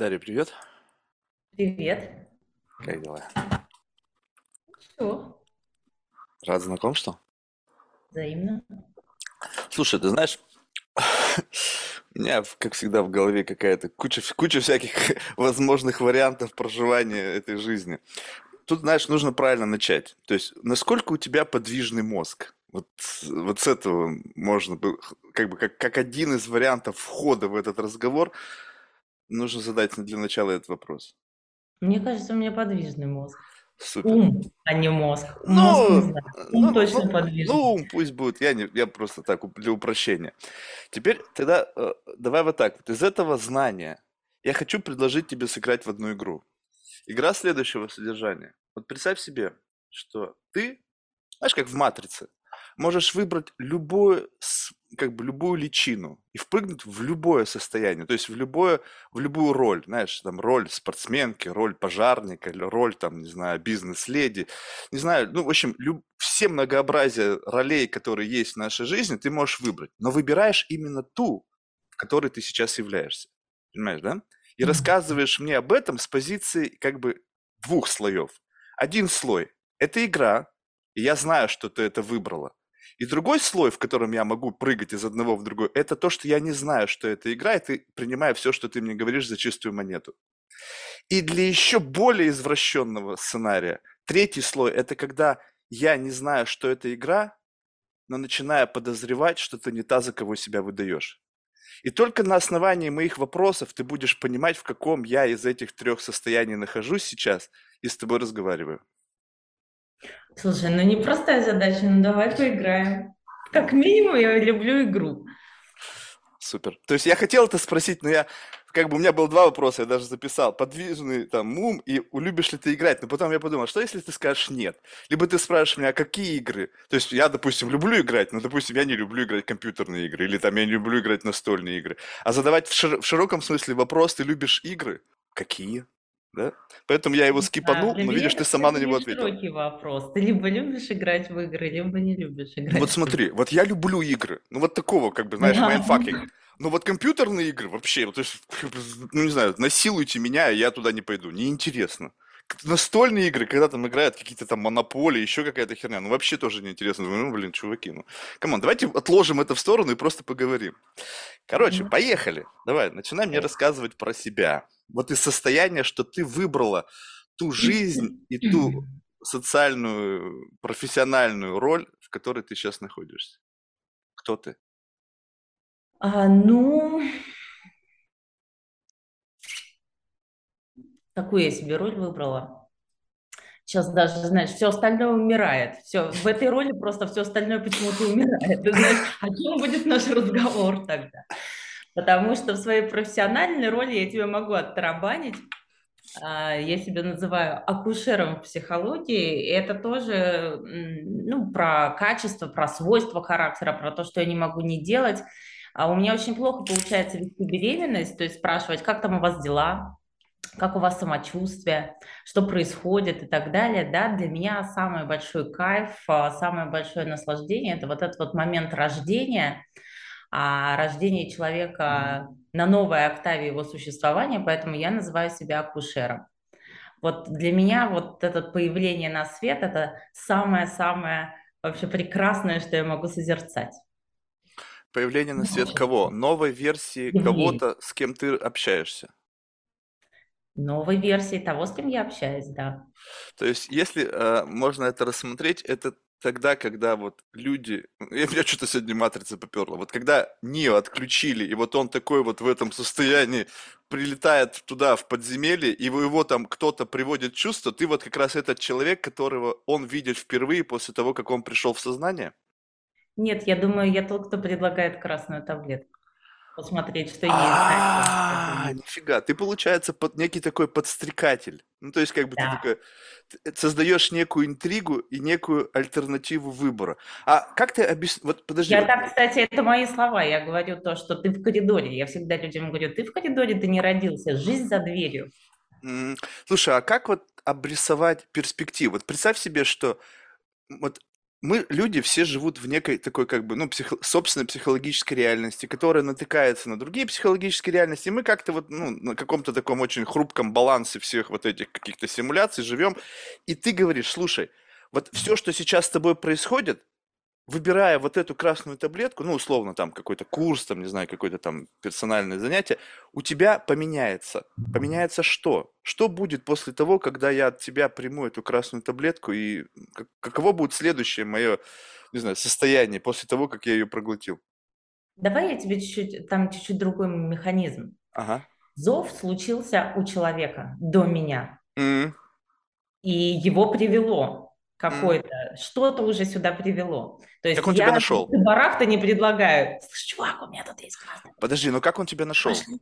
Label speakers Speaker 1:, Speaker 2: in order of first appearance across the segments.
Speaker 1: Дарья, привет.
Speaker 2: Привет.
Speaker 1: Как дела?
Speaker 2: Все,
Speaker 1: Рад знакомству.
Speaker 2: взаимно.
Speaker 1: Слушай, ты знаешь, у меня, как всегда, в голове какая-то куча, куча всяких возможных вариантов проживания этой жизни. Тут, знаешь, нужно правильно начать. То есть, насколько у тебя подвижный мозг? Вот, вот с этого можно как бы, как, как один из вариантов входа в этот разговор, нужно задать для начала этот вопрос.
Speaker 2: Мне кажется, у меня подвижный мозг.
Speaker 1: Супер.
Speaker 2: Ум, а не мозг. Мозг не
Speaker 1: Ну,
Speaker 2: знаю. Ум
Speaker 1: ну,
Speaker 2: точно
Speaker 1: ну,
Speaker 2: подвижный.
Speaker 1: ну, ум пусть будет. Я, не, я просто так, для упрощения. Теперь тогда э, давай вот так. Вот из этого знания я хочу предложить тебе сыграть в одну игру. Игра следующего содержания. Вот представь себе, что ты, знаешь, как в «Матрице», можешь выбрать любую, как бы любую личину и впрыгнуть в любое состояние, то есть в любое, в любую роль, знаешь, там роль спортсменки, роль пожарника, роль, там, не знаю, бизнес-леди, не знаю, ну, в общем, люб- все многообразие ролей, которые есть в нашей жизни, ты можешь выбрать, но выбираешь именно ту, которой ты сейчас являешься, понимаешь, да? И рассказываешь мне об этом с позиции как бы двух слоев. Один слой– это игра, и я знаю, что ты это выбрала. И другой слой, в котором я могу прыгать из одного в другой, это то, что я не знаю, что это игра, и ты принимаю все, что ты мне говоришь за чистую монету. И для еще более извращенного сценария, третий слой– это когда я не знаю, что это игра, но начинаю подозревать, что ты не та, за кого себя выдаешь. И только на основании моих вопросов ты будешь понимать, в каком я из этих трех состояний нахожусь сейчас и с тобой разговариваю.
Speaker 2: Слушай, ну непростая задача, ну давай поиграем. Как минимум, я люблю игру.
Speaker 1: Супер. То есть я хотел это спросить, но я как бы у меня было два вопроса, я даже записал. Подвижный там ум и любишь ли ты играть? Но потом я подумал, что если ты скажешь нет? Либо ты спрашиваешь меня, а какие игры? То есть я, допустим, люблю играть, но, допустим, я не люблю играть в компьютерные игры, или там я не люблю играть в настольные игры. А задавать в, шир- в широком смысле вопрос, ты любишь игры? Какие? Да? Поэтому я его скипанул,
Speaker 2: для
Speaker 1: но видишь, ты сама на него
Speaker 2: не
Speaker 1: ответила.
Speaker 2: широкий вопрос. Ты либо любишь играть в игры, либо не любишь
Speaker 1: Ну
Speaker 2: играть
Speaker 1: вот
Speaker 2: в игры.
Speaker 1: смотри, вот я люблю игры, ну вот такого, как бы, знаешь, mindfucking. Но вот компьютерные игры вообще, вот, ну не знаю, насилуйте меня, и я туда не пойду, неинтересно. Настольные игры, когда там играют какие-то там монополии, еще какая-то херня, ну вообще тоже неинтересно. Ну блин, чуваки, ну. Come on, давайте отложим это в сторону и просто поговорим. Короче, поехали. Давай, начинай мне рассказывать про себя. Вот из состояния, что ты выбрала ту жизнь и ту социальную, профессиональную роль, в которой ты сейчас находишься. Кто ты?
Speaker 2: А, ну, такую я себе роль выбрала. Сейчас даже, знаешь, все остальное умирает. Все, в этой роли просто все остальное почему-то умирает. Ты знаешь, о чем будет наш разговор тогда? Потому что в своей профессиональной роли я тебе могу оттарабанить. А, Я себя называю акушером в психологии. И это тоже ну, про качество, про свойства характера, про то, что я не могу не делать. А у меня очень плохо получается вести беременность, то есть спрашивать, как там у вас дела, как у вас самочувствие, что происходит и так далее, да, для меня самый большой кайф, а, самое большое наслаждение– это вот этот вот момент рождения, а рождение человека на новой октаве его существования, поэтому я называю себя акушером. Вот для меня вот это появление на свет– это самое-самое вообще прекрасное, что я могу созерцать.
Speaker 1: Появление на свет кого? Новой версии кого-то, с кем ты общаешься.
Speaker 2: Новой версии того, с кем я общаюсь, да.
Speaker 1: То есть, если э, можно это рассмотреть, это тогда, когда вот люди... Я, меня что-то сегодня матрица поперло. Вот когда Нио отключили, и вот он такой вот в этом состоянии прилетает туда, в подземелье, и его там кто-то приводит чувство, ты вот как раз этот человек, которого он видит впервые после того, как он пришел в сознание?
Speaker 2: Нет, я думаю, я тот, кто предлагает красную таблетку. Посмотреть, что есть
Speaker 1: А, нифига, ты, получается, под некий такой подстрекатель. Ну, то есть, как бы ты такой, ты создаешь некую интригу и некую альтернативу выбора. А как ты объяснишь, вот подожди,
Speaker 2: Я так, кстати, это мои слова. Я говорю то, что ты в коридоре. Я всегда людям говорю, ты в коридоре, ты не родился. Жизнь за дверью.
Speaker 1: слушай, а как вот обрисовать перспективу? Вот представь себе, что вот мы, люди, все живут в некой такой, как бы, ну, психо- собственной психологической реальности, которая натыкается на другие психологические реальности, и мы как-то вот, ну, на каком-то таком очень хрупком балансе всех вот этих каких-то симуляций живем, и ты говоришь, слушай, вот все, что сейчас с тобой происходит, выбирая вот эту красную таблетку, ну, условно, там, какой-то курс, там, не знаю, какое-то там персональное занятие, у тебя поменяется. Поменяется что? Что будет после того, когда я от тебя приму эту красную таблетку, и каково будет следующее мое, не знаю, состояние после того, как я ее проглотил?
Speaker 2: Давай я тебе чуть-чуть, там чуть-чуть другой механизм.
Speaker 1: Ага.
Speaker 2: Зов случился у человека до меня.
Speaker 1: М,
Speaker 2: И его привело какой-то, что-то уже сюда привело. То есть
Speaker 1: Как он
Speaker 2: я
Speaker 1: тебя нашел?
Speaker 2: барахта не предлагаю. Слышь, чувак, у меня тут есть красный.
Speaker 1: Подожди, ну как он тебя нашел?
Speaker 2: Пошли.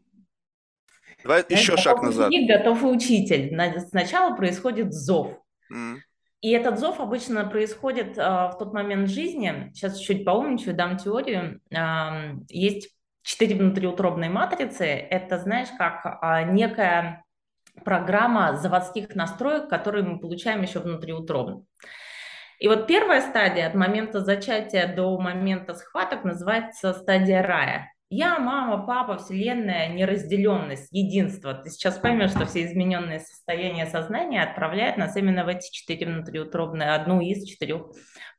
Speaker 1: Давай еще
Speaker 2: Знаешь,
Speaker 1: шаг
Speaker 2: готов
Speaker 1: назад.
Speaker 2: ученик, готов и учитель. На- Сначала происходит зов.
Speaker 1: М,
Speaker 2: И этот зов обычно происходит а, в тот момент жизни. Сейчас чуть-чуть поумничаю, дам теорию. Ам, есть четыре внутриутробные матрицы. Это, знаешь, как а, некая программа заводских настроек, которые мы получаем еще внутриутробно. И вот первая стадия от момента зачатия до момента схваток называется стадия рая. Я, мама, папа, вселенная, неразделенность, единство. Ты сейчас поймешь, что все измененные состояния сознания отправляют нас именно в эти четыре внутриутробные, одну из четырех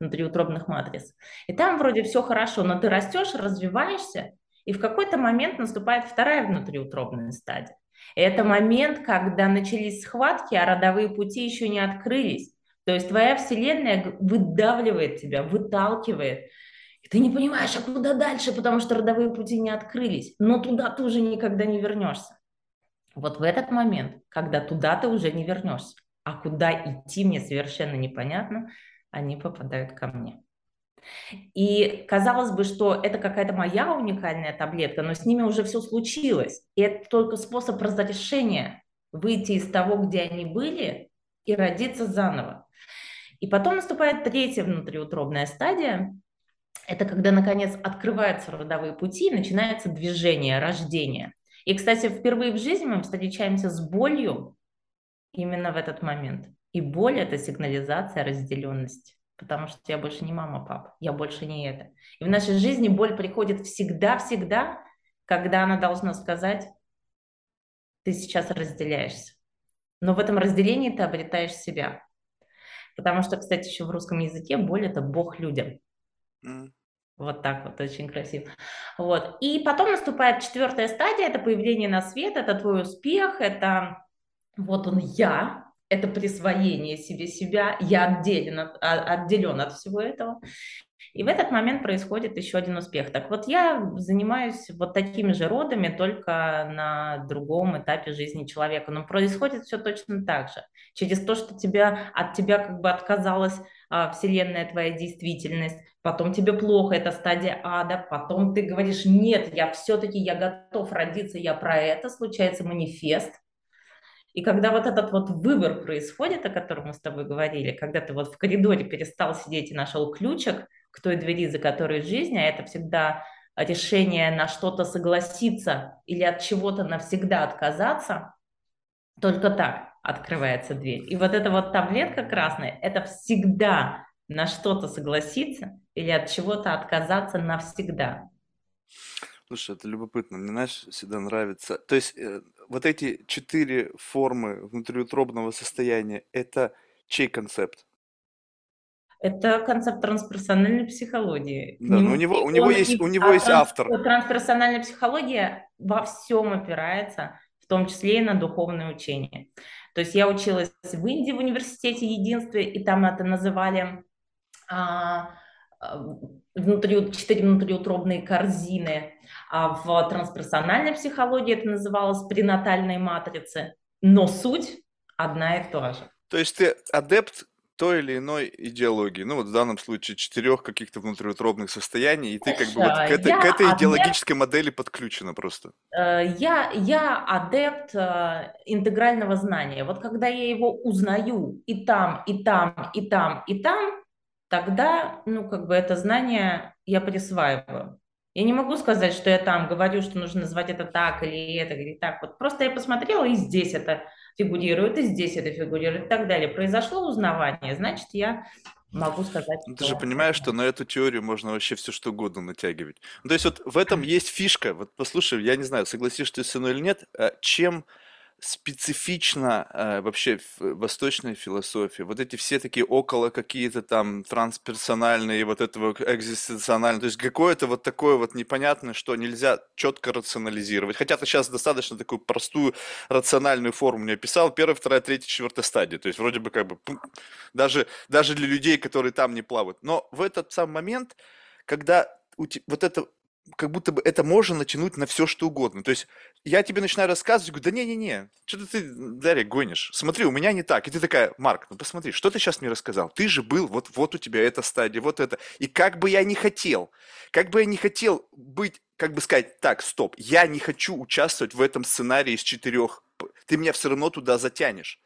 Speaker 2: внутриутробных матриц. И там вроде все хорошо, но ты растешь, развиваешься, и в какой-то момент наступает вторая внутриутробная стадия. Это момент, когда начались схватки, а родовые пути еще не открылись. То есть твоя вселенная выдавливает тебя, выталкивает, и ты не понимаешь, а куда дальше, потому что родовые пути не открылись. Но туда ты уже никогда не вернешься. Вот в этот момент, когда туда ты уже не вернешься, а куда идти мне совершенно непонятно, они попадают ко мне. И казалось бы, что это какая-то моя уникальная таблетка, но с ними уже все случилось. И это только способ разрешения выйти из того, где они были, и родиться заново. И потом наступает третья внутриутробная стадия, это когда, наконец, открываются родовые пути, начинается движение, рождение. И, кстати, впервые в жизни мы встречаемся с болью именно в этот момент. И боль – это сигнализация разделенности, потому что я больше не мама, папа, я больше не это. И в нашей жизни боль приходит всегда-всегда, когда она должна сказать, ты сейчас разделяешься. Но в этом разделении ты обретаешь себя. Потому что, кстати, еще в русском языке боль – это Бог людям. Вот так вот, очень красиво. Вот. И потом наступает четвертая стадия, это появление на свет, это твой успех, это вот он я, это присвоение себе себя, я отделен от, а- отделен от всего этого. И в этот момент происходит еще один успех. Так вот, я занимаюсь вот такими же родами, только на другом этапе жизни человека. Но происходит все точно так же. Через то, что тебя, от тебя как бы отказалась а, Вселенная, твоя действительность, потом тебе плохо, это стадия ада, потом ты говоришь, нет, я все-таки, я готов родиться, я про это, случается манифест, и когда вот этот вот выбор происходит, о котором мы с тобой говорили, когда ты вот в коридоре перестал сидеть и нашел ключик к той двери, за которой жизнь, а это всегда решение на что-то согласиться или от чего-то навсегда отказаться, только так открывается дверь. И вот эта вот таблетка красная, это всегда на что-то согласиться или от чего-то отказаться навсегда.
Speaker 1: Слушай, это любопытно. Мне, знаешь, всегда нравится. То есть э, вот эти четыре формы внутриутробного состояния, это чей концепт?
Speaker 2: Это концепт трансперсональной психологии.
Speaker 1: Да, но у него, у него есть, у него
Speaker 2: а
Speaker 1: есть
Speaker 2: транс-
Speaker 1: автор.
Speaker 2: Трансперсональная психология во всем опирается, в том числе и на духовное учение. То есть я училась в Индии в университете единстве, и там это называли а, внутри, четыре внутриутробные корзины, а в трансперсональной психологии это называлось пренатальные матрицы, но суть одна и та же.
Speaker 1: То есть ты адепт той или иной идеологии, ну вот в данном случае четырех каких-то внутриутробных состояний, и ты как бы вот к этой,
Speaker 2: я
Speaker 1: к этой
Speaker 2: адепт-
Speaker 1: идеологической модели подключена просто.
Speaker 2: Э, Я, я адепт э, интегрального знания. Вот когда я его узнаю и там, и там, и там, и там, тогда, ну, как бы это знание я присваиваю. Я не могу сказать, что я там говорю, что нужно назвать это так или это, или так. Вот просто я посмотрела, и здесь это фигурирует, и здесь это фигурирует, и так далее. Произошло узнавание, значит, я могу сказать,
Speaker 1: Ну, ты же понимаешь, что на эту теорию можно вообще все что угодно натягивать. Ну, то есть вот в этом есть фишка. Вот послушай, я не знаю, согласишься ты со мной или нет, э, чем специфично э, вообще в восточной философии. Вот эти все такие около какие-то там трансперсональные, вот этого экзистенциональные, то есть какое-то вот такое вот непонятное, что нельзя четко рационализировать. Хотя ты сейчас достаточно такую простую рациональную форму мне описал, первая, вторая, третья, четвертая стадия. То есть вроде бы как бы даже, даже для людей, которые там не плавают. Но в этот сам момент, когда у тебя, вот это как будто бы это можно натянуть на все, что угодно. То есть я тебе начинаю рассказывать, говорю, да не-не-не, что ты, Дарья, гонишь? Смотри, у меня не так. И ты такая, Марк, ну посмотри, что ты сейчас мне рассказал? Ты же был, вот, вот у тебя эта стадия, вот это. И как бы я не хотел, как бы я не хотел быть, как бы сказать, так, стоп, я не хочу участвовать в этом сценарии из четырех, ты меня все равно туда затянешь.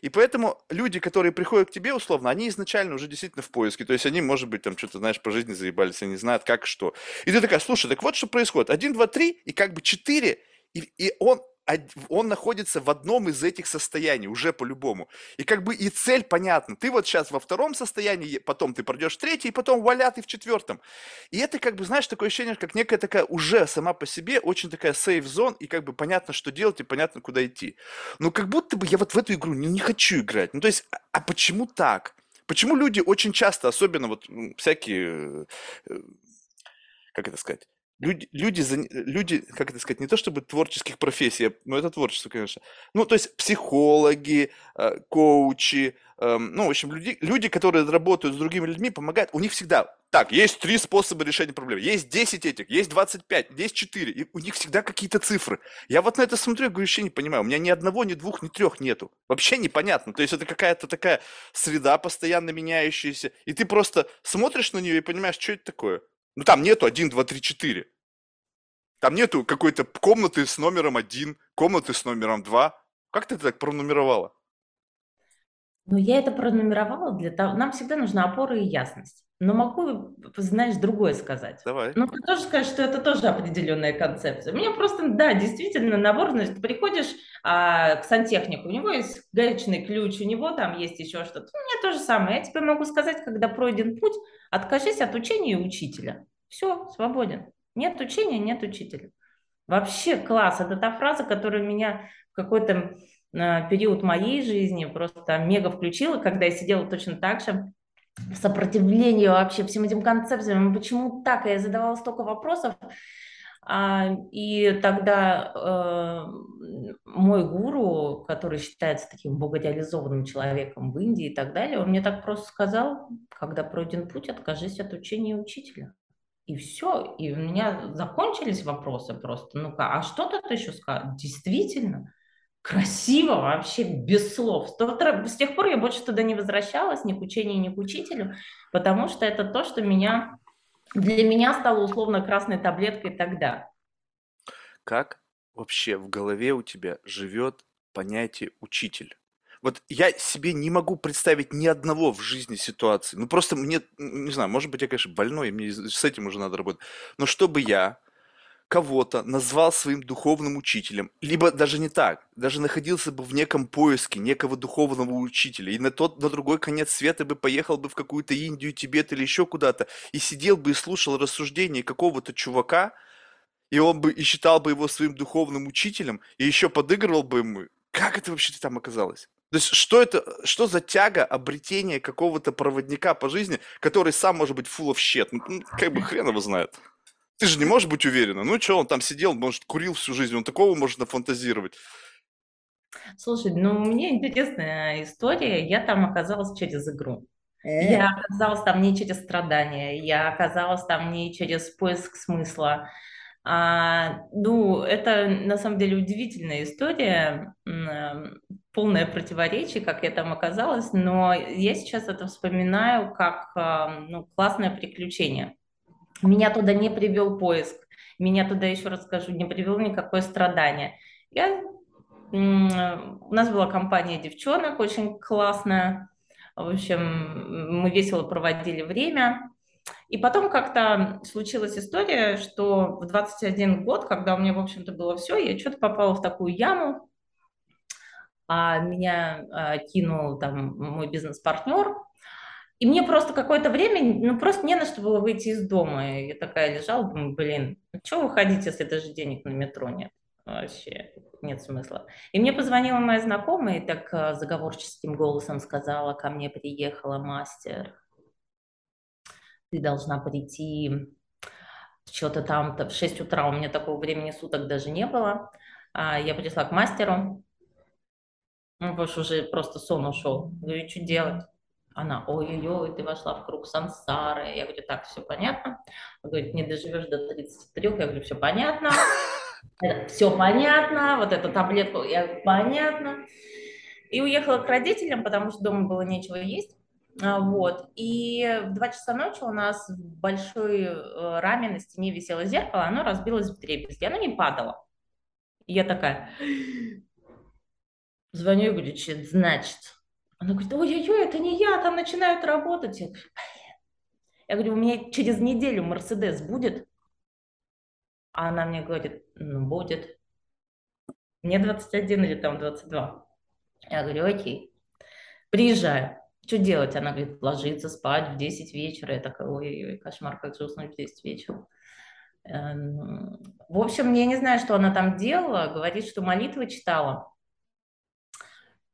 Speaker 1: И поэтому люди, которые приходят к тебе условно, они изначально уже действительно в поиске. То есть они, может быть, там что-то, знаешь, по жизни заебались, они знают, как что. И ты такая, слушай, так вот что происходит. Один, два, три, и как бы четыре, и, и он он находится в одном из этих состояний, уже по-любому. И как бы и цель понятна. Ты вот сейчас во втором состоянии, потом ты пройдешь в третий, и потом валя ты в четвертом. И это как бы, знаешь, такое ощущение, как некая такая уже сама по себе очень такая сейф зон, и как бы понятно, что делать, и понятно, куда идти. Но как будто бы я вот в эту игру не, не хочу играть. Ну то есть, а, а почему так? Почему люди очень часто, особенно вот всякие, э, как это сказать, люди, люди, люди, как это сказать, не то чтобы творческих профессий, но это творчество, конечно. Ну, то есть психологи, э, коучи, эм, ну, в общем, люди, люди, которые работают с другими людьми, помогают, у них всегда, так, есть три способа решения проблемы, есть 10 этих, есть 25, есть 4, и у них всегда какие-то цифры. Я вот на это смотрю, говорю, вообще не понимаю, у меня ни одного, ни двух, ни трех нету. Вообще непонятно. То есть это какая-то такая среда постоянно меняющаяся, и ты просто смотришь на нее и понимаешь, что это такое. Ну, там нету 1, 2, 3, 4. Там нету какой-то комнаты с номером 1, комнаты с номером 2. Как ты это так пронумеровала?
Speaker 2: Ну, я это пронумеровала для того... Нам всегда нужна опора и ясность. Но могу, знаешь, другое сказать.
Speaker 1: Давай.
Speaker 2: Ну, ты тоже скажешь, что это тоже определенная концепция. У меня просто, да, действительно набор, значит, ты приходишь а, к сантехнику, у него есть гаечный ключ, у него там есть еще что-то. У меня то же самое. Я тебе могу сказать, когда пройден путь, откажись от учения и учителя. Все, свободен. Нет учения, нет учителя. Вообще класс. Это та фраза, которая меня в какой-то э, период моей жизни просто мега включила, когда я сидела точно так же в сопротивлении вообще всем этим концепциям. Почему так? Я задавала столько вопросов. А, и тогда э, мой гуру, который считается таким богодеализованным человеком в Индии и так далее, он мне так просто сказал, когда пройден путь, откажись от учения учителя. И все, и у меня закончились вопросы просто. Ну-ка, а что тут еще сказать? Действительно, красиво вообще, без слов. С тех пор я больше туда не возвращалась, ни к учению, ни к учителю, потому что это то, что меня, для меня стало условно красной таблеткой тогда.
Speaker 1: Как вообще в голове у тебя живет понятие учитель? Вот я себе не могу представить ни одного в жизни ситуации. Ну просто мне, не знаю, может быть, я, конечно, больной, мне с этим уже надо работать. Но чтобы я кого-то назвал своим духовным учителем, либо даже не так, даже находился бы в неком поиске некого духовного учителя, и на тот, на другой конец света бы поехал бы в какую-то Индию, Тибет или еще куда-то, и сидел бы и слушал рассуждения какого-то чувака, и он бы и считал бы его своим духовным учителем, и еще подыгрывал бы ему. Как это вообще там оказалось? То есть что это, что за тяга обретения какого-то проводника по жизни, который сам может быть full of shit? Ну, ну, как бы хрен его знает. Ты же не можешь быть уверена. Ну что, он там сидел, может, курил всю жизнь, он такого может нафантазировать.
Speaker 2: Слушай, ну у меня интересная история. Я там оказалась через игру. Я оказалась там не через страдания, я оказалась там не через поиск смысла. А, ну, это на самом деле удивительная история полное противоречие, как я там оказалась, но я сейчас это вспоминаю как ну, классное приключение. Меня туда не привел поиск, меня туда, еще раз скажу, не привело никакое страдание. Я, у нас была компания девчонок очень классная, в общем, мы весело проводили время. И потом как-то случилась история, что в 21 год, когда у меня, в общем-то, было все, я что-то попала в такую яму, а меня а, кинул там мой бизнес-партнер, И мне просто какое-то время, ну, просто не на что было выйти из дома. И я такая лежала, думаю, блин, ну, что выходить, если даже денег на метро нет? Вообще нет смысла. И мне позвонила моя знакомая и так э, заговорческим голосом сказала, ко мне приехала мастер, ты должна прийти что-то там-то в 6 утра, у меня такого времени суток даже не было. А я пришла к мастеру, ну, потому что уже просто сон ушел. Говорю, что делать? Она, ой-ой-ой, ты вошла в круг сансары. Я говорю, так, все понятно. Она говорит, не доживешь до 33. Я говорю, все понятно. Все понятно, вот эту таблетку, я понятно. И уехала к родителям, потому что дома было нечего есть. А, вот. И в 2 часа ночи у нас в большой э, раме на стене висело зеркало, оно разбилось в дребезги, оно не падало. И я такая, звоню и говорю, что это значит? Она говорит, ой-ой-ой, это не я, там начинают работать. Я говорю, у меня через неделю Мерседес будет? А она мне говорит, ну, будет. Мне 21 или там 22. Я говорю, окей. Приезжаю. Что делать? Она говорит, ложиться спать в 10 вечера. Я такая, ой-ой-ой, кошмар, как же уснуть в 10 вечера. Эм, в общем, я не знаю, что она там делала. Говорит, что молитвы читала.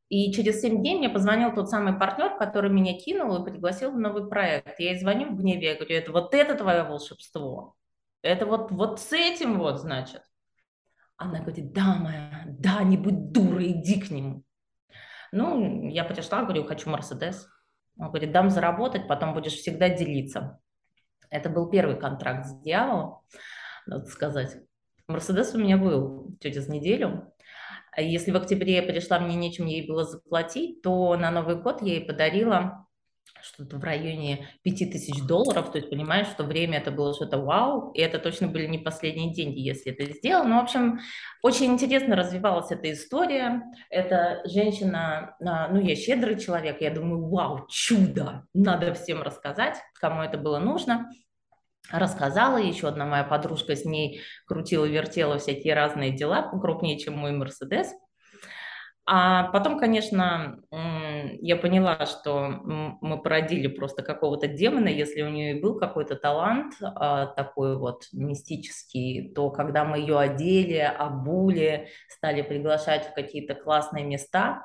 Speaker 2: И через 7 дней мне позвонил тот самый партнер, который меня кинул и пригласил в новый проект. Я ей звоню в гневе, я говорю, это вот это твое волшебство. Это вот, вот с этим вот, значит. Она говорит, да, моя, да, не будь дурой, иди к нему. Ну, я пришла, говорю, хочу Мерседес. Он говорит, дам заработать, потом будешь всегда делиться. Это был первый контракт с дьяволом, надо сказать. Мерседес у меня был через неделю. А если в октябре я пришла, мне нечем ей было заплатить, то на Новый год я ей подарила что-то в районе 5000 долларов, то есть понимаешь, что время это было что-то вау, и это точно были не последние деньги, если это сделал. Ну, в общем, очень интересно развивалась эта история. Эта женщина, а, ну, я щедрый человек, я думаю, вау, чудо, надо всем рассказать, кому это было нужно рассказала, еще одна моя подружка с ней крутила-вертела всякие разные дела, крупнее, чем мой Мерседес. А потом, конечно, я поняла, что мы породили просто какого-то демона, если у нее был какой-то талант а, такой вот мистический, то когда мы ее одели, обули, стали приглашать в какие-то классные места,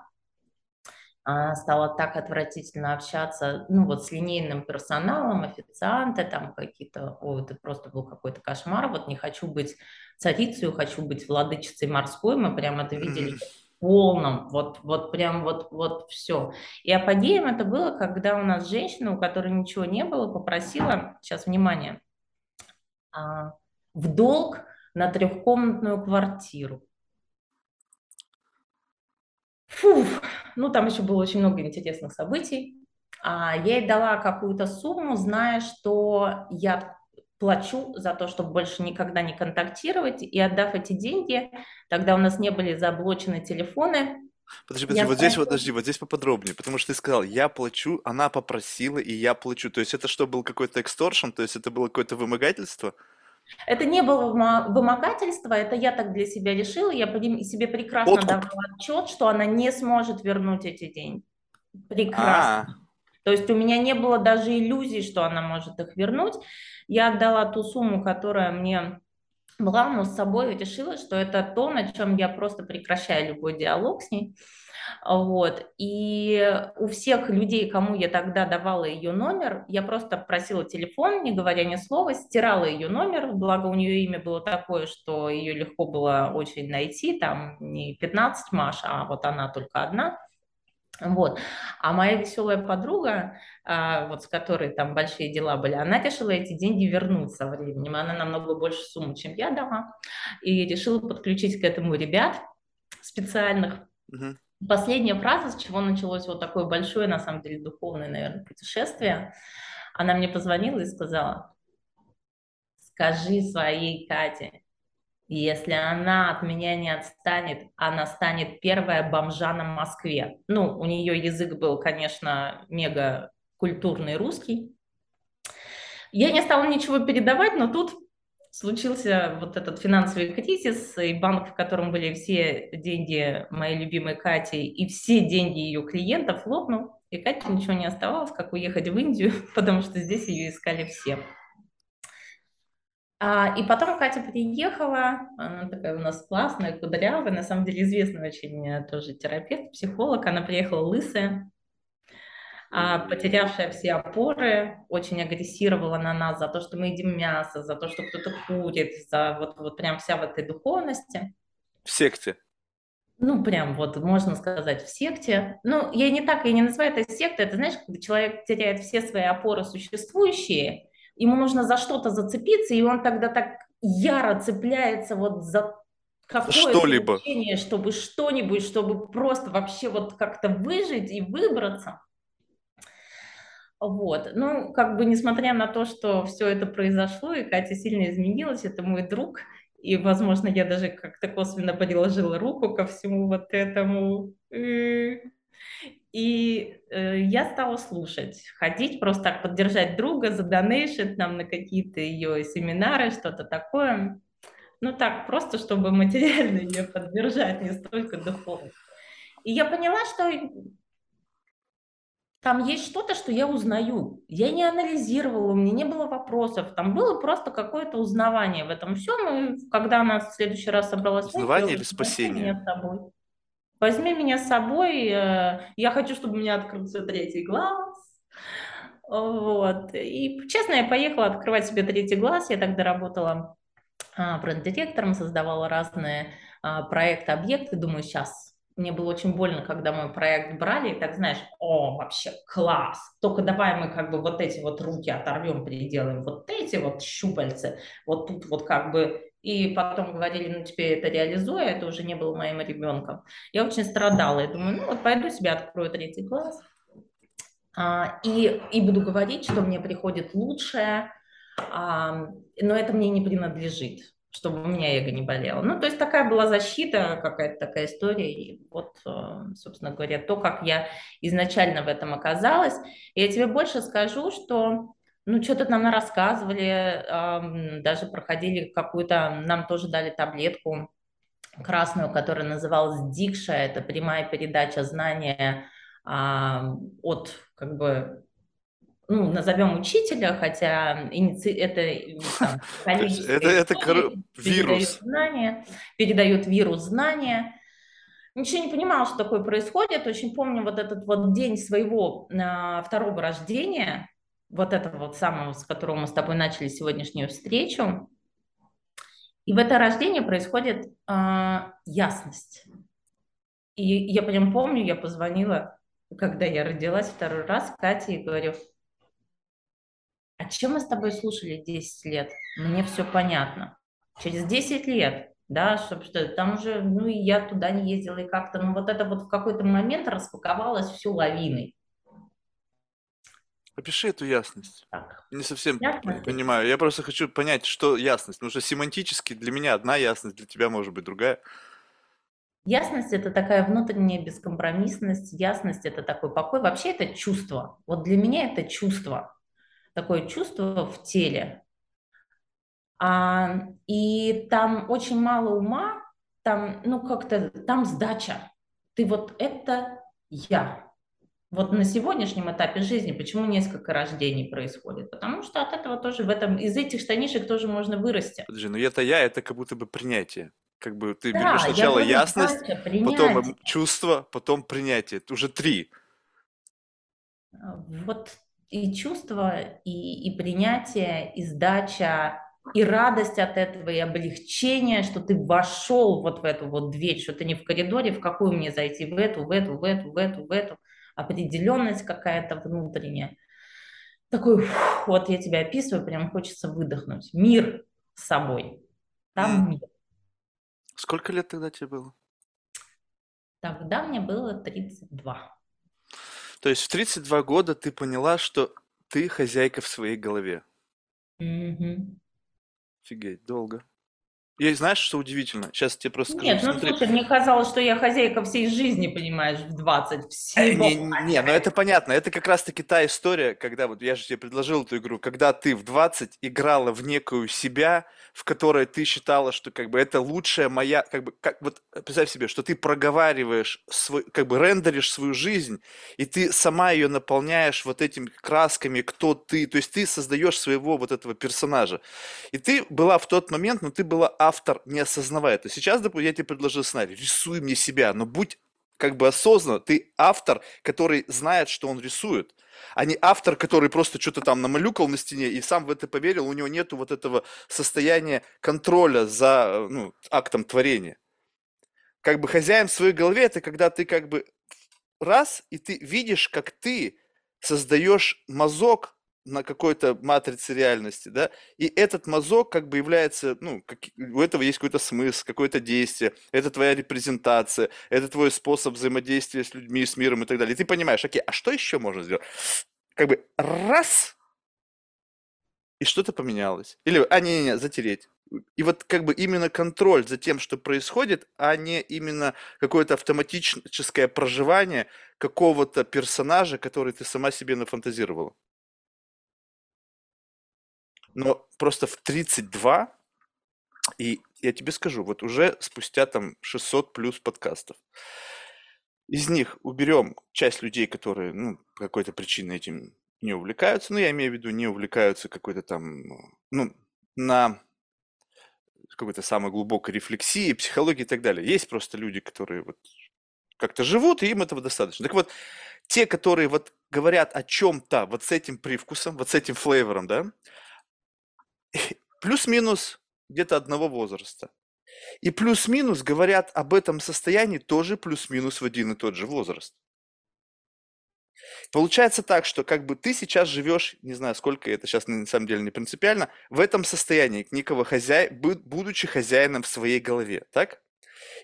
Speaker 2: стала так отвратительно общаться, ну вот с линейным персоналом, официанты там какие-то, ой, это просто был какой-то кошмар, вот не хочу быть царицей, хочу быть владычицей морской, мы прямо это видели в полном, вот, вот прям вот, вот все. И апогеем это было, когда у нас женщина, у которой ничего не было, попросила, сейчас внимание, а, в долг на трехкомнатную квартиру. Фу, ну там еще было очень много интересных событий. А, я ей дала какую-то сумму, зная, что я плачу за то, чтобы больше никогда не контактировать, и отдав эти деньги, тогда у нас не были заблочены телефоны.
Speaker 1: Подожди, подожди, я вот здесь, вот, подожди, вот здесь поподробнее, потому что ты сказал, я плачу, она попросила, и я плачу. То есть это что, был какой-то эксторшн, то есть это было какое-то вымогательство?
Speaker 2: Это не было вымогательство, это я так для себя решила, я себе прекрасно Откуп. давала отчет, что она не сможет вернуть эти деньги. Прекрасно. А-а-а. То есть у меня не было даже иллюзий, что она может их вернуть. Я отдала ту сумму, которая мне была, но с собой решила, что это то, на чем я просто прекращаю любой диалог с ней. Вот. И у всех людей, кому я тогда давала ее номер, я просто просила телефон, не говоря ни слова, стирала ее номер, благо у нее имя было такое, что ее легко было очень найти, там не 15 Маша, а вот она только одна. Вот. А моя веселая подруга, а, вот с которой там большие дела были, она решила эти деньги вернуть со временем. Она намного больше суммы, чем я дала. И решила подключить к этому ребят специальных. Uh-huh. Последняя фраза, с чего началось вот такое большое, на самом деле, духовное, наверное, путешествие, она мне позвонила и сказала, скажи своей Кате, если она от меня не отстанет, она станет первая бомжа на Москве. Ну, у нее язык был, конечно, мега культурный русский. Я не стала ничего передавать, но тут случился вот этот финансовый кризис, и банк, в котором были все деньги моей любимой Кати и все деньги ее клиентов, лопнул, и Кате ничего не оставалось, как уехать в Индию, потому что здесь ее искали все. А, и потом Катя приехала, она такая у нас классная, кудрявая, на самом деле известный очень э, тоже терапевт, психолог, она приехала лысая, потерявшая все опоры, очень агрессировала на нас за то, что мы едим мясо, за то, что кто-то курит, за вот, вот прям вся в этой духовности.
Speaker 1: В секте.
Speaker 2: Ну, прям вот, можно сказать, в секте. Ну, я не так, я не называю это сектой, это, знаешь, когда человек теряет все свои опоры существующие, ему нужно за что-то зацепиться, и он тогда так яро цепляется вот за какое-то
Speaker 1: Что-либо.
Speaker 2: чтобы что-нибудь, чтобы просто вообще вот как-то выжить и выбраться. Вот. Ну, как бы несмотря на то, что все это произошло, и Катя сильно изменилась, это мой друг, и, возможно, я даже как-то косвенно приложила руку ко всему вот этому. И э, я стала слушать, ходить, просто так поддержать друга, задонейшить нам на какие-то ее семинары, что-то такое. Ну так, просто чтобы материально ее поддержать, не столько духовно. И я поняла, что там есть что-то, что я узнаю. Я не анализировала, у меня не было вопросов. Там было просто какое-то узнавание в этом всем. И когда она в следующий раз собралась...
Speaker 1: Узнавание или спасение?
Speaker 2: Меня с собой. Возьми меня с собой. Э, я хочу, чтобы у меня открылся третий глаз. Вот. И, честно, я поехала открывать себе третий глаз. Я тогда работала а, бренд-директором, создавала разные а, проекты, объекты. Думаю, сейчас мне было очень больно, когда мой проект брали, и так знаешь, о, вообще класс, только давай мы как бы вот эти вот руки оторвем, переделаем, вот эти вот щупальцы, вот тут вот как бы, и потом говорили, ну теперь это реализуя, это уже не было моим ребенком. Я очень страдала, я думаю, ну вот пойду себе открою третий класс, а, и, и буду говорить, что мне приходит лучшее, а, но это мне не принадлежит чтобы у меня эго не болело. Ну, то есть такая была защита, какая-то такая история. И вот, э, собственно говоря, то, как я изначально в этом оказалась. И я тебе больше скажу, что ну, что-то нам рассказывали, даже проходили какую-то, нам тоже дали таблетку красную, которая называлась Дикша, это прямая передача знания от как бы ну, назовем учителя, хотя иници... это там,
Speaker 1: это, это кор... вирус.
Speaker 2: Знания, передает вирус знания. Ничего не понимала, что такое происходит. Очень помню вот этот вот день своего э, второго рождения, вот этого вот самого, с которого мы с тобой начали сегодняшнюю встречу. И в это рождение происходит э, ясность. И я прям помню, я позвонила, когда я родилась второй раз Кате и говорю, а чем мы с тобой слушали 10 лет? Мне все понятно. Через 10 лет, да, чтобы что там уже, ну и я туда не ездила, и как-то, ну вот это вот в какой-то момент распаковалось все лавиной.
Speaker 1: Опиши эту ясность.
Speaker 2: Так.
Speaker 1: Не совсем ясность? понимаю. Я просто хочу понять, что ясность. Потому что семантически для меня одна ясность, для тебя может быть другая.
Speaker 2: Ясность – это такая внутренняя бескомпромиссность, ясность – это такой покой. Вообще это чувство. Вот для меня это чувство такое чувство в теле. А, и там очень мало ума, там, ну, как-то, там сдача. Ты вот это я. Вот на сегодняшнем этапе жизни почему несколько рождений происходит? Потому что от этого тоже в этом, из этих штанишек тоже можно вырасти.
Speaker 1: Подожди, ну это я, это как будто бы принятие. Как бы ты да, берешь сначала я ясность, сдача, потом чувство, потом принятие. Это уже три.
Speaker 2: Вот и чувство, и, и принятие, и сдача, и радость от этого, и облегчение, что ты вошел вот в эту вот дверь, что ты не в коридоре, в какую мне зайти, в эту, в эту, в эту, в эту, в эту, определенность какая-то внутренняя. Такой, фух, вот я тебя описываю, прям хочется выдохнуть. Мир с собой. Там мир.
Speaker 1: Сколько лет тогда тебе было?
Speaker 2: Тогда мне было 32.
Speaker 1: То есть в 32 года ты поняла, что ты хозяйка в своей голове.
Speaker 2: Мгм.
Speaker 1: Офигеть, долго. И знаешь, что удивительно? Сейчас тебе просто скажу.
Speaker 2: Нет, ну
Speaker 1: смотри.
Speaker 2: слушай, мне казалось, что я хозяйка всей жизни, понимаешь, в 20
Speaker 1: Э,
Speaker 2: всего.
Speaker 1: Не, не, ну это понятно. Это как раз-таки та история, когда вот я же тебе предложил эту игру, когда ты в 20 играла в некую себя, в которой ты считала, что как бы это лучшая моя, как бы, как вот представь себе, что ты проговариваешь свой, как бы рендеришь свою жизнь, и ты сама ее наполняешь вот этими красками, кто ты, то есть ты создаешь своего вот этого персонажа. И ты была в тот момент, но ты была автор, не осознавая это. Сейчас, допустим, я тебе предложил сценарий, рисуй мне себя, но будь как бы осознанно, ты автор, который знает, что он рисует, а не автор, который просто что-то там намалюкал на стене и сам в это поверил, у него нету вот этого состояния контроля за ну, актом творения. Как бы хозяин в своей голове, это когда ты как бы раз, и ты видишь, как ты создаешь мазок на какой-то матрице реальности, да, и этот мазок как бы является, ну, как, у этого есть какой-то смысл, какое-то действие, это твоя репрезентация, это твой способ взаимодействия с людьми, с миром и так далее. И ты понимаешь, окей, а что еще можно сделать? Как бы раз, и что-то поменялось. Или, а, не-не-не, затереть. И вот как бы именно контроль за тем, что происходит, а не именно какое-то автоматическое проживание какого-то персонажа, который ты сама себе нафантазировала. Но просто в 32, и я тебе скажу, вот уже спустя там 600 плюс подкастов, из них уберем часть людей, которые, ну, по какой-то причине этим не увлекаются, ну, я имею в виду, не увлекаются какой-то там, ну, на какой-то самой глубокой рефлексии, психологии и так далее. Есть просто люди, которые вот как-то живут, и им этого достаточно. Так вот, те, которые вот говорят о чем-то вот с этим привкусом, вот с этим флейвором, да, плюс-минус где-то одного возраста. И плюс-минус говорят об этом состоянии тоже плюс-минус в один и тот же возраст. Получается так, что как бы ты сейчас живешь, не знаю, сколько это сейчас на самом деле не принципиально, в этом состоянии некого хозяина, будучи хозяином в своей голове, так?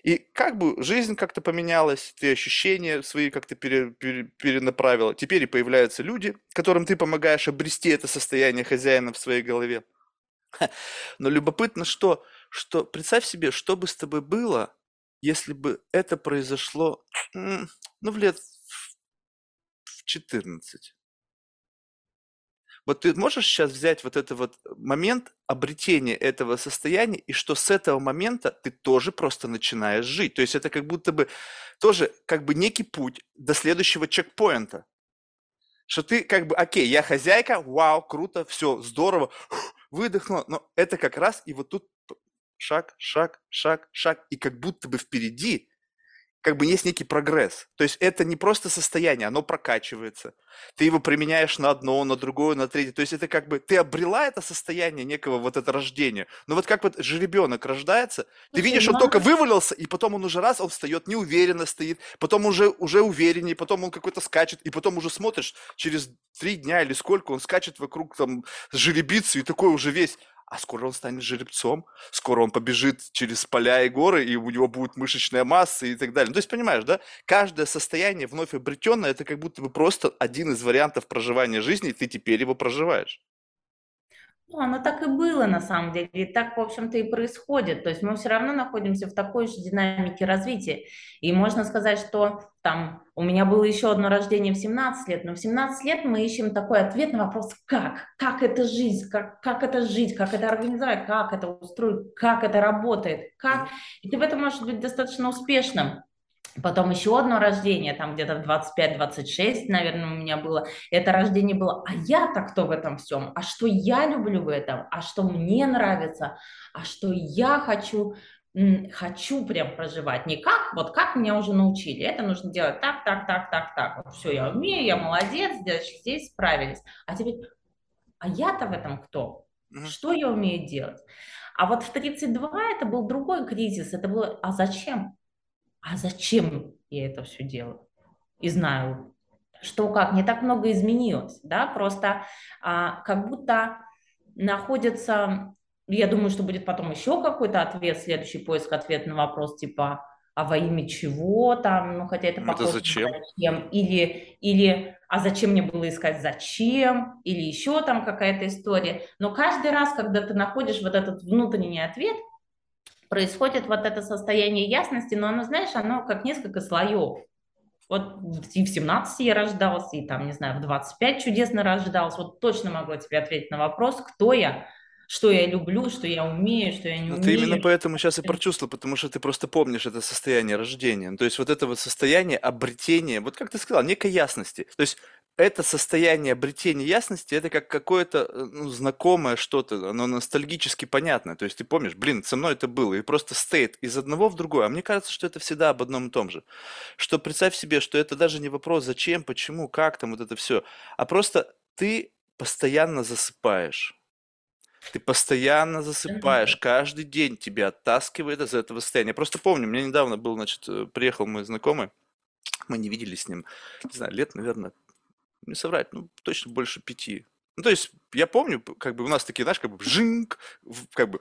Speaker 1: И как бы жизнь как-то поменялась, ты ощущения свои как-то пере, пере, перенаправила. Теперь и появляются люди, которым ты помогаешь обрести это состояние хозяина в своей голове. Но любопытно, что, что представь себе, что бы с тобой было, если бы это произошло, ну, в лет в 14. Вот ты можешь сейчас взять вот этот вот момент обретения этого состояния, и что с этого момента ты тоже просто начинаешь жить. То есть это как будто бы тоже как бы некий путь до следующего чекпоинта. Что ты как бы, окей, я хозяйка, вау, круто, все, здорово, выдохнула, но это как раз и вот тут шаг, шаг, шаг, шаг, и как будто бы впереди как бы есть некий прогресс. То есть это не просто состояние, оно прокачивается. Ты его применяешь на одно, на другое, на третье. То есть это как бы ты обрела это состояние некого вот это рождение. Но вот как вот жеребенок рождается, ты видишь, он только вывалился, и потом он уже раз, он встает, неуверенно стоит, потом уже, уже увереннее, потом он какой-то скачет, и потом уже смотришь, через три дня или сколько он скачет вокруг там жеребицы, и такой уже весь, а скоро он станет жеребцом, скоро он побежит через поля и горы, и у него будет мышечная масса и так далее. Ну, то есть, понимаешь, да, каждое состояние вновь обретенное, это как будто бы просто один из вариантов проживания жизни, и ты теперь его проживаешь.
Speaker 2: Ну, оно так и было на самом деле, и так, в общем-то, и происходит. То есть мы все равно находимся в такой же динамике развития. И можно сказать, что там у меня было еще одно рождение в 17 лет, но в 17 лет мы ищем такой ответ на вопрос, как? Как это жизнь? Как, как это жить? Как это организовать? Как это устроить? Как это работает? Как? И ты в этом можешь быть достаточно успешным. Потом еще одно рождение, там где-то 25-26, наверное, у меня было. Это рождение было, а я-то кто в этом всем? А что я люблю в этом? А что мне нравится? А что я хочу? хочу прям проживать, не как, вот как меня уже научили, это нужно делать так, так, так, так, так, вот все, я умею, я молодец, здесь, здесь справились, а теперь, а я-то в этом кто? Что я умею делать? А вот в 32 это был другой кризис, это было, а зачем? А зачем я это все делаю? И знаю, что как, не так много изменилось, да, просто а, как будто находится, я думаю, что будет потом еще какой-то ответ, следующий поиск ответа на вопрос типа, а во имя чего там, ну хотя это
Speaker 1: похоже это зачем?
Speaker 2: зачем, или, или а зачем мне было искать зачем, или еще там какая-то история, но каждый раз, когда ты находишь вот этот внутренний ответ, происходит вот это состояние ясности, но оно, знаешь, оно как несколько слоев. Вот и в 17 я рождался, и там, не знаю, в 25 чудесно рождался. Вот точно могу тебе ответить на вопрос, кто я, что я люблю, что я умею, что я не
Speaker 1: Ну,
Speaker 2: умею.
Speaker 1: ты именно поэтому сейчас и прочувствовал, потому что ты просто помнишь это состояние рождения. Ну, То есть вот это вот состояние обретения, вот как ты сказал, некой ясности. То есть это состояние обретения ясности, это как какое-то э, ну, знакомое что-то, оно ностальгически понятное. То есть ты помнишь, блин, со мной это было, и просто стейт из одного в другое. А мне кажется, что это всегда об одном и том же. Что представь себе, что это даже не вопрос, зачем, почему, как там вот это все, а просто ты постоянно засыпаешь. Ты постоянно засыпаешь, каждый день тебя оттаскивает из этого состояния. Я просто помню, у меня недавно был, значит, э, приехал мой знакомый, мы не виделись с ним, не знаю, лет, наверное, не соврать, ну, точно больше пяти. Ну, то есть, я помню, как бы у нас такие, знаешь, как бы жинг, как бы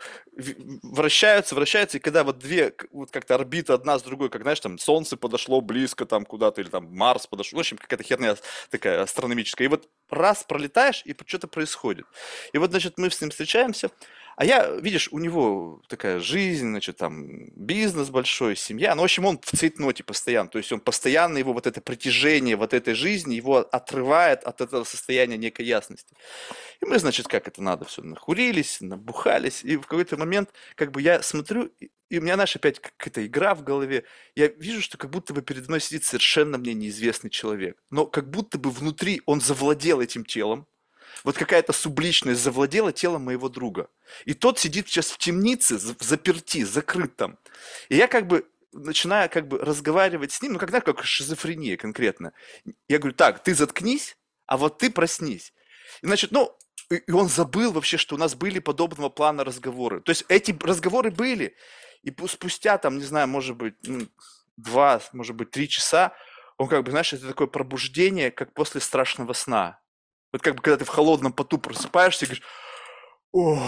Speaker 1: вращаются, вращаются, и когда вот две, вот как-то орбиты одна с другой, как, знаешь, там, Солнце подошло близко там куда-то, или там Марс подошел, в общем, какая-то херня такая астрономическая. И вот раз пролетаешь, и что-то происходит. И вот, значит, мы с ним встречаемся, а я, видишь, у него такая жизнь, значит, там, бизнес большой, семья. Ну, в общем, он в цейтноте постоянно. То есть он постоянно, его вот это притяжение вот этой жизни, его отрывает от этого состояния некой ясности. И мы, значит, как это надо, все нахурились, набухались. И в какой-то момент, как бы я смотрю, и у меня, знаешь, опять какая-то игра в голове. Я вижу, что как будто бы передо мной сидит совершенно мне неизвестный человек. Но как будто бы внутри он завладел этим телом. Вот какая-то субличность завладела телом моего друга. И тот сидит сейчас в темнице, в заперти, закрыт там. И я как бы начинаю как бы разговаривать с ним, ну, когда как шизофрения конкретно. Я говорю, так, ты заткнись, а вот ты проснись. И, значит, ну, и он забыл вообще, что у нас были подобного плана разговоры. То есть эти разговоры были. И пу- спустя, там, не знаю, может быть, ну, два, может быть, три часа, он как бы, знаешь, это такое пробуждение, как после страшного сна. Вот как бы, когда ты в холодном поту просыпаешься и говоришь, о,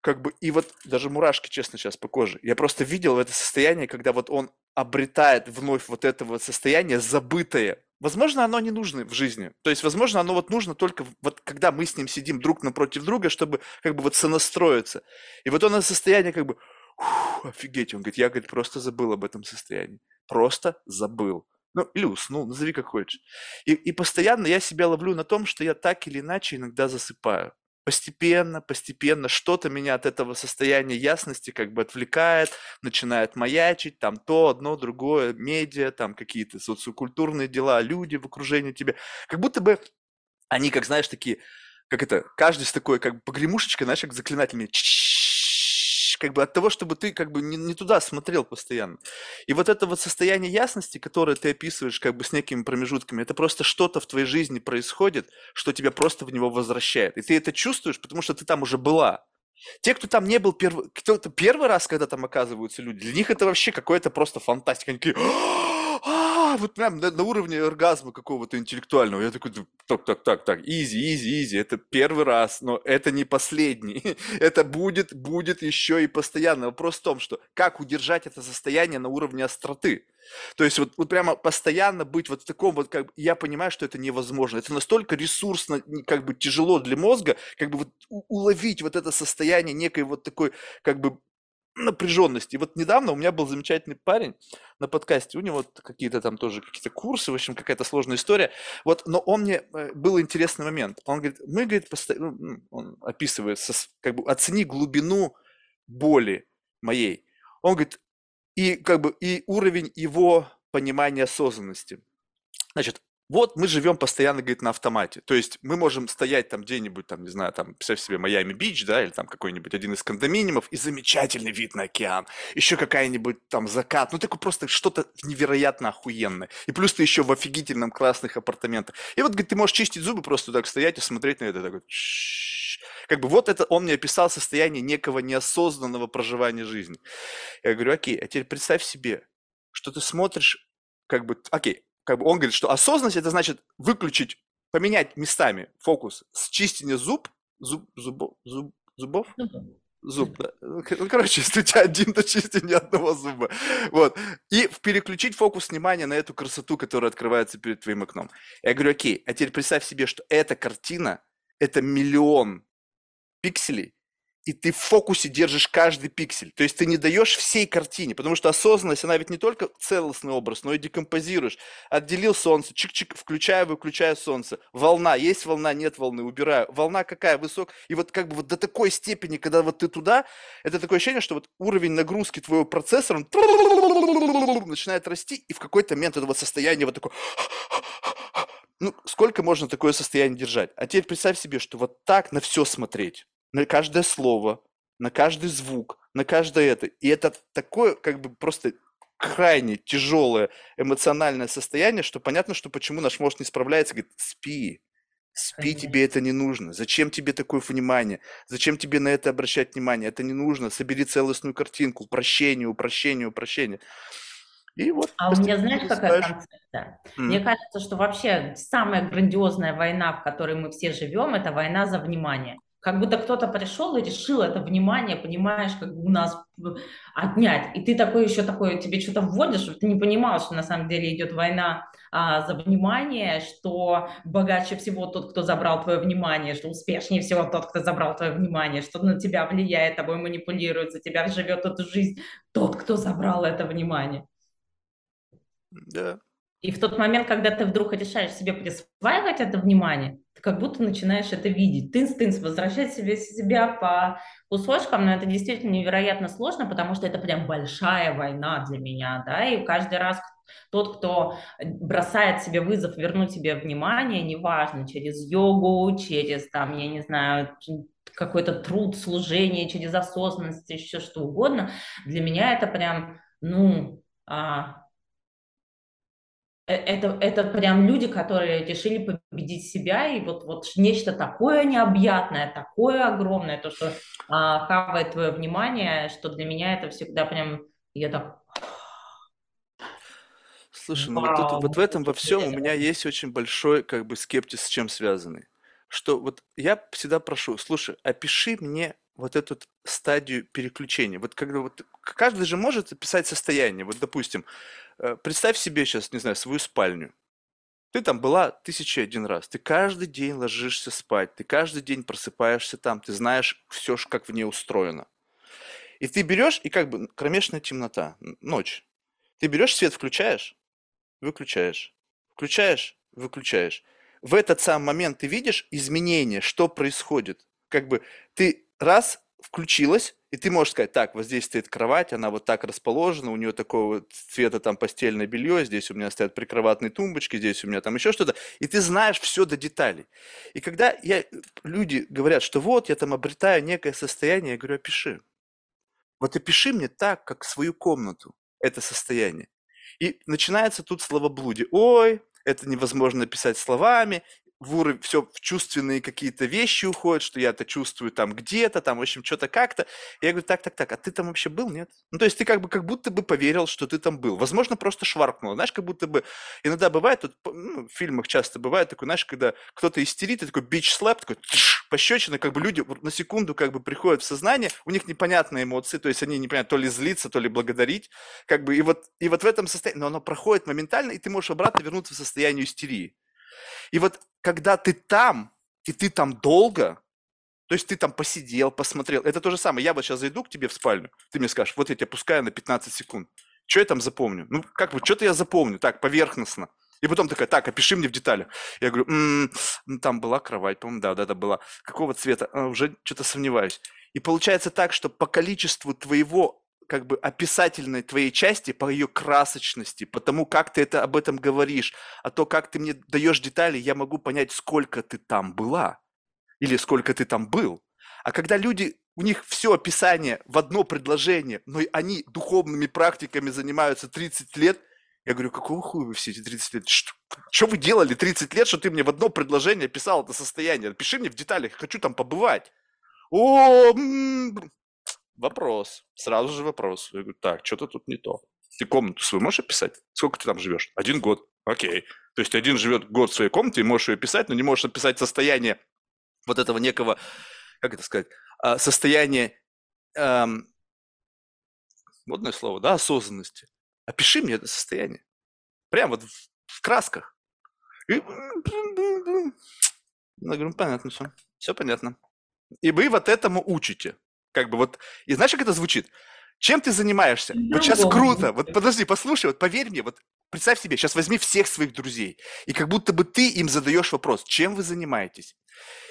Speaker 1: как бы, и вот даже мурашки, честно, сейчас по коже. Я просто видел это состояние, когда вот он обретает вновь вот это вот состояние забытое. Возможно, оно не нужно в жизни. То есть, возможно, оно вот нужно только вот когда мы с ним сидим друг напротив друга, чтобы как бы вот сонастроиться. И вот он это состояние как бы, «Ух, офигеть, он говорит, я, говорит, просто забыл об этом состоянии. Просто забыл. Ну, или уснул, назови как хочешь. И, и постоянно я себя ловлю на том, что я так или иначе иногда засыпаю. Постепенно, постепенно что-то меня от этого состояния ясности как бы отвлекает, начинает маячить, там то, одно, другое, медиа, там какие-то социокультурные дела, люди в окружении тебя. Как будто бы они, как знаешь, такие, как это, каждый с такой, как бы погремушечкой, знаешь, как заклинателями, как бы от того, чтобы ты как бы не, не туда смотрел постоянно. И вот это вот состояние ясности, которое ты описываешь как бы с некими промежутками, это просто что-то в твоей жизни происходит, что тебя просто в него возвращает. И ты это чувствуешь, потому что ты там уже была. Те, кто там не был первый, кто-то первый раз, когда там оказываются люди, для них это вообще какое-то просто фантастика. Они такие, «А, вот прям на, на уровне оргазма какого-то интеллектуального. Я такой, так, так, так, так, easy, easy, easy, это первый раз, но это не последний. Это будет, будет еще и постоянно. Вопрос в том, что как удержать это состояние на уровне остроты. То есть вот, вот прямо постоянно быть вот в таком вот, как я понимаю, что это невозможно. Это настолько ресурсно, как бы тяжело для мозга, как бы вот уловить вот это состояние некой вот такой, как бы напряженности. И вот недавно у меня был замечательный парень на подкасте, у него какие-то там тоже какие-то курсы, в общем, какая-то сложная история. Вот, но он мне, э, был интересный момент. Он говорит, мы, говорит, постоянно, он описывает, как бы оцени глубину боли моей. Он говорит, и как бы и уровень его понимания осознанности. Значит, вот мы живем постоянно, говорит, на автомате. То есть мы можем стоять там где-нибудь, там, не знаю, там, представь себе, Майами-Бич, да, или там какой-нибудь один из кондоминиумов, и замечательный вид на океан. Еще какая-нибудь там закат. Ну, такое просто что-то невероятно охуенное. И плюс ты еще в офигительном классных апартаментах. И вот, говорит, ты можешь чистить зубы, просто так стоять и смотреть на это, такой, как бы вот это он мне описал состояние некого неосознанного проживания жизни. Я говорю, окей, а теперь представь себе, что ты смотришь, как бы, окей, как бы он говорит, что осознанность это значит выключить, поменять местами фокус с чистения зуб, зуб, зубов, зуб, зубов, зуб, да. Ну, ну, короче, если у тебя один, то чисти ни одного зуба. Вот. И переключить фокус внимания на эту красоту, которая открывается перед твоим окном. Я говорю, окей, а теперь представь себе, что эта картина, это миллион пикселей, и ты в фокусе держишь каждый пиксель. То есть ты не даешь всей картине, потому что осознанность, она ведь не только целостный образ, но и декомпозируешь. Отделил солнце, чик-чик, включаю, выключаю солнце. Волна, есть волна, нет волны, убираю. Волна какая, высокая. И вот как бы вот до такой степени, когда вот ты туда, это такое ощущение, что вот уровень нагрузки твоего процессора начинает расти, и в какой-то момент это вот состояние вот такое ну, сколько можно такое состояние держать? А теперь представь себе, что вот так на все смотреть на каждое слово, на каждый звук, на каждое это. И это такое, как бы просто крайне тяжелое эмоциональное состояние, что понятно, что почему наш мозг не справляется, говорит, спи, спи,
Speaker 2: Конечно.
Speaker 1: тебе это не нужно. Зачем тебе такое внимание? Зачем тебе на это обращать внимание? Это не нужно. Собери целостную картинку, упрощение, упрощение, упрощение. И вот
Speaker 2: А у меня знаешь, какая
Speaker 1: засыпаешь.
Speaker 2: концепция?
Speaker 1: М.
Speaker 2: Мне кажется, что вообще самая грандиозная война, в которой мы все живем, это война за внимание. Как будто кто-то пришел и решил это внимание, понимаешь, как бы у нас э, отнять. И ты такой еще такой, тебе что-то вводишь, ты не понимал, что на самом деле идет война а, за внимание, что богаче всего тот, кто забрал твое внимание, что успешнее всего тот, кто забрал твое внимание, что на тебя влияет, тобой манипулирует, за тебя живет эту жизнь тот, кто забрал это внимание.
Speaker 1: Да.
Speaker 2: И в тот момент, когда ты вдруг решаешь себе присваивать это внимание, ты как будто начинаешь это видеть. Тынс-тынс, возвращать себе себя по кусочкам, но это действительно невероятно сложно, потому что это прям большая война для меня, да, и каждый раз тот, кто бросает себе вызов вернуть себе внимание, неважно, через йогу, через, там, я не знаю, какой-то труд, служение, через осознанность, еще что угодно, для меня это прям, ну, а, это, это прям люди, которые решили победить себя, и вот, вот нечто такое необъятное, такое огромное, то, что а, хавает твое внимание, что для меня это всегда прям, я так,
Speaker 1: Слушай, ну вот тут вот в этом во всем у меня есть очень большой как бы скептиз, с чем связанный. Что вот я всегда прошу, слушай, опиши мне вот эту стадию переключения. Вот когда вот каждый же может описать состояние. Вот, допустим, э, представь себе сейчас, не знаю, свою спальню. Ты там была тысяча один раз. Ты каждый день ложишься спать, ты каждый день просыпаешься там, ты знаешь все, как в ней устроено. И ты берешь, и как бы кромешная темнота, ночь. Ты берешь свет, включаешь, выключаешь, включаешь, выключаешь. В этот самый момент ты видишь изменения, что происходит. Как бы ты раз включилась, и ты можешь сказать, так, вот здесь стоит кровать, она вот так расположена, у нее такого вот цвета там постельное белье, здесь у меня стоят прикроватные тумбочки, здесь у меня там еще что-то, и ты знаешь все до деталей. И когда я, люди говорят, что вот, я там обретаю некое состояние, я говорю, опиши. Вот опиши мне так, как свою комнату, это состояние. И начинается тут словоблудие. Ой, это невозможно написать словами, в уровень, все в чувственные какие-то вещи уходят, что я это чувствую там где-то, там, в общем, что-то как-то. Я говорю, так, так, так, а ты там вообще был, нет? Ну, то есть ты как бы как будто бы поверил, что ты там был. Возможно, просто шваркнул. Знаешь, как будто бы иногда бывает, тут, ну, в фильмах часто бывает такое, знаешь, когда кто-то истерит, и такой бич слэп, такой тш, пощечина, как бы люди на секунду как бы приходят в сознание, у них непонятные эмоции, то есть они не понимают, то ли злиться, то ли благодарить, как бы, и вот, и вот в этом состоянии, но оно проходит моментально, и ты можешь обратно вернуться в состояние истерии. И вот когда ты там, и ты там долго, то есть ты там посидел, посмотрел, это то же самое. Я вот сейчас зайду к тебе в спальню, ты мне скажешь, вот я тебя пускаю на 15 секунд. Что я там запомню? Ну, как бы, что-то я запомню, так, поверхностно. И потом такая, так, опиши мне в деталях. Я говорю, «М, ну, там была кровать, по-моему, да, да, да, была. Какого цвета? А, уже что-то сомневаюсь. И получается так, что по количеству твоего как бы описательной твоей части, по ее красочности, по тому, как ты это об этом говоришь, а то, как ты мне даешь детали, я могу понять, сколько ты там была или сколько ты там был. А когда люди, у них все описание в одно предложение, но они духовными практиками занимаются 30 лет, я говорю, какого хуя вы все эти 30 лет? Что, что вы делали 30 лет, что ты мне в одно предложение описал это состояние? Пиши мне в деталях, хочу там побывать. О, м, вопрос. Сразу же вопрос. Я говорю, так, что-то тут не то. Ты комнату свою можешь описать? Сколько ты там живешь? Один год. Окей. То есть один живет год в своей комнате, и можешь ее описать, но не можешь описать состояние вот этого некого, как это сказать, а, состояния, ам, модное слово, да, осознанности. Опиши мне это состояние. Прям вот в, в красках. И, я говорю, «Ну, понятно все. Все понятно. И вы вот этому учите. Как бы вот, и знаешь, как это звучит? Чем ты занимаешься? Вот сейчас круто. Вот подожди, послушай, вот поверь мне, вот представь себе, сейчас возьми всех своих друзей, и как будто бы ты им задаешь вопрос, чем вы занимаетесь?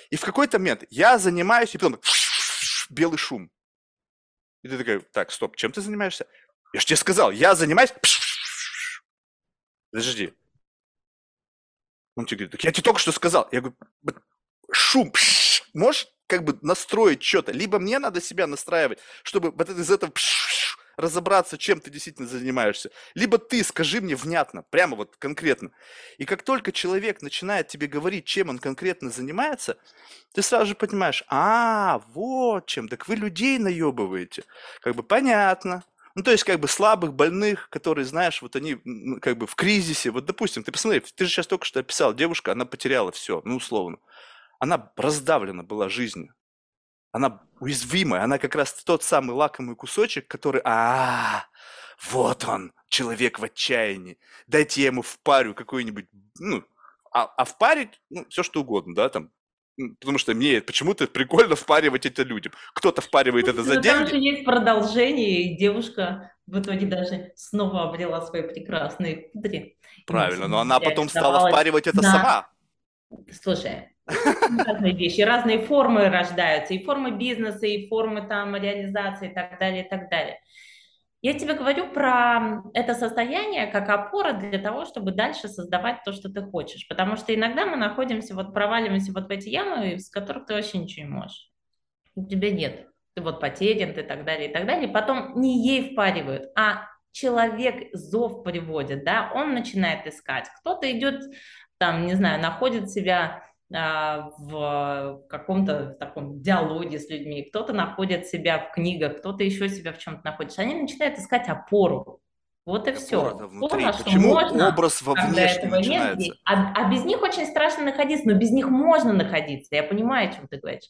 Speaker 1: И в какой-то момент я занимаюсь, и потом белый шум. И ты такой, так, стоп, чем ты занимаешься? Я же тебе сказал, я занимаюсь... Подожди. Он тебе говорит, так я тебе только что сказал. Я говорю, «Б- шум, можешь как бы настроить что-то? Либо мне надо себя настраивать, чтобы вот из этого разобраться, чем ты действительно занимаешься. Либо ты скажи мне внятно, прямо вот конкретно. И как только человек начинает тебе говорить, чем он конкретно занимается, ты сразу же понимаешь, а, вот чем, так вы людей наебываете. Как бы понятно. Ну, то есть, как бы слабых, больных, которые, знаешь, вот они как бы в кризисе. Вот, допустим, ты посмотри, ты же сейчас только что описал, девушка, она потеряла все, ну, условно. Она раздавлена была жизнью. Она уязвимая, она как раз тот самый лакомый кусочек, который, а, вот он, человек в отчаянии. Дайте я ему впарю какой-нибудь, ну, а, а впарить, ну, все что угодно, да, там, потому что мне почему-то прикольно впаривать это людям. Кто-то впаривает это за
Speaker 2: Ну, там
Speaker 1: деньги,
Speaker 2: же есть продолжение, и девушка в итоге даже снова обрела свои прекрасные кудри.
Speaker 1: Правильно, но она потом стала впаривать это
Speaker 2: на-
Speaker 1: сама.
Speaker 2: Слушай, разные вещи, разные формы рождаются, и формы бизнеса, и формы там реализации, и так далее, и так далее. Я тебе говорю про это состояние как опора для того, чтобы дальше создавать то, что ты хочешь. Потому что иногда мы находимся, вот проваливаемся вот в эти ямы, с которых ты вообще ничего не можешь. У тебя нет. Ты вот потерян, ты так далее, и так далее. Потом не ей впаривают, а человек зов приводит, да, он начинает искать. Кто-то идет, там, не знаю, находит себя а, в каком-то таком диалоге с людьми, кто-то находит себя в книгах, кто-то еще себя в чем-то находит. Они начинают искать опору. Вот и все. На что
Speaker 1: Почему
Speaker 2: можно,
Speaker 1: образ во внешнем
Speaker 2: нет,
Speaker 1: начинается?
Speaker 2: а, а без них очень страшно находиться, но без них можно находиться. Я понимаю, о чем ты говоришь.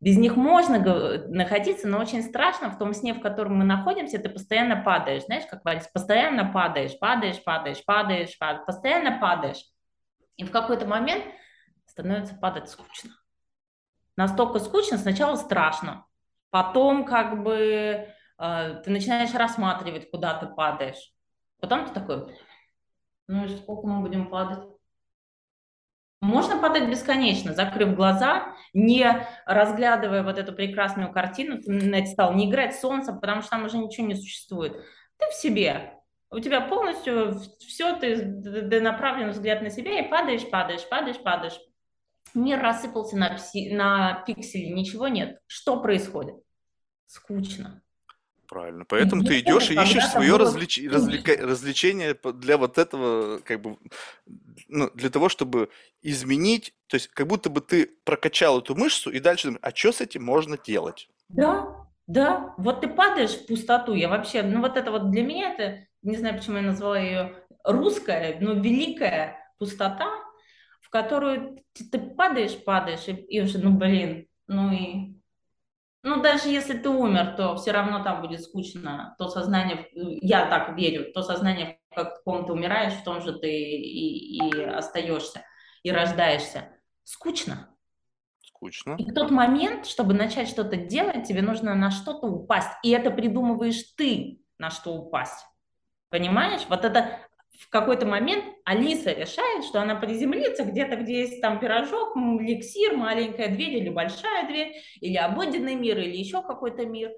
Speaker 2: Без них можно находиться, но очень страшно в том сне, в котором мы находимся, ты постоянно падаешь, знаешь, как вальс, постоянно падаешь, падаешь, падаешь, падаешь, падаешь, постоянно падаешь. И в какой-то момент становится падать скучно. Настолько скучно, сначала страшно, потом как бы э, ты начинаешь рассматривать, куда ты падаешь. Потом ты такой, ну и сколько мы будем падать? Можно падать бесконечно, закрыв глаза, не разглядывая вот эту прекрасную картину, ты стал не играть солнце, потому что там уже ничего не существует. Ты в себе, у тебя полностью все, ты д- направлен взгляд на себя и падаешь, падаешь, падаешь, падаешь. Мир рассыпался на, пси- на пиксели, ничего нет. Что происходит? Скучно.
Speaker 1: Правильно. Поэтому ты
Speaker 2: Если
Speaker 1: идешь и ищешь свое
Speaker 2: было
Speaker 1: развлеч... развлека- развлечение для вот этого, как бы, ну, для того, чтобы изменить, то есть как будто бы ты прокачал эту мышцу и дальше думаешь, а что с этим можно делать?
Speaker 2: Да, да, вот ты падаешь в пустоту. Я вообще, ну вот это вот для меня это, не знаю, почему я назвала ее русская, но великая пустота, в которую ты, ты падаешь, падаешь, и, и уже, ну блин, ну и... Ну, даже если ты умер, то все равно там будет скучно. То сознание, в- я так верю, то сознание, в каком ты умираешь, в том же ты и, и остаешься, и рождаешься. Скучно.
Speaker 1: Скучно.
Speaker 2: И в тот момент, чтобы начать что-то делать, тебе нужно на что-то упасть. И это придумываешь ты, на что упасть. Понимаешь? Вот это в какой-то момент Алиса решает, что она приземлится где-то, где есть там пирожок, эликсир, маленькая дверь или большая дверь, или обыденный мир, или еще какой-то мир.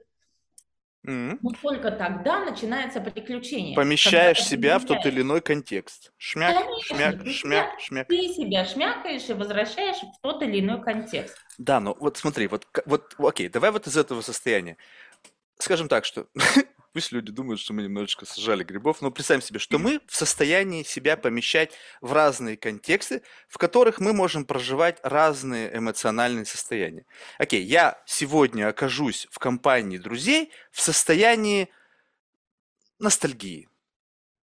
Speaker 1: М.
Speaker 2: Но только тогда начинается приключение.
Speaker 1: Помещаешь себя в тот или иной контекст. Шмяк,
Speaker 2: Конечно,
Speaker 1: шмяк,
Speaker 2: ты
Speaker 1: шмяк,
Speaker 2: себя-
Speaker 1: шмяк.
Speaker 2: Ты себя шмякаешь и возвращаешь в тот или иной контекст.
Speaker 1: Да, но вот смотри, вот, вот, окей, давай вот из этого состояния. Скажем так, что пусть люди думают, что мы немножечко сажали грибов, но представим себе, что мы в состоянии себя помещать в разные контексты, в которых мы можем проживать разные эмоциональные состояния. Окей, я сегодня окажусь в компании друзей в состоянии ностальгии.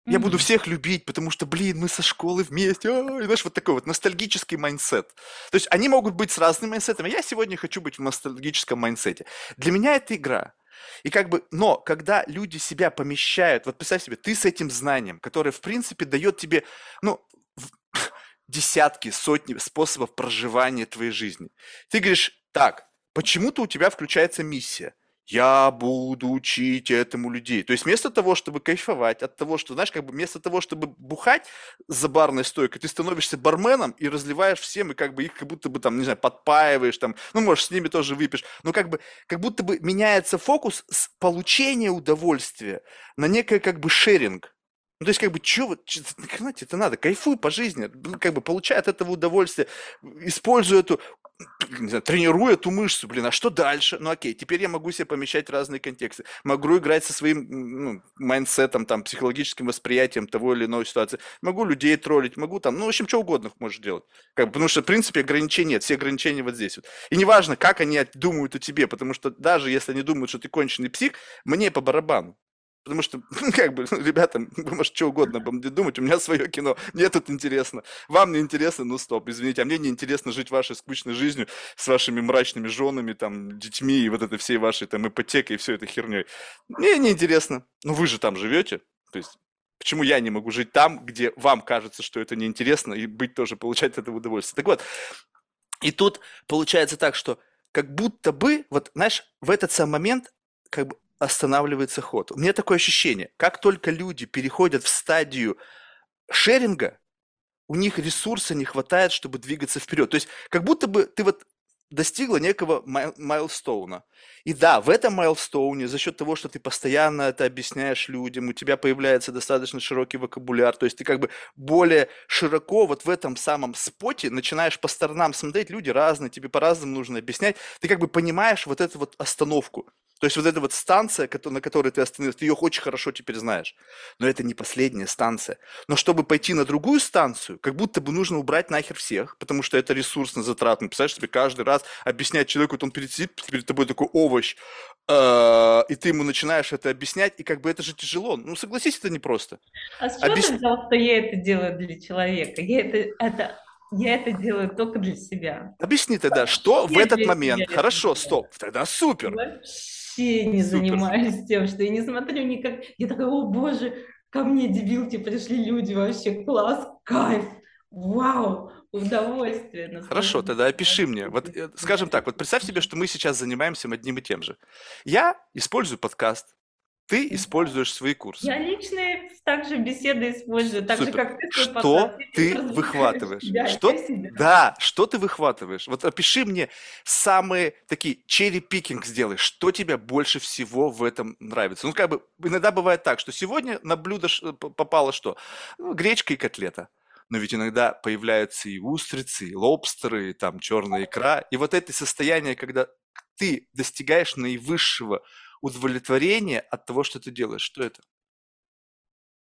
Speaker 1: Я буду
Speaker 2: Мгм.
Speaker 1: всех любить, потому что, блин, мы со школы вместе. а, И знаешь, вот такой вот ностальгический mindset. То есть они могут быть с разными mindset ами. Я сегодня хочу быть в ностальгическом mindset е. Для меня это игра. И как бы, но когда люди себя помещают, вот представь себе, ты с этим знанием, которое, в принципе, дает тебе, ну, десятки, сотни способов проживания твоей жизни. Ты говоришь, так, почему-то у тебя включается миссия. Я буду учить этому людей. То есть вместо того, чтобы кайфовать от того, что, знаешь, как бы вместо того, чтобы бухать за барной стойкой, ты становишься барменом и разливаешь всем, и как бы их как будто бы там, не знаю, подпаиваешь там, ну, может, с ними тоже выпьешь, но как бы, как будто бы меняется фокус с получения удовольствия на некое как бы шеринг. Ну, то есть, как бы, что вот, нахрена тебе это надо? Кайфуй по жизни, как бы, получай от этого удовольствие, используй эту не знаю, тренирую эту мышцу, блин, а что дальше? Ну окей, теперь я могу себе помещать разные контексты. Могу играть со своим ну, mindset ом, там, психологическим восприятием того или иной ситуации. Могу людей троллить, могу там, ну, в общем, что угодно можешь делать. Как, потому что, в принципе, ограничений нет, все ограничения вот здесь вот. И неважно, как они думают о тебе, потому что даже если они думают, что ты конченый псих, мне по барабану. Потому что, как бы, ребята, вы можете что угодно обо мне думать, у меня свое кино, мне тут интересно. Вам не интересно, ну стоп, извините, а мне не интересно жить вашей скучной жизнью с вашими мрачными женами, там, детьми и вот этой всей вашей там ипотекой и все этой херней. Мне не интересно. Ну вы же там живете, то есть Почему я не могу жить там, где вам кажется, что это неинтересно, и быть тоже, получать это удовольствие? Так вот, и тут получается так, что как будто бы, вот, знаешь, в этот самый момент как бы останавливается ход. У меня такое ощущение, как только люди переходят в стадию шеринга, у них ресурса не хватает, чтобы двигаться вперед. То есть как будто бы ты вот достигла некого майлстоуна. И да, в этом майлстоуне, за счет того, что ты постоянно это объясняешь людям, у тебя появляется достаточно широкий вокабуляр, то есть ты как бы более широко вот в этом самом споте начинаешь по сторонам смотреть, люди разные, тебе по-разному нужно объяснять, ты как бы понимаешь вот эту вот остановку. То есть вот эта вот станция, на которой ты остановился, ты ее очень хорошо теперь знаешь. Но это не последняя станция. Но чтобы пойти на другую станцию, как будто бы нужно убрать нахер всех, потому что это ресурсно затратно. Представляешь, тебе каждый раз объяснять человеку, вот он перед, сидит перед тобой такой овощ, э, и ты ему начинаешь это объяснять, и как бы это же тяжело. Ну, согласись, это непросто.
Speaker 2: А с чего Объяс... ты взял, что я это делаю для человека? Я это, это я это делаю только для себя.
Speaker 1: Объясни тогда, что я в этот момент? Хорошо, стоп, тогда супер
Speaker 2: вообще не Супер. занимаюсь тем, что я не смотрю никак. Я такая, о боже, ко мне дебилки пришли люди, вообще класс, кайф, вау, удовольствие.
Speaker 1: Хорошо, тогда опиши мне. Вот, э, скажем так, вот представь себе, что мы сейчас занимаемся одним и тем же. Я использую подкаст, ты используешь свои курсы.
Speaker 2: Я личные также беседы использую, так
Speaker 1: Супер.
Speaker 2: же, как ты.
Speaker 1: Что ты выхватываешь? Что, да, что ты выхватываешь? Вот опиши мне самые такие черри-пикинг сделай. Что тебе больше всего в этом нравится? Ну, как бы, иногда бывает так, что сегодня на блюдо попало что? Ну, гречка и котлета. Но ведь иногда появляются и устрицы, и лобстеры, и там черная икра. И вот это состояние, когда ты достигаешь наивысшего удовлетворение от того, что ты делаешь. Что это?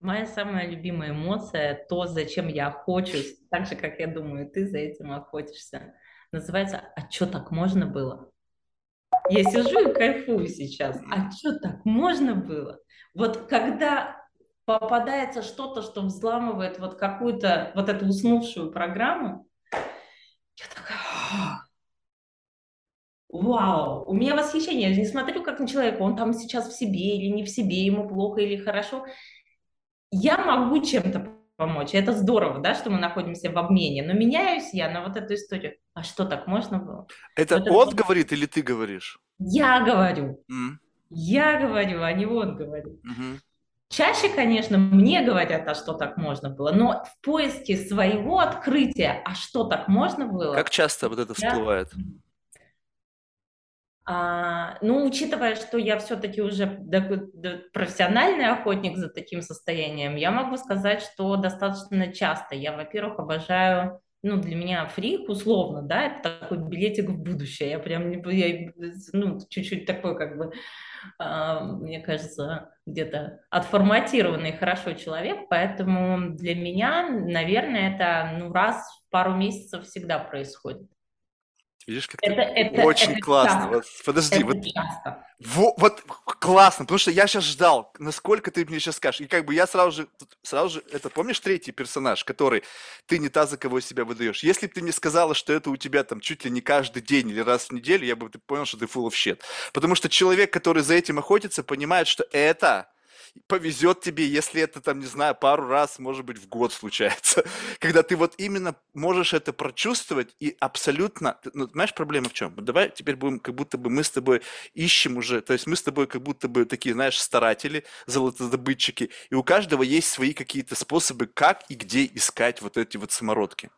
Speaker 2: Моя самая любимая эмоция, то, зачем я охочусь, так же, как я думаю, ты за этим охотишься, называется «А что так можно было?» Я сижу и кайфую сейчас. А что так можно было? Вот когда попадается что-то, что взламывает вот какую-то вот эту уснувшую программу, я такая, Вау, у меня восхищение. Я не смотрю как на человека, он там сейчас в себе или не в себе, ему плохо или хорошо. Я могу чем-то помочь. Это здорово, да, что мы находимся в обмене. Но меняюсь я на вот эту историю. А что, так можно было?
Speaker 1: Это вот он это... говорит или ты говоришь?
Speaker 2: Я говорю. Mm. Я говорю, а не он говорит. Mm-hmm. Чаще, конечно, мне говорят, а что так можно было, но в поиске своего открытия, а что так можно было...
Speaker 1: Как часто вот это всплывает? Я
Speaker 2: а, ну, учитывая, что я все-таки уже профессиональный охотник за таким состоянием, я могу сказать, что достаточно часто. Я, во-первых, обожаю ну, для меня фрик, условно, да, это такой билетик в будущее. Я прям, я, ну, чуть-чуть такой, как бы, э, мне кажется, где-то отформатированный хорошо человек, поэтому для меня, наверное, это, ну, раз в пару месяцев всегда происходит.
Speaker 1: Видишь, как это, это очень это классно. Часто. Вот, подожди, это вот, часто. вот, вот классно, потому что я сейчас ждал, насколько ты мне сейчас скажешь. И как бы я сразу же, сразу же, это помнишь третий персонаж, который ты не та, за кого себя выдаешь. Если бы ты мне сказала, что это у тебя там чуть ли не каждый день или раз в неделю, я бы понял, что ты full of shit. Потому что человек, который за этим охотится, понимает, что это повезет тебе, если это там, не знаю, пару раз, может быть, в год случается. Когда ты вот именно можешь это прочувствовать и абсолютно... Ну, знаешь, проблема в чем? Давай теперь будем, как будто бы мы с тобой ищем уже, то есть мы с тобой как будто бы такие, знаешь, старатели, золотодобытчики, и у каждого есть свои какие-то способы, как и где искать вот эти вот самородки.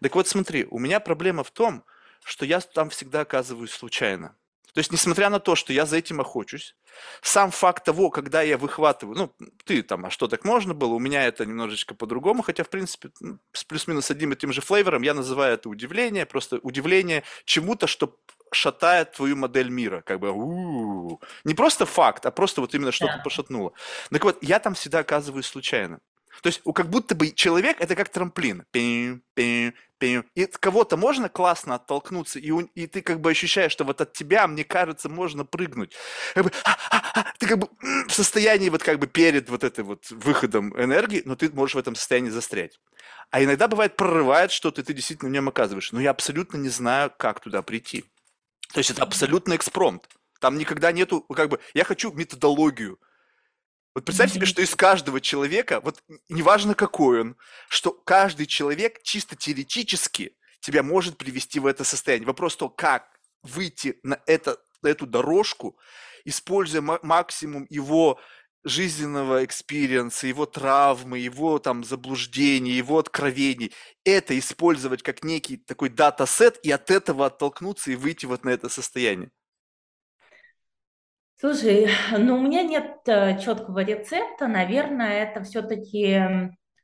Speaker 1: Так вот, смотри, у меня проблема в том, что я там всегда оказываюсь случайно. То есть, несмотря на то, что я за этим охочусь, сам факт того, когда я выхватываю, ну, ты там, а что так можно было, у меня это немножечко по-другому, хотя, в принципе, с плюс-минус одним и тем же флейвором, я называю это удивление, просто удивление чему-то, что шатает твою модель мира, как бы, у-у-у. не просто факт, а просто вот именно что-то
Speaker 2: Да.
Speaker 1: пошатнуло. Так вот, я там всегда оказываюсь случайно. То есть, как будто бы человек это как трамплин. Пим, пим, пим. И от кого-то можно классно оттолкнуться, и, у- и ты как бы ощущаешь, что вот от тебя, мне кажется, можно прыгнуть. Как бы, а, а, а, ты как бы в состоянии вот как бы перед вот этой вот выходом энергии, но ты можешь в этом состоянии застрять. А иногда бывает прорывает что-то, и ты действительно в нем оказываешь. Но я абсолютно не знаю, как туда прийти. То есть это абсолютно экспромт. Там никогда нету, как бы, я хочу методологию. Вот представь себе, что из каждого человека, вот неважно какой он, что каждый человек чисто теоретически тебя может привести в это состояние. Вопрос то, как выйти на, это, на эту дорожку, используя ма- максимум его жизненного experience а, его травмы, его там заблуждений, его откровений, это использовать как некий такой дата-сет и от этого оттолкнуться и выйти вот на это состояние.
Speaker 2: Слушай, ну у меня нет э, четкого рецепта, наверное, это все-таки,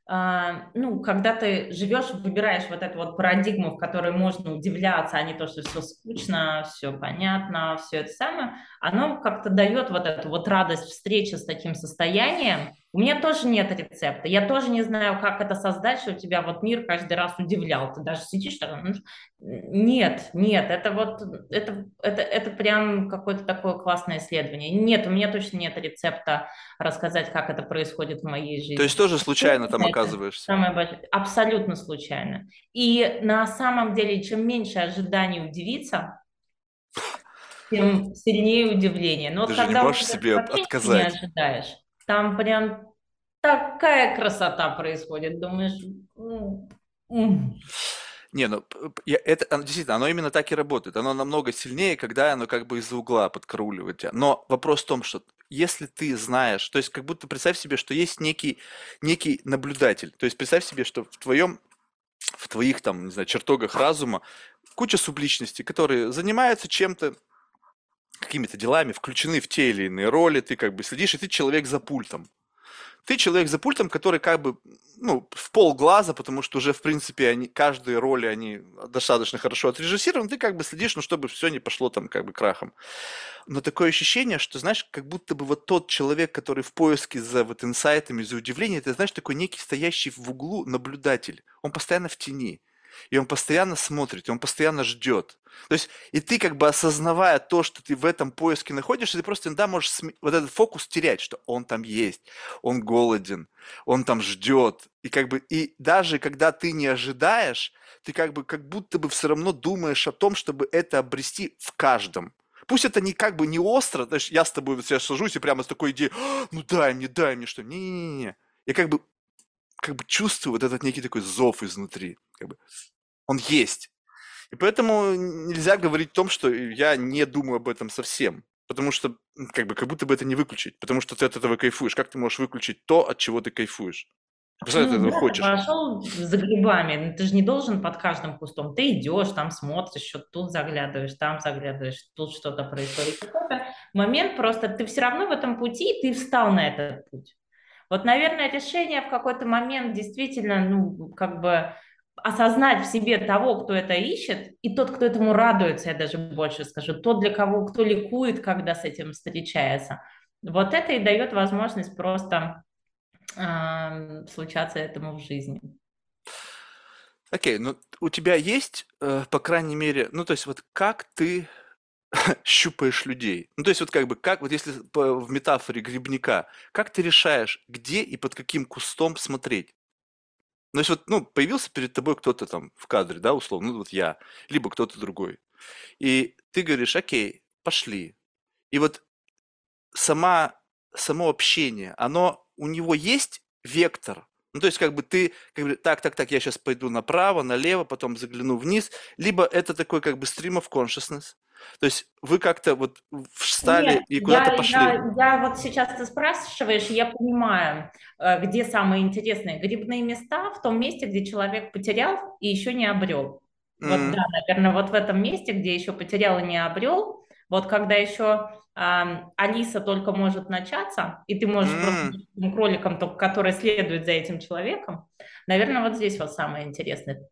Speaker 2: ну, когда ты живешь, выбираешь вот эту вот парадигму, в которой можно удивляться, а не то, что все скучно, все понятно, все это самое, оно как-то дает вот эту вот радость встречи с таким состоянием. У меня тоже нет рецепта, я тоже не знаю, как это создать, что тебя вот мир каждый раз удивлял, ты даже сидишь так, ну, нет, нет, это вот, это, это, это прям какое-то такое классное исследование. Нет, у меня точно нет рецепта рассказать, как это происходит в моей жизни.
Speaker 1: То есть тоже случайно там оказываешься.
Speaker 2: Самое большое, абсолютно случайно. И на самом деле, чем меньше ожиданий удивиться, тем сильнее удивление. Но
Speaker 1: Ты
Speaker 2: вот
Speaker 1: же не можешь себе отказать.
Speaker 2: не ожидаешь, там прям такая красота происходит. Думаешь, «М, м».
Speaker 1: Не, ну я- это оно действительно, оно именно так и работает. Оно намного сильнее, когда оно как бы из-за угла подкарауливает тебя. Но вопрос в том, что если ты знаешь, то есть как будто представь себе, что есть некий, некий наблюдатель. То есть представь себе, что в твоем, в твоих там, не знаю, чертогах разума куча субличностей, которые занимаются чем-то, какими-то делами, включены в те или иные роли, ты как бы следишь, и ты человек за пультом. Ты человек за пультом, который как бы, ну, в полглаза, потому что уже, в принципе, они, каждые роли, они достаточно хорошо отрежиссированы, ты как бы следишь, ну, чтобы все не пошло там как бы крахом. Но такое ощущение, что, знаешь, как будто бы вот тот человек, который в поиске за вот инсайтами, за удивлением, это, знаешь, такой некий стоящий в углу наблюдатель. Он постоянно в тени. И он постоянно смотрит, он постоянно ждет. То есть, и ты как бы осознавая то, что ты в этом поиске находишься, ты просто иногда можешь сме- вот этот фокус терять, что он там есть, он голоден, он там ждет. И как бы, и даже когда ты не ожидаешь, ты как бы, как будто бы все равно думаешь о том, чтобы это обрести в каждом. Пусть это не как бы не остро, знаешь, я с тобой вот сейчас сажусь и прямо с такой идеей, «А, ну дай мне, дай мне что. Не-не-не. Я как бы, как бы чувствую вот этот некий такой зов изнутри. Как бы, он есть. И поэтому нельзя говорить о том, что я не думаю об этом совсем. Потому что, как бы, как будто бы это не выключить. Потому что ты от этого кайфуешь. Как ты можешь выключить то, от чего ты кайфуешь? Ты
Speaker 2: Ну
Speaker 1: этого
Speaker 2: да, ты
Speaker 1: хочешь.
Speaker 2: пошел за грибами, но ты же не должен под каждым кустом. Ты идешь, там смотришь, что тут заглядываешь, там заглядываешь, тут что-то происходит. Какой-то момент просто ты все равно в этом пути, и ты встал на этот путь. Вот, наверное, решение в какой-то момент действительно, ну, как бы осознать в себе того, кто это ищет, и тот, кто этому радуется, я даже больше скажу, тот, для кого, кто ликует, когда с этим встречается. Вот это и дает возможность просто ам, случаться этому в жизни.
Speaker 1: Окей, ну у тебя есть, э, по крайней мере, ну то есть вот как ты щупаешь людей? Ну то есть вот как бы, как вот если в метафоре грибника, как ты решаешь, где и под каким кустом смотреть? Ну, есть вот, ну, появился перед тобой кто-то там в кадре, да, условно, ну вот я, либо кто-то другой. И ты говоришь, окей, пошли. И вот сама само общение, оно, у него есть вектор? Ну, то есть, как бы ты, как бы, так, так, так, я сейчас пойду направо, налево, потом загляну вниз, либо это такой, как бы, stream of consciousness, то есть вы как-то вот встали
Speaker 2: Нет,
Speaker 1: и куда-то
Speaker 2: я,
Speaker 1: пошли.
Speaker 2: я, я вот сейчас ты спрашиваешь, я понимаю, э, где самые интересные грибные места, в том месте, где человек потерял и еще не обрел. Вот
Speaker 1: М,
Speaker 2: да, наверное, вот в этом месте, где еще потерял и не обрел, вот когда еще ам, Алиса только может начаться, и ты можешь просто
Speaker 1: м.
Speaker 2: быть кроликом, который следует за этим человеком, наверное, вот здесь вот самое интересное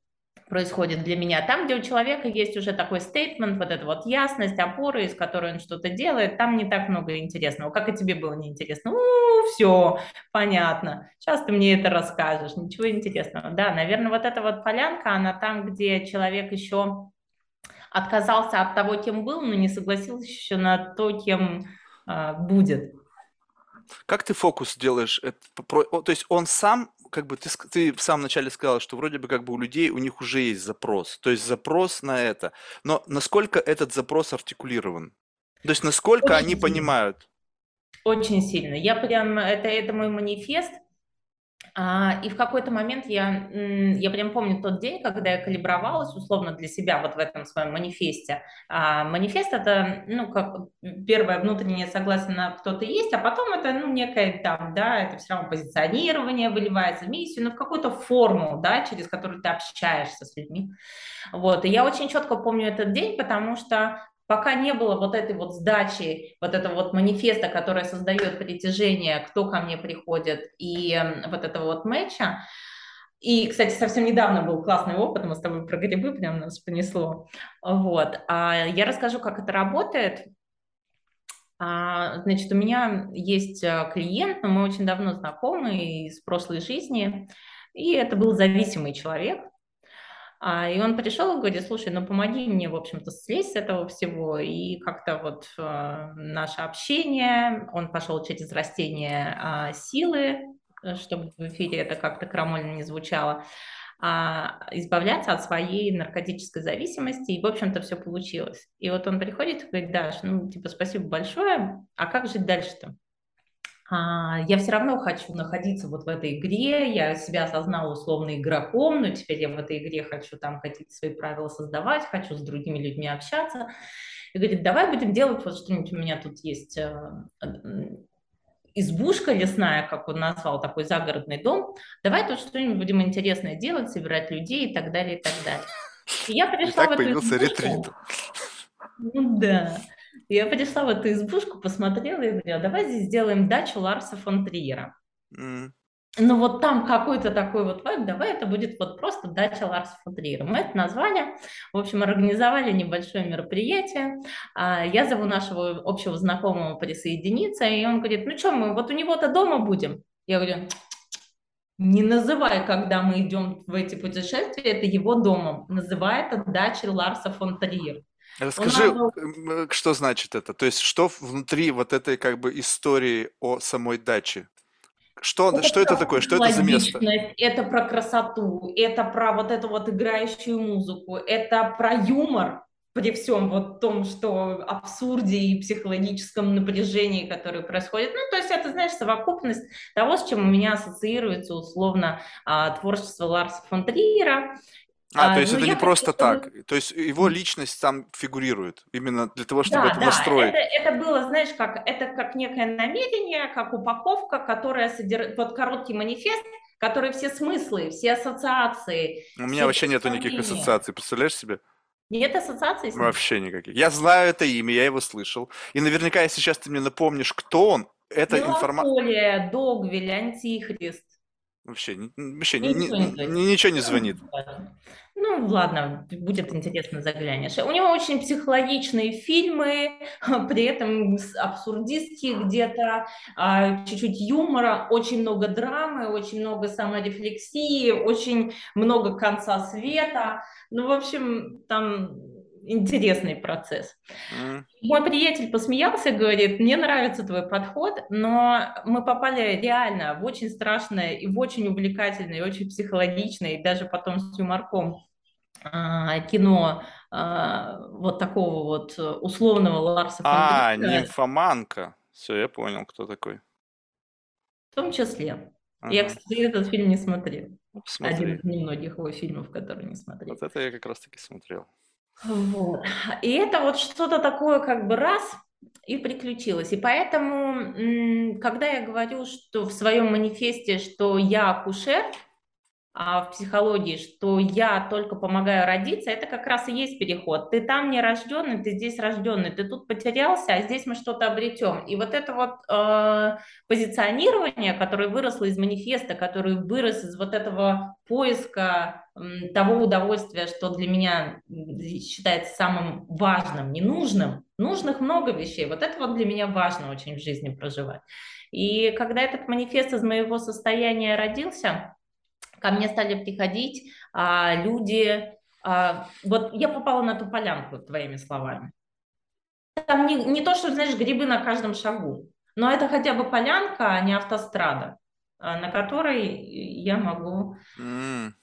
Speaker 2: происходит для меня. Там, где у человека есть уже такой стейтмент, вот эта вот ясность, опора, из которой он что-то делает, там не так много интересного. Как и тебе было неинтересно? У, все, понятно. Сейчас ты мне это расскажешь. Ничего интересного. Да, наверное, вот эта вот полянка, она там, где человек еще отказался от того, кем был, но не согласился еще на то, кем а, будет.
Speaker 1: Как ты фокус делаешь? Это то есть он сам, как бы ты, ты в самом начале сказал, что вроде бы как бы у людей, у них уже есть запрос. То есть запрос на это. Но насколько этот запрос артикулирован? То есть насколько они
Speaker 2: Очень сильно.
Speaker 1: понимают?
Speaker 2: Очень сильно. Я прям, это, это мой манифест, и в какой-то момент я, я прям помню тот день, когда я калибровалась условно для себя вот в этом своем манифесте. А, манифест это, ну, как первое внутреннее согласие на кто то есть, а потом это, ну, некое там, да, это все равно позиционирование выливается в миссию, но в какую-то форму, да, через которую ты общаешься с людьми. Вот, и я очень четко помню этот день, потому что пока не было вот этой вот сдачи, вот этого вот манифеста, который создает притяжение, кто ко мне приходит, и вот этого вот матча. И, кстати, совсем недавно был классный опыт, мы с тобой про грибы прям нас понесло. Вот. А я расскажу, как это работает. А, значит, у меня есть э, клиент, но мы очень давно знакомы из прошлой жизни, и это был зависимый человек, и он пришел и говорит, слушай, ну помоги мне, в общем-то, слезть с этого всего. И как-то вот э, наше общение, он пошел через растение а, силы, э, чтобы в эфире это как-то крамольно не звучало, а, избавляться от своей наркотической зависимости, и, в общем-то, все получилось. И вот он приходит и говорит, Даш, ну, типа, спасибо большое, а как жить дальше-то? А, я все равно хочу находиться вот в этой игре, я себя осознала условно игроком, но теперь я в этой игре хочу там какие-то свои правила создавать, хочу с другими людьми общаться. И говорит, давай будем делать вот что-нибудь, у меня тут есть э, избушка лесная, как он назвал, такой загородный дом, давай тут что-нибудь будем интересное делать, собирать людей и так далее, и так далее. И я пришла
Speaker 1: И так
Speaker 2: в эту
Speaker 1: появился
Speaker 2: избушку.
Speaker 1: ретрит.
Speaker 2: Ну да. Я пришла в эту избушку, посмотрела и говорю, «А давай здесь сделаем дачу Ларса фон Триера.
Speaker 1: М,
Speaker 2: Ну вот там какой-то такой вот вайб, давай это будет вот просто дача Ларса фон Триера. Мы это назвали, в общем, организовали небольшое мероприятие. А, Я зову нашего общего знакомого присоединиться, и он говорит, ну что, мы вот у него-то дома будем? Я говорю, не называй, когда мы идем в эти путешествия, это его домом. Называй это дачей Ларса фон Триера.
Speaker 1: Расскажи, м, э, что значит это? То есть что внутри вот этой как бы истории о самой даче? Что, что это такое? Что это за место?
Speaker 2: Это про красоту, это про вот эту вот играющую музыку, это про юмор при всем вот том, что абсурде и психологическом напряжении, которое происходит. Ну, то есть это, знаешь, совокупность того, с чем у меня ассоциируется условно а, творчество Ларса фон Триера.
Speaker 1: А,
Speaker 2: А,
Speaker 1: то есть
Speaker 2: ну,
Speaker 1: это не просто
Speaker 2: чтобы-
Speaker 1: так. То есть его личность там фигурирует именно для того, чтобы
Speaker 2: Да,
Speaker 1: это
Speaker 2: да,
Speaker 1: настроить.
Speaker 2: это, это было, знаешь, как это как некое намерение, как упаковка, которая содержит вот короткий манифест, который все смыслы, все ассоциации.
Speaker 1: У меня вообще нету никаких ассоциаций, представляешь себе?
Speaker 2: Нет ассоциаций с ним?
Speaker 1: Вообще никаких. Я знаю это имя, я его слышал. И наверняка, если сейчас ты мне напомнишь, кто он, эта информация...
Speaker 2: Догвиль, Антихрист.
Speaker 1: Вообще, вообще ни-
Speaker 2: Ничего
Speaker 1: ни-
Speaker 2: не звонит.
Speaker 1: ни- ничего не звонит.
Speaker 2: Ну, ладно, будет интересно, заглянешь. У него очень психологичные фильмы, при этом абсурдистские где-то, а, чуть-чуть юмора, очень много драмы, очень много саморефлексии, очень много конца света. Ну, в общем, там интересный процесс.
Speaker 1: М.
Speaker 2: Мой приятель посмеялся, говорит, мне нравится твой подход, но мы попали реально в очень страшное и в очень увлекательное, и очень психологичное, и даже потом с юморком а, кино а, вот такого вот э, условного Ларса
Speaker 1: А, нимфоманка. Все, я понял, кто такой.
Speaker 2: В том числе. Я,
Speaker 1: Ага.
Speaker 2: кстати, этот фильм не смотрел.
Speaker 1: Ну,
Speaker 2: Один
Speaker 1: Посмотри.
Speaker 2: из немногих его фильмов, которые не смотрел.
Speaker 1: Вот это я как раз таки смотрел.
Speaker 2: Вот. И это вот что-то такое как бы раз и приключилось. И поэтому, когда я говорю, что в своем манифесте, что я акушер, в психологии, что я только помогаю родиться, это как раз и есть переход. Ты там не рожденный, ты здесь рожденный, ты тут потерялся, а здесь мы что-то обретем. И вот это вот э, позиционирование, которое выросло из манифеста, которое вырос из вот этого поиска м, того удовольствия, что для меня считается самым важным, ненужным. Нужных много вещей. Вот это вот для меня важно очень в жизни проживать. И когда этот манифест из моего состояния родился, ко мне стали приходить а, люди. А, вот я попала на ту полянку, твоими словами. Там не, не то, что, знаешь, грибы на каждом шагу, но это хотя бы полянка, а не автострада, а, на которой я могу...
Speaker 1: М.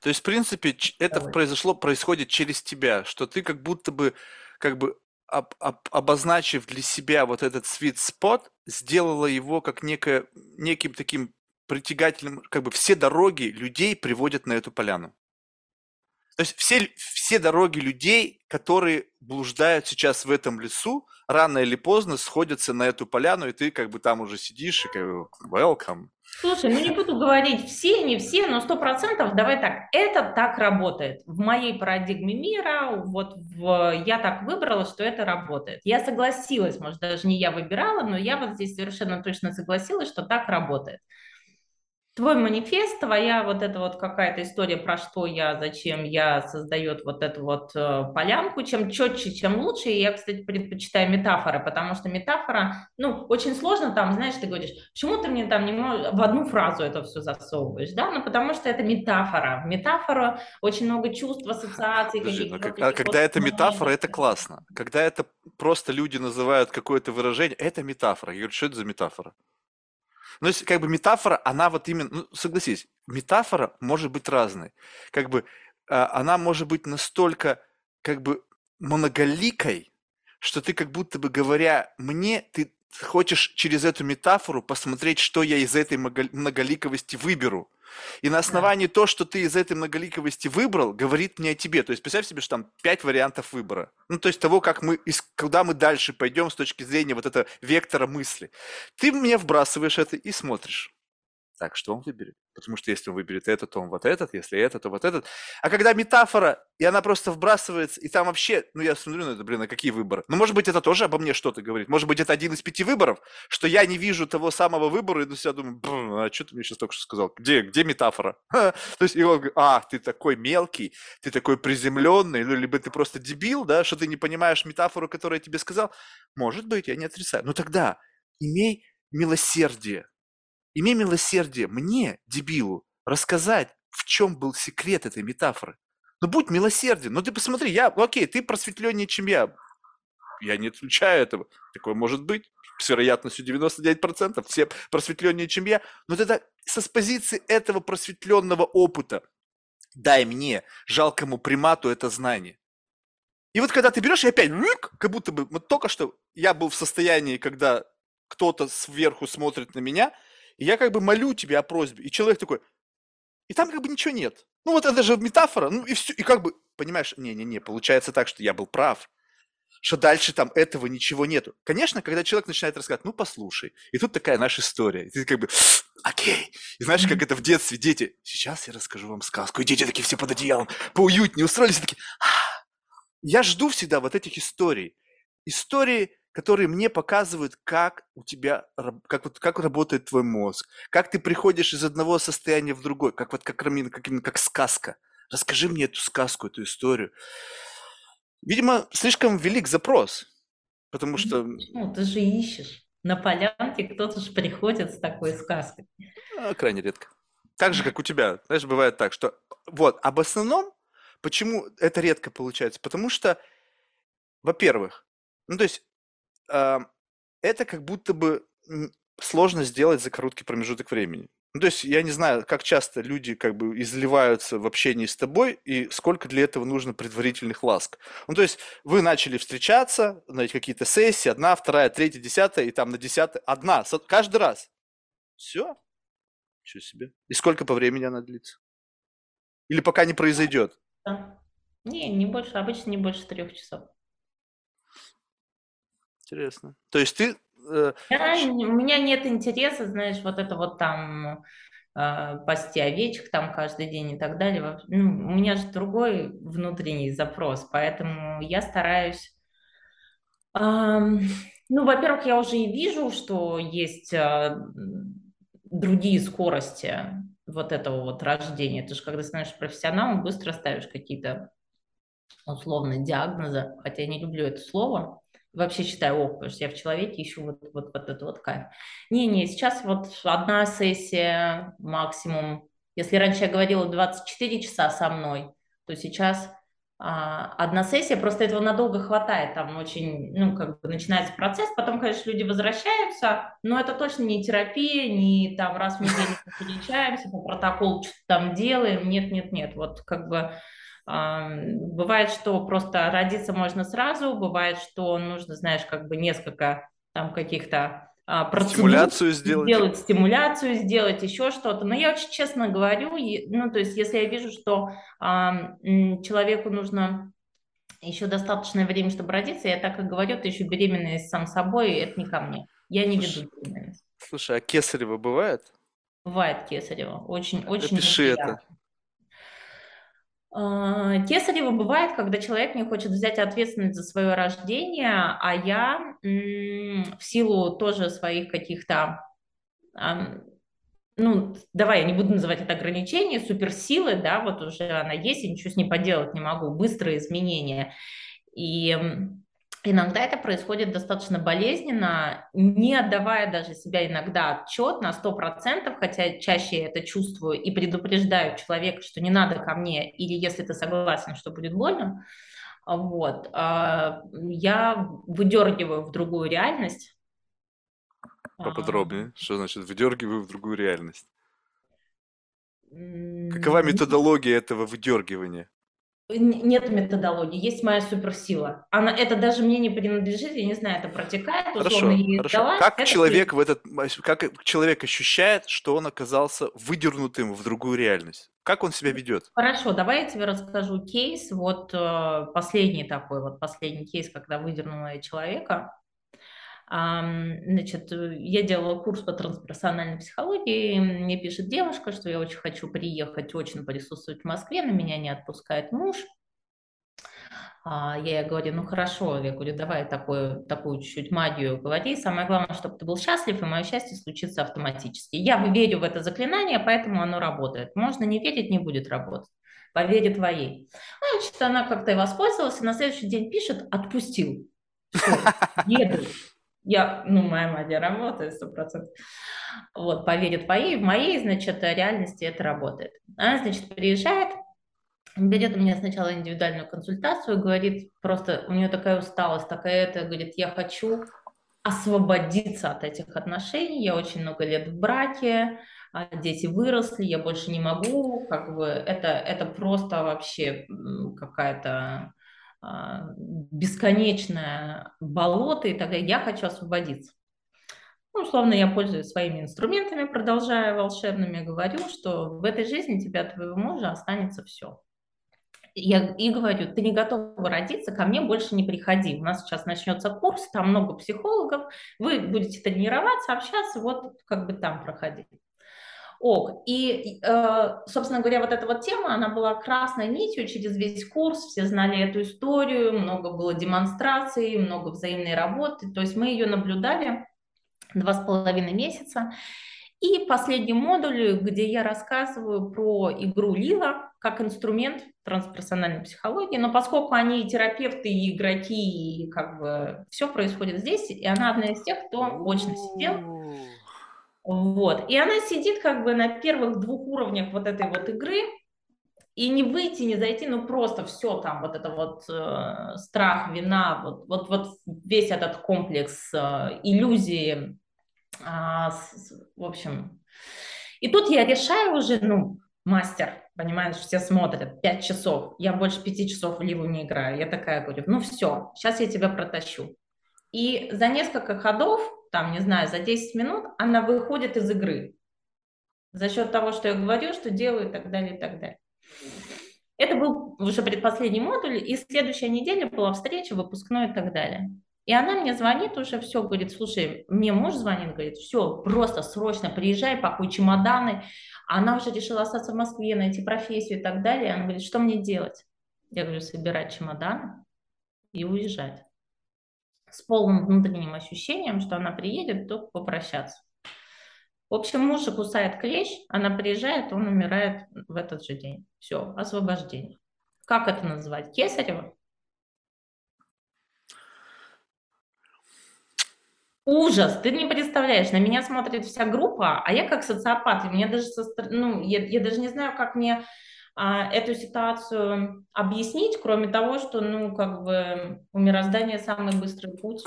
Speaker 1: То есть, в принципе, это произошло, происходит через тебя, что ты как будто бы, как бы об- об- обозначив для себя вот этот sweet spot, сделала его как некое, неким таким притягательным, как бы все дороги людей приводят на эту поляну. То есть все, все дороги людей, которые блуждают сейчас в этом лесу, рано или поздно сходятся на эту поляну, и ты как бы там уже сидишь и как бы welcome.
Speaker 2: Слушай, ну не буду говорить все, не все, но сто процентов, давай так, это так работает. В моей парадигме мира, вот в, я так выбрала, что это работает. Я согласилась, может, даже не я выбирала, но я вот здесь совершенно точно согласилась, что так работает. Твой манифест, твоя вот эта вот какая-то история, про что я, зачем я, создает вот эту вот э, полянку. Чем четче, чем лучше. И я, кстати, предпочитаю метафоры, потому что метафора, ну, очень сложно там, знаешь, ты говоришь, почему ты мне там не можешь в одну фразу это все засовываешь, да? Ну, потому что это метафора. В метафору очень много чувств, ассоциаций.
Speaker 1: Подожди, но как- а когда это метафора, это классно. Когда это просто люди называют какое-то выражение, это метафора. Я говорю, что это за метафора? Ну, если как бы метафора, она вот именно, ну, согласись, метафора может быть разной. Как бы а, она может быть настолько как бы многоликой, что ты как будто бы говоря мне, ты хочешь через эту метафору посмотреть, что я из этой много- многоликовости выберу. И на основании то, что ты из этой многоликовости выбрал, говорит мне о тебе. То есть представь себе, что там пять вариантов выбора. Ну, то есть того, как мы, из- куда мы дальше пойдем с точки зрения вот этого вектора мысли. Ты мне вбрасываешь это и смотришь. Так, что он выберет? Потому что если он выберет этот, то он вот этот, если это, то вот этот. А когда метафора, и она просто вбрасывается, и там вообще, ну я смотрю на это, блин, а какие выборы? Ну, может быть, это тоже обо мне что-то говорит. Может быть, это один из пяти выборов, что я не вижу того самого выбора, и на себя думаю, «Блин, а что ты мне сейчас только что сказал? Где, где метафора? То есть, и он говорит, а, ты такой мелкий, ты такой приземленный, ну, либо ты просто дебил, да, что ты не понимаешь метафору, которую я тебе сказал. Может быть, я не отрицаю. Но тогда имей милосердие. Имей милосердие мне, дебилу, рассказать, в чем был секрет этой метафоры. Ну, будь милосерден. Ну, ты посмотри, я, ну, окей, ты просветленнее, чем я. Я не отключаю этого. Такое может быть. С вероятностью 99%. Все просветленнее, чем я. Но тогда со с позиции этого просветленного опыта дай мне, жалкому примату, это знание. И вот когда ты берешь и опять, как будто бы, вот только что я был в состоянии, когда кто-то сверху смотрит на меня, и я как бы молю тебя о просьбе, и человек такой, и там как бы ничего нет. Ну вот это же метафора, ну и все, и как бы, понимаешь, не-не-не, получается так, что я был прав, что дальше там этого ничего нету. Конечно, когда человек начинает рассказывать, ну послушай, и тут такая наша история, и ты как бы, окей, и знаешь, как это в детстве, дети, сейчас я расскажу вам сказку, и дети такие все под одеялом, поуютнее устроились, такие, «А». я жду всегда вот этих историй, истории, которые мне показывают, как у тебя, как, вот, как работает твой мозг, как ты приходишь из одного состояния в другой, как вот как, как, как сказка. Расскажи мне эту сказку, эту историю. Видимо, слишком велик запрос, потому что
Speaker 2: Ну, ты же ищешь. На полянке кто-то же приходит с такой сказкой.
Speaker 1: а, крайне редко. Так же, как у тебя. Знаешь, бывает так, что... Вот, об основном, почему это редко получается? Потому что, во-первых, ну, то есть, это как будто бы сложно сделать за короткий промежуток времени. Ну, то есть, я не знаю, как часто люди как бы изливаются в общении с тобой и сколько для этого нужно предварительных ласк. Ну, то есть, вы начали встречаться, знаете, какие-то сессии, одна, вторая, третья, десятая, и там на десятой одна, каждый раз. Все? Ничего себе. И сколько по времени она длится? Или пока не произойдет?
Speaker 2: Не, не больше, обычно не больше трех часов.
Speaker 1: Интересно. То есть ты... э,
Speaker 2: Я, у меня нет интереса, знаешь, вот это вот там э, пасти овечек там каждый день и так далее. Ну, у меня же другой внутренний запрос, поэтому я стараюсь... ам, ну, во-первых, я уже и вижу, что есть м, другие скорости вот этого вот рождения. Ты же когда становишься профессионалом, быстро ставишь какие-то условно диагнозы, хотя я не люблю это слово, вообще считаю ок, потому что я в человеке ищу вот, вот, вот этот вот кайф. Не-не, сейчас вот одна сессия максимум. Если раньше я говорила 24 часа со мной, то сейчас а, одна сессия, просто этого надолго хватает, там очень, ну, как бы начинается процесс, потом, конечно, люди возвращаются, но это точно не терапия, не там раз в неделю встречаемся, по протоколу что-то там делаем, нет-нет-нет, вот как бы Бывает, что просто родиться можно сразу, бывает, что нужно, знаешь, как бы несколько там каких-то а, процедур
Speaker 1: стимуляцию сделать?
Speaker 2: сделать, стимуляцию сделать, еще что-то. Но я очень честно говорю, ну, то есть если я вижу, что человеку нужно еще достаточное время, чтобы родиться, я так и говорю, ты еще беременная сам собой, это не ко мне. Я не
Speaker 1: Слушай,
Speaker 2: веду беременность.
Speaker 1: Слушай, а кесарево бывает?
Speaker 2: Бывает кесарево, очень, очень
Speaker 1: Опиши
Speaker 2: неприятно.
Speaker 1: это.
Speaker 2: А, Кесарево бывает, когда человек не хочет взять ответственность за свое рождение, а я в силу тоже своих каких-то, ну, давай, я не буду называть это ограничения, суперсилы, да, вот уже она есть, я ничего с ней поделать не могу, быстрые изменения. И иногда это происходит достаточно болезненно, не отдавая даже себя иногда отчет на 100%, хотя чаще я это чувствую и предупреждаю человека, что не надо ко мне, или если ты согласен, что будет больно, а, вот, а, я выдергиваю в другую реальность. А,
Speaker 1: Поподробнее. Что значит выдергиваю в другую реальность? Какова методология этого выдергивания?
Speaker 2: Нет методологии, есть моя суперсила. Она, это даже мне не принадлежит, я не знаю, это протекает, условно,
Speaker 1: Хорошо, хорошо.
Speaker 2: сдала,
Speaker 1: Как человек в этот, как человек ощущает, что он оказался выдернутым в другую реальность? Как он себя ведет?
Speaker 2: Хорошо, давай я тебе расскажу кейс. Вот э, последний такой, вот последний кейс, когда выдернула я человека. Значит, э, я делала курс по трансперсональной психологии, и мне пишет девушка, что я очень хочу приехать, очень присутствовать в Москве, но меня не отпускает муж. А, Я ей говорю, ну хорошо, я говорю, давай такую, такую чуть-чуть магию говори. Самое главное, чтобы ты был счастлив, и мое счастье случится автоматически. Я верю в это заклинание, поэтому оно работает. Можно не верить, не будет работать. Поверит твоей. Ну, Значит, она как-то и воспользовалась, и на следующий день пишет, отпустил. Все, еду. Я, ну, моя магия работает, сто процентов. Вот, поверит твоей, в моей, значит, реальности это работает. Она, значит, приезжает, берет у меня сначала индивидуальную консультацию, говорит, просто у нее такая усталость, такая это, говорит, я хочу освободиться от этих отношений, я очень много лет в браке, а дети выросли, я больше не могу, как бы это, это просто вообще какая-то бесконечное болото и так далее, я хочу освободиться. Ну, условно, я пользуюсь своими инструментами, продолжая волшебными, говорю, что в этой жизни тебя, твоего мужа останется все. Я и говорю, ты не готова родиться, ко мне больше не приходи. У нас сейчас начнется курс, там много психологов, вы будете тренироваться, общаться, вот как бы там проходить. Ок. И, э, собственно говоря, вот эта вот тема, она была красной нитью через весь курс, все знали эту историю, много было демонстраций, много взаимной работы, то есть мы ее наблюдали два с половиной месяца. И последний модуль, где я рассказываю про игру Лила как инструмент трансперсональной психологии, но поскольку они и терапевты, и игроки, и как бы все происходит здесь, и она одна из тех, кто очно сидел, вот. И она сидит как бы на первых двух уровнях вот этой вот игры, и не выйти, не зайти, ну просто все там, вот это вот э, страх, вина, вот, вот, вот весь этот комплекс э, иллюзии, с- с- в общем. И тут я решаю уже, ну, мастер, понимаешь, все смотрят, пять часов, я больше пяти часов в Ливу не играю, я такая говорю, ну все, сейчас я тебя протащу. И за несколько ходов там, не знаю, за 10 минут она выходит из игры. За счет того, что я говорю, что делаю и так далее, и так далее. Это был уже предпоследний модуль, и следующая неделя была встреча, выпускной и так далее. И она мне звонит уже, все, говорит, слушай, мне муж звонит, говорит, все, просто срочно приезжай, пакуй чемоданы. Она уже решила остаться в Москве, найти профессию и так далее. Она говорит, что мне делать? Я говорю, собирать чемоданы и уезжать. С полным внутренним ощущением, что она приедет только попрощаться. В общем, мужа кусает клещ, она приезжает, он умирает в этот же день. Все, освобождение. Как это называть? Кесарево? Ужас, ты не представляешь, на меня смотрит вся группа, а я как социопат, и мне даже, со, ну, я, я даже не знаю, как мне эту ситуацию объяснить, кроме того, что, ну, как бы у мироздания самый быстрый путь.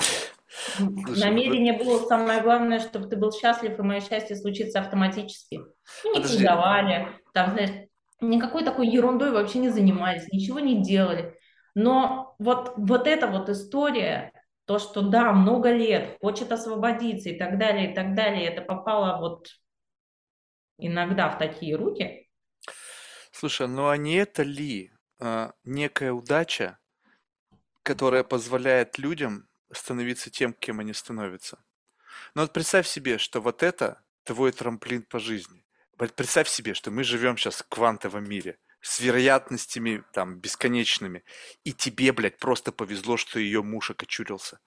Speaker 2: Слушай, Намерение вы... было самое главное, чтобы ты был счастлив, и мое счастье случится автоматически. Ну, не кредовали, там, знаешь, никакой такой ерундой вообще не занимались, ничего не делали. Но вот, вот эта вот история, то, что да, много лет, хочет освободиться и так далее, и так далее, это попало вот иногда в такие руки,
Speaker 1: Слушай, ну а не это ли а, некая удача, которая позволяет людям становиться тем, кем они становятся? Ну вот представь себе, что вот это твой трамплин по жизни. Представь себе, что мы живем сейчас в квантовом мире с вероятностями там бесконечными, и тебе, блядь, просто повезло, что ее муж окочурился.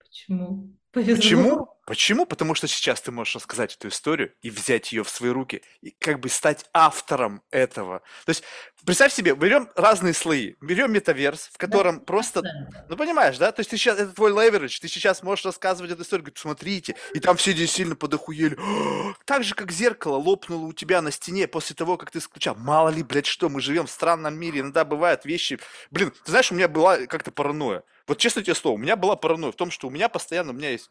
Speaker 2: Почему? Повезло.
Speaker 1: Почему? Почему? Потому что сейчас ты можешь рассказать эту историю и взять ее в свои руки, и как бы стать автором этого. То есть, представь себе, берем разные слои, берем метаверс, в котором да, просто, да. ну понимаешь, да, то есть ты сейчас, это твой леверидж, ты сейчас можешь рассказывать эту историю, говорить, смотрите, и там все здесь сильно подохуели. Так же, как зеркало лопнуло у тебя на стене после того, как ты включал. Мало ли, блядь, что, мы живем в странном мире, иногда бывают вещи, блин, ты знаешь, у меня была как-то паранойя. Вот честно тебе слово, у меня была паранойя в том, что у меня постоянно, у меня есть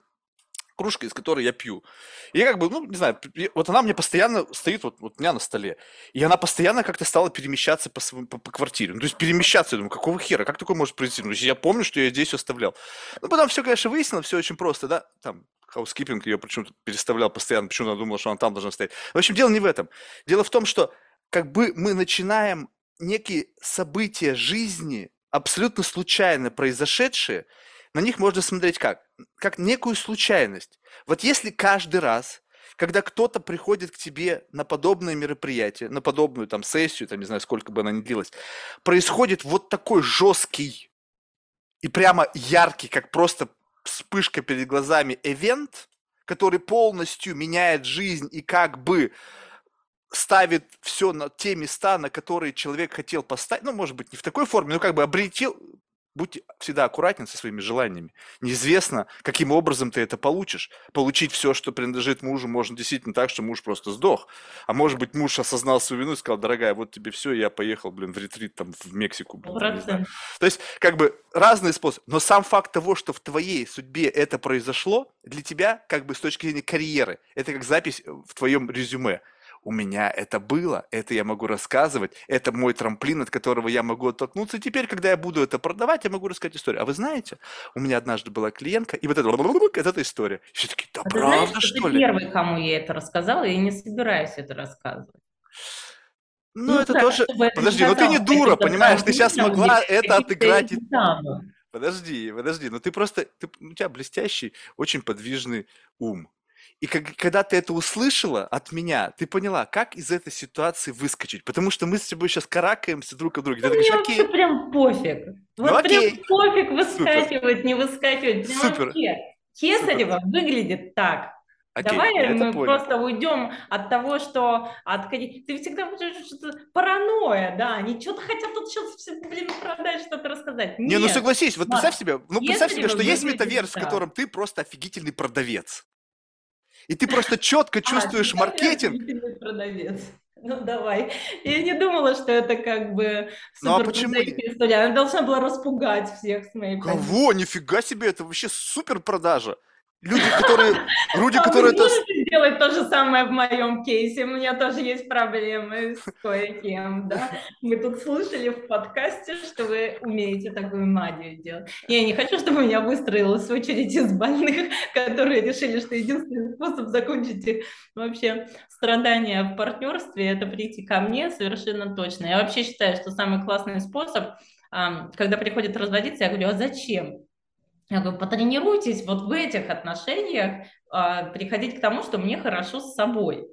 Speaker 1: кружка, из которой я пью. И я как бы, ну, не знаю, вот она мне постоянно стоит вот, вот у меня на столе. И она постоянно как-то стала перемещаться по, по, по квартире. Ну, то есть перемещаться, я думаю, какого хера, как такое может произойти? Ну, я помню, что я здесь оставлял. Ну, потом все, конечно, выяснилось, все очень просто, да, там, housekeeping ее почему-то переставлял постоянно, почему она думала, что она там должна стоять. В общем, дело не в этом. Дело в том, что как бы мы начинаем некие события жизни, абсолютно случайно произошедшие, на них можно смотреть как? Как некую случайность. Вот если каждый раз, когда кто-то приходит к тебе на подобное мероприятие, на подобную там сессию, там не знаю, сколько бы она ни длилась, происходит вот такой жесткий и прямо яркий, как просто вспышка перед глазами, эвент, который полностью меняет жизнь и как бы ставит все на те места, на которые человек хотел поставить, ну, может быть, не в такой форме, но как бы обретил, Будь всегда аккуратен со своими желаниями. Неизвестно, каким образом ты это получишь. Получить все, что принадлежит мужу, можно действительно так, что муж просто сдох. А может быть, муж осознал свою вину и сказал, дорогая, вот тебе все, я поехал, блин, в ретрит там в Мексику. Блин, То есть, как бы, разные способы. Но сам факт того, что в твоей судьбе это произошло, для тебя, как бы, с точки зрения карьеры, это как запись в твоем резюме у меня это было, это я могу рассказывать, это мой трамплин, от которого я могу оттолкнуться. И теперь, когда я буду это продавать, я могу рассказать историю. А вы знаете, у меня однажды была клиентка, и вот это, вот эта история. И все таки да а правда, знаешь, что, ли?
Speaker 2: Первый, кому я это рассказала, и не собираюсь это рассказывать.
Speaker 1: Ну, ну это так, тоже... Подожди, ну ты не дура, понимаешь? Ты сейчас могла это отыграть. И... Подожди, подожди, ну ты просто... Ты, у тебя блестящий, очень подвижный ум. И как, когда ты это услышала от меня, ты поняла, как из этой ситуации выскочить. Потому что мы с тобой сейчас каракаемся друг от друга.
Speaker 2: Ну, мне говоришь, вообще прям пофиг. Вот ну, прям пофиг выскакивать, Супер. не выскакивать. Прям Супер. вообще. Кесарева Супер. выглядит так. Окей, Давай мы просто уйдем от того, что от... ты всегда что-то паранойя, да, они что-то хотят тут сейчас, блин, продать, что-то рассказать.
Speaker 1: Нет, Не, ну согласись, вот представь себе, ну представь себе, что есть метаверс, в котором ты просто офигительный продавец. И ты просто четко а, чувствуешь а, маркетинг.
Speaker 2: продавец. Ну давай. Я не думала, что это как бы ну, а почему? история. Она должна была распугать всех с моей
Speaker 1: Кого? Нифига себе, это вообще супер продажа. Люди, которые, люди,
Speaker 2: А
Speaker 1: которые это...
Speaker 2: сделать то же самое в моем кейсе? У меня тоже есть проблемы с кое-кем, да? Мы тут слышали в подкасте, что вы умеете такую магию делать. Я не хочу, чтобы у меня выстроилась очередь из больных, которые решили, что единственный способ закончить вообще страдания в партнерстве – это прийти ко мне совершенно точно. Я вообще считаю, что самый классный способ, когда приходит разводиться, я говорю, а зачем? Я говорю, потренируйтесь вот в этих отношениях, а, приходить к тому, что мне хорошо с собой.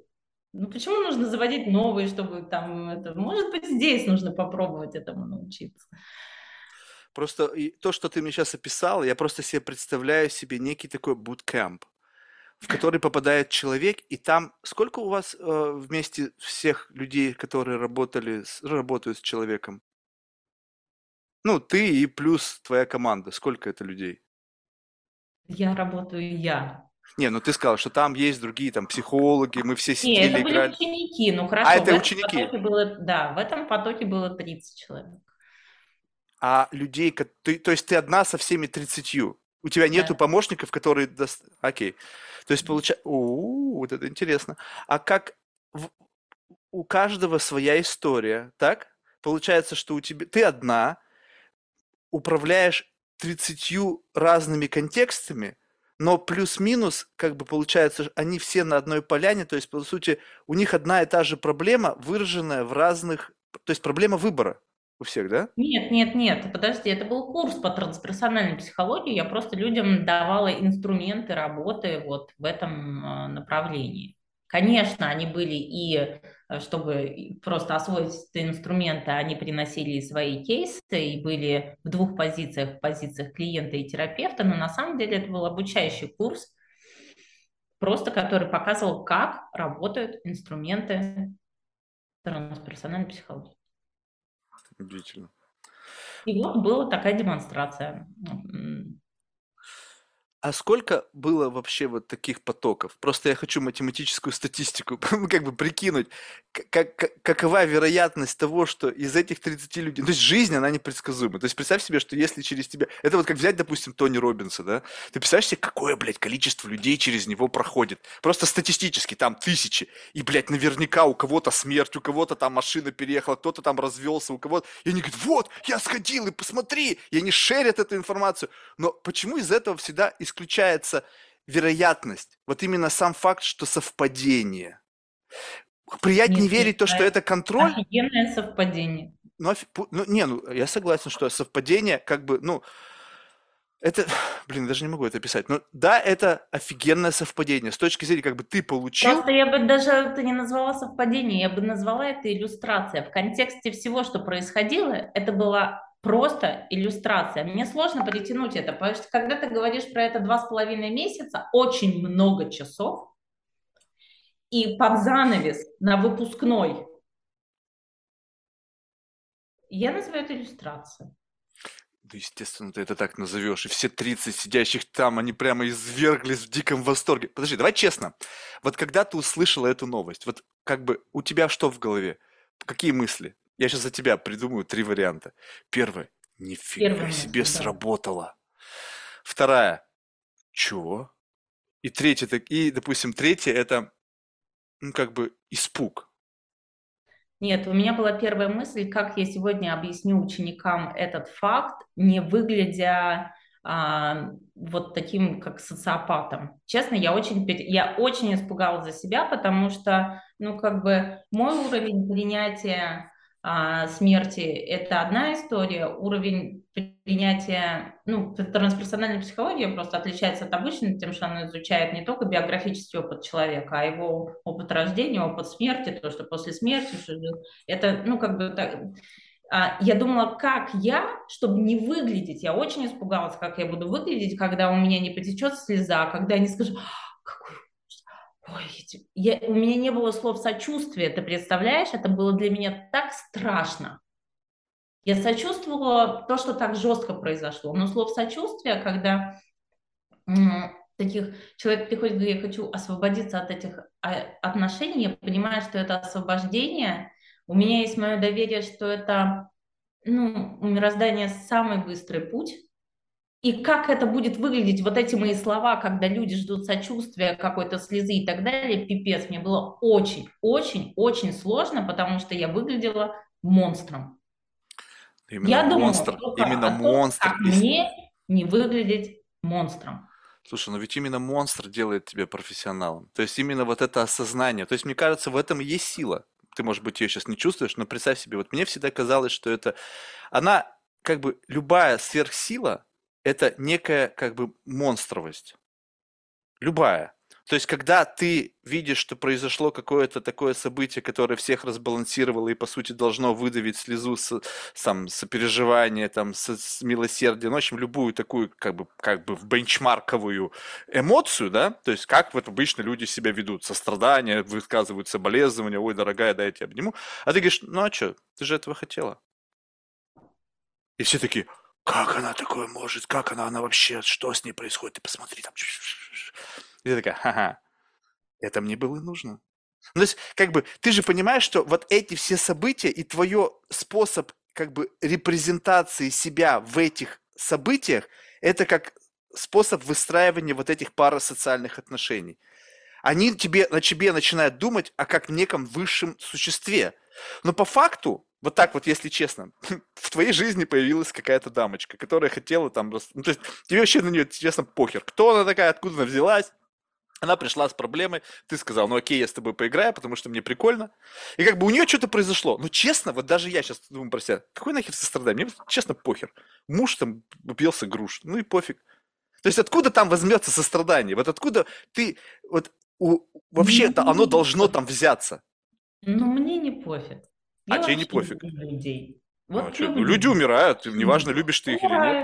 Speaker 2: Ну почему нужно заводить новые, чтобы там это... Может быть, здесь нужно попробовать этому научиться.
Speaker 1: Просто то, что ты мне сейчас описал, я просто себе представляю себе некий такой буткэмп, в который попадает человек, и там сколько у вас э, вместе всех людей, которые работали, с- работают с человеком? Ну, ты и плюс твоя команда. Сколько это людей?
Speaker 2: Я работаю я.
Speaker 1: Не, ну ты сказал, что там есть другие, там, психологи, мы все
Speaker 2: Не,
Speaker 1: сидели,
Speaker 2: это были
Speaker 1: играли.
Speaker 2: ученики, ну хорошо.
Speaker 1: А, это ученики.
Speaker 2: было, да, в этом потоке было 30 человек.
Speaker 1: А людей, ты, то есть ты одна со всеми 30. У тебя нету
Speaker 2: Да.
Speaker 1: помощников, которые... дос- Окей. То есть получается... Вот это интересно. А как у каждого своя история, так? Получается, что у тебя... Ты одна, управляешь 30 разными контекстами, но плюс-минус, как бы получается, они все на одной поляне, то есть, по сути, у них одна и та же проблема, выраженная в разных... То есть проблема выбора у всех, да?
Speaker 2: Нет, нет, нет, подожди, это был курс по трансперсональной психологии, я просто людям давала инструменты работы вот в этом э, направлении. Конечно, они были и, чтобы и просто освоить эти инструменты, они приносили свои кейсы, и были в двух позициях, в позициях клиента и терапевта, но на самом деле это был обучающий курс, просто который показывал, как работают инструменты трансперсональной психологии.
Speaker 1: Удивительно.
Speaker 2: И вот была такая демонстрация.
Speaker 1: А сколько было вообще вот таких потоков? Просто я хочу математическую статистику, ну, как бы прикинуть, как, как- какова вероятность того, что из этих 30 людей... То есть жизнь, она непредсказуема. То есть представь себе, что если через тебя... Это вот как взять, допустим, Тони Робинса, да? Ты представляешь себе, какое, блядь, количество людей через него проходит? Просто статистически, там тысячи. И, блядь, наверняка у кого-то смерть, у кого-то там машина переехала, кто-то там развелся, у кого-то... И они говорят, вот, я сходил, и посмотри! И они шерят эту информацию. Но почему из этого всегда исключается вероятность? Вот именно сам факт, что совпадение. Приятнее
Speaker 2: Нет,
Speaker 1: верить то, что это контроль,
Speaker 2: Офигенное совпадение.
Speaker 1: ну, пу- ну, не, ну, я согласен, что совпадение, как бы, ну, это, блин, даже не могу это описать. Но да, это офигенное совпадение. С точки зрения, как бы ты получил,
Speaker 2: Просто я бы даже это не назвала совпадением, я бы назвала это иллюстрация. В контексте всего, что происходило, это была просто иллюстрация. Мне сложно притянуть это, потому что когда ты говоришь про это два с половиной месяца, очень много часов, и под занавес на выпускной, я называю это иллюстрацией.
Speaker 1: да, естественно, ты это так назовешь, и все 30 сидящих там, они прямо изверглись в диком восторге. Подожди, давай честно. Вот когда ты услышала эту новость, вот как бы у тебя что в голове? Какие мысли? Я сейчас за тебя придумаю три варианта. Первое. Нифига
Speaker 2: Первая
Speaker 1: себе
Speaker 2: да.
Speaker 1: сработало. Вторая. Чего? И третья, так- и, допустим, третья это, ну, как бы испуг.
Speaker 2: Нет, у меня была первая мысль, как я сегодня объясню ученикам этот факт, не выглядя а, вот таким, как социопатом. Честно, я очень, я очень испугалась за себя, потому что, ну, как бы мой уровень принятия смерти – это одна история, уровень принятия, ну, трансперсональная психология просто отличается от обычной тем, что она изучает не только биографический опыт человека, а его опыт рождения, опыт смерти, то, что после смерти, это, ну, как бы так, а, я думала, как я, чтобы не выглядеть, я очень испугалась, как я буду выглядеть, когда у меня не потечет слеза, когда я не скажу, «А, какой ой, эти-» я, у меня не было слов сочувствия, ты представляешь, это было для меня так страшно. Я сочувствовала то, что так жестко произошло, но слов сочувствия, когда м, таких человек приходит говорит, я хочу освободиться от этих а, отношений, я понимаю, что это освобождение, у меня есть мое доверие, что это, ну, у мироздания самый быстрый путь И как это будет выглядеть, вот эти мои слова, когда люди ждут сочувствия, какой-то слезы и так далее, пипец, мне было очень, очень, очень сложно, потому что я выглядела монстром.
Speaker 1: Именно
Speaker 2: Я думала
Speaker 1: монстр,
Speaker 2: только
Speaker 1: именно
Speaker 2: о том,
Speaker 1: монстр.
Speaker 2: как мне не выглядеть монстром.
Speaker 1: Слушай, ну ведь именно монстр делает тебя профессионалом. То есть именно вот это осознание. То есть мне кажется, в этом и есть сила. Ты, может быть, ее сейчас не чувствуешь, но представь себе, вот мне всегда казалось, что это... Она, как бы, любая сверхсила, это некая, как бы, монстровость. Любая. То есть, когда ты видишь, что произошло какое-то такое событие, которое всех разбалансировало и, по сути, должно выдавить слезу с, сам, сопереживания, там, с, с милосердия, ну, в общем, любую такую, как бы, как бы в бенчмарковую эмоцию, да, то есть, как вот обычно люди себя ведут, сострадание, высказывают соболезнования, ой, дорогая, дай я тебя обниму, а ты говоришь, ну, а что, ты же этого хотела. И все такие, как она такое может, как она, она вообще, что с ней происходит, ты посмотри там. И ты такая, ха-ха, это мне было нужно. Ну, то есть, как бы, ты же понимаешь, что вот эти все события и твое способ, как бы, репрезентации себя в этих событиях, это как способ выстраивания вот этих парасоциальных отношений. Они тебе, на тебе начинают думать о как неком высшем существе. Но по факту, вот так вот, если честно, в твоей жизни появилась какая-то дамочка, которая хотела там... Ну, то есть тебе вообще на нее, честно, похер. Кто она такая, откуда она взялась? Она пришла с проблемой, ты сказал, ну окей, я с тобой поиграю, потому что мне прикольно. И как бы у нее что-то произошло. Ну честно, вот даже я сейчас думаю про себя, какой нахер сострадание? Мне честно похер. Муж там убился груш, ну и пофиг. То есть откуда там возьмется сострадание? Вот откуда ты, вот у- вообще-то оно должно там взяться.
Speaker 2: Ну, мне не пофиг.
Speaker 1: А
Speaker 2: Я
Speaker 1: тебе не пофиг?
Speaker 2: людей.
Speaker 1: Ну, а
Speaker 2: Вот
Speaker 1: чё, ну,
Speaker 2: люблю.
Speaker 1: люди умирают, неважно, любишь ты их или нет.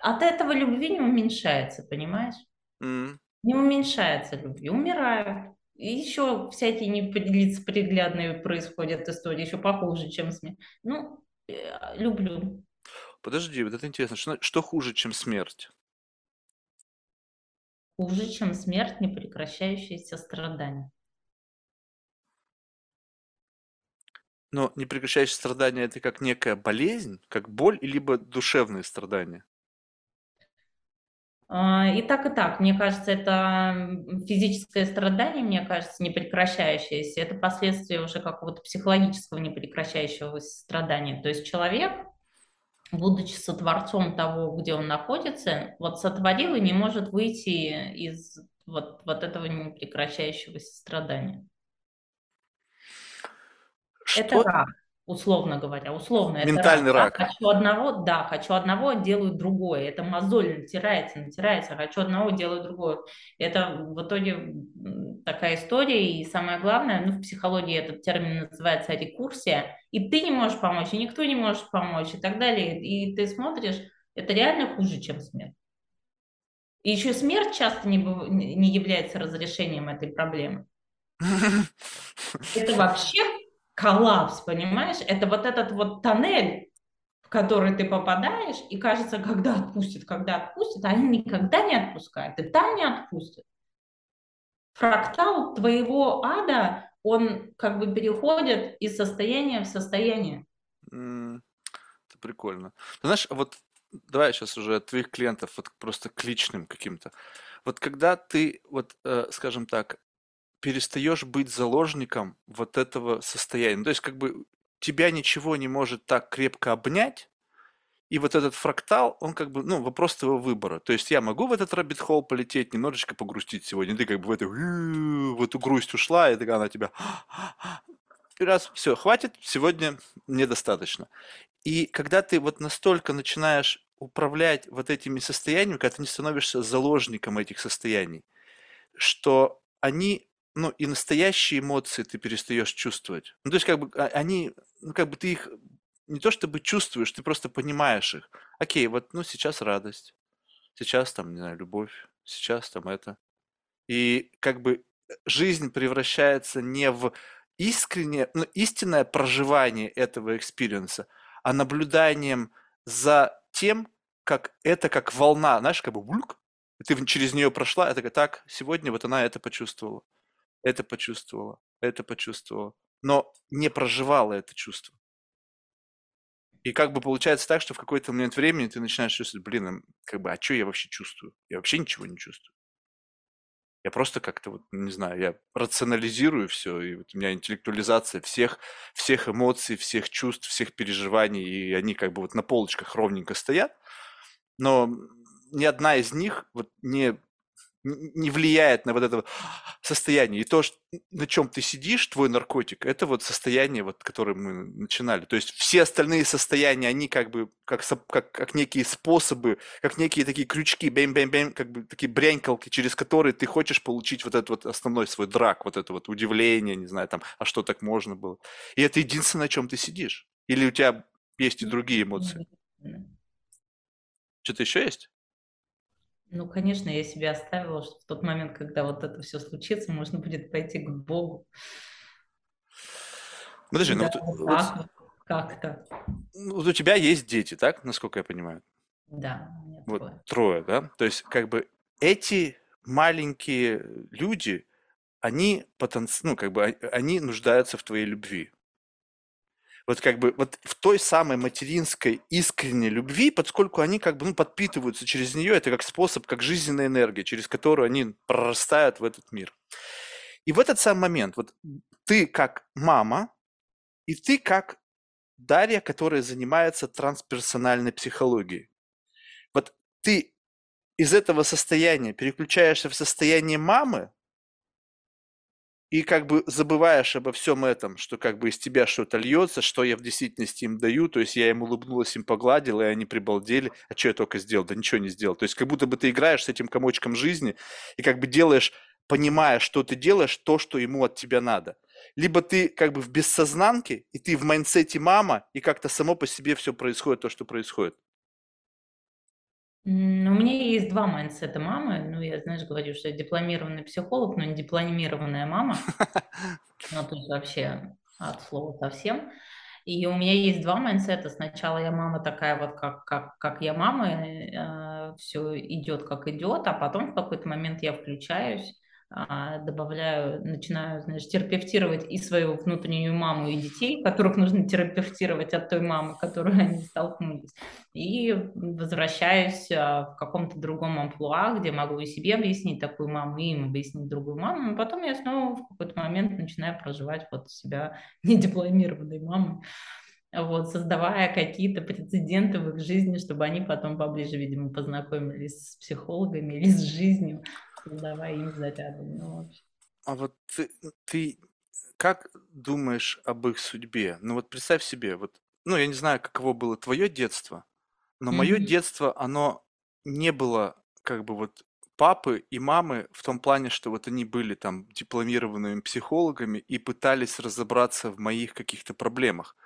Speaker 2: От этого любви не уменьшается, понимаешь?
Speaker 1: М.
Speaker 2: Не уменьшается любви, умирают. И еще всякие неприглядные происходят истории, еще похуже, чем смерть. Ну, э, люблю.
Speaker 1: Подожди, вот это интересно, что, что хуже, чем смерть?
Speaker 2: Хуже, чем смерть, непрекращающиеся страдания.
Speaker 1: Но непрекращающее страдание это как некая болезнь, как боль, либо душевные страдания.
Speaker 2: А, И так, и так. Мне кажется, это физическое страдание, мне кажется, непрекращающееся. Это последствия уже какого-то психологического непрекращающегося страдания. То есть человек, будучи сотворцом того, где он находится, вот сотворил и не может выйти из вот, вот этого непрекращающегося страдания. Это
Speaker 1: Что?
Speaker 2: рак, условно говоря, условно. это
Speaker 1: Ментальный
Speaker 2: Да,
Speaker 1: рак.
Speaker 2: хочу одного, да, хочу одного, делаю другое. Это мозоль натирается, натирается, хочу одного, делаю другое. Это в итоге такая история, и самое главное, ну, в психологии этот термин называется рекурсия, и ты не можешь помочь, и никто не может помочь, и так далее. И ты смотришь, это реально хуже, чем смерть. И еще смерть часто не, не является разрешением этой проблемы. Это вообще коллапс, понимаешь? Это вот этот вот тоннель, в который ты попадаешь, и кажется, когда отпустит, когда отпустит, а они никогда не отпускают, и там не отпустят. Фрактал твоего ада, он как бы переходит из состояния в состояние.
Speaker 1: М, Это прикольно. Ты знаешь, вот давай сейчас уже от твоих клиентов вот просто к личным каким-то. Вот когда ты, вот, э, скажем так, перестаешь быть заложником вот этого состояния, ну, то есть как бы тебя ничего не может так крепко обнять, и вот этот фрактал, он как бы, ну, вопрос твоего выбора. То есть я могу в этот rabbit hole полететь, немножечко погрустить сегодня. Ты как бы в эту, в эту грусть ушла, и такая она тебя... И раз, все, хватит, сегодня недостаточно. И когда ты вот настолько начинаешь управлять вот этими состояниями, когда ты не становишься заложником этих состояний, что они, ну, и настоящие эмоции ты перестаешь чувствовать. Ну, то есть, как бы, а- они, ну, как бы ты их не то чтобы чувствуешь, ты просто понимаешь их. Окей, вот, ну, сейчас радость, сейчас там, не знаю, любовь, сейчас там это. И как бы э, жизнь превращается не в искреннее, ну, истинное проживание этого experience а, а наблюданием за тем, как это как волна, знаешь, как бы и ты через нее прошла, такая, так, сегодня вот она это почувствовала, это почувствовала, это почувствовала, но не проживала это чувство. И как бы получается так, что в какой-то момент времени ты начинаешь чувствовать, блин, как бы, а что я вообще чувствую? Я вообще ничего не чувствую. Я просто как-то вот, не знаю, я рационализирую все, и вот у меня интеллектуализация всех, всех эмоций, всех чувств, всех переживаний, и они как бы вот на полочках ровненько стоят, но ни одна из них вот не не влияет на вот это вот состояние. И то, что, на чем ты сидишь, твой наркотик, это вот состояние, вот, которое мы начинали. То есть все остальные состояния, они как бы как, как, как некие способы, как некие такие крючки, бэм-бэм-бэм, как бы такие брянькалки, через которые ты хочешь получить вот этот вот основной свой drug, вот это вот удивление, не знаю, там, а что так можно было. И это единственное, на чем ты сидишь. Или у тебя есть и другие эмоции? Что-то еще есть?
Speaker 2: Ну, конечно, я себе оставила, что в тот момент, когда вот это все случится, можно будет пойти к Богу.
Speaker 1: Подожди, ну вот, вот
Speaker 2: как-то.
Speaker 1: Ну, вот у тебя есть дети, так, насколько я понимаю?
Speaker 2: Да,
Speaker 1: вот трое. трое, да? То есть как бы эти маленькие люди, они потенци... ну, как бы а, они нуждаются в твоей любви вот как бы вот в той самой материнской искренней любви, поскольку они как бы ну, подпитываются через нее, это как способ, как жизненная энергия, через которую они прорастают в этот мир. И в этот самый момент вот ты как мама, и ты как Дарья, которая занимается трансперсональной психологией. Вот ты из этого состояния переключаешься в состояние мамы, и как бы забываешь обо всем этом, что как бы из тебя что-то льется, что я в действительности им даю, то есть я им улыбнулась, им погладила, и они прибалдели, а что я только сделал? Да ничего не сделал. То есть как будто бы ты играешь с этим комочком жизни и как бы делаешь, понимая, что ты делаешь, то, что ему от тебя надо. Либо ты как бы в бессознанке, и ты в майнсете мама, и как-то само по себе все происходит, то, что происходит.
Speaker 2: Ну, у меня есть два mindset а мамы. Ну, я, знаешь, говорю, что я дипломированный психолог, но не дипломированная мама. Ну, есть вообще от слова совсем. И у меня есть два mindset а. Сначала я мама такая вот, как, как, как я мама, э, все идет как идет, а потом в какой-то момент я включаюсь добавляю, начинаю, знаешь, терапевтировать и свою внутреннюю маму, и детей, которых нужно терапевтировать от той мамы, которую они столкнулись. И возвращаюсь а, в каком-то другом амплуа, где могу и себе объяснить такую маму, и им объяснить другую маму, но потом я снова в какой-то момент начинаю проживать вот себя недипломированной мамой вот, создавая какие-то прецеденты в их жизни, чтобы они потом поближе, видимо, познакомились с психологами или с жизнью, давай им заряды. Ну,
Speaker 1: А вот ты, ты как думаешь об их судьбе? Ну вот представь себе, вот, ну я не знаю, каково было твое детство, но мое
Speaker 2: Мгм.
Speaker 1: детство, оно не было как бы вот папы и мамы в том плане, что вот они были там дипломированными психологами и пытались разобраться в моих каких-то проблемах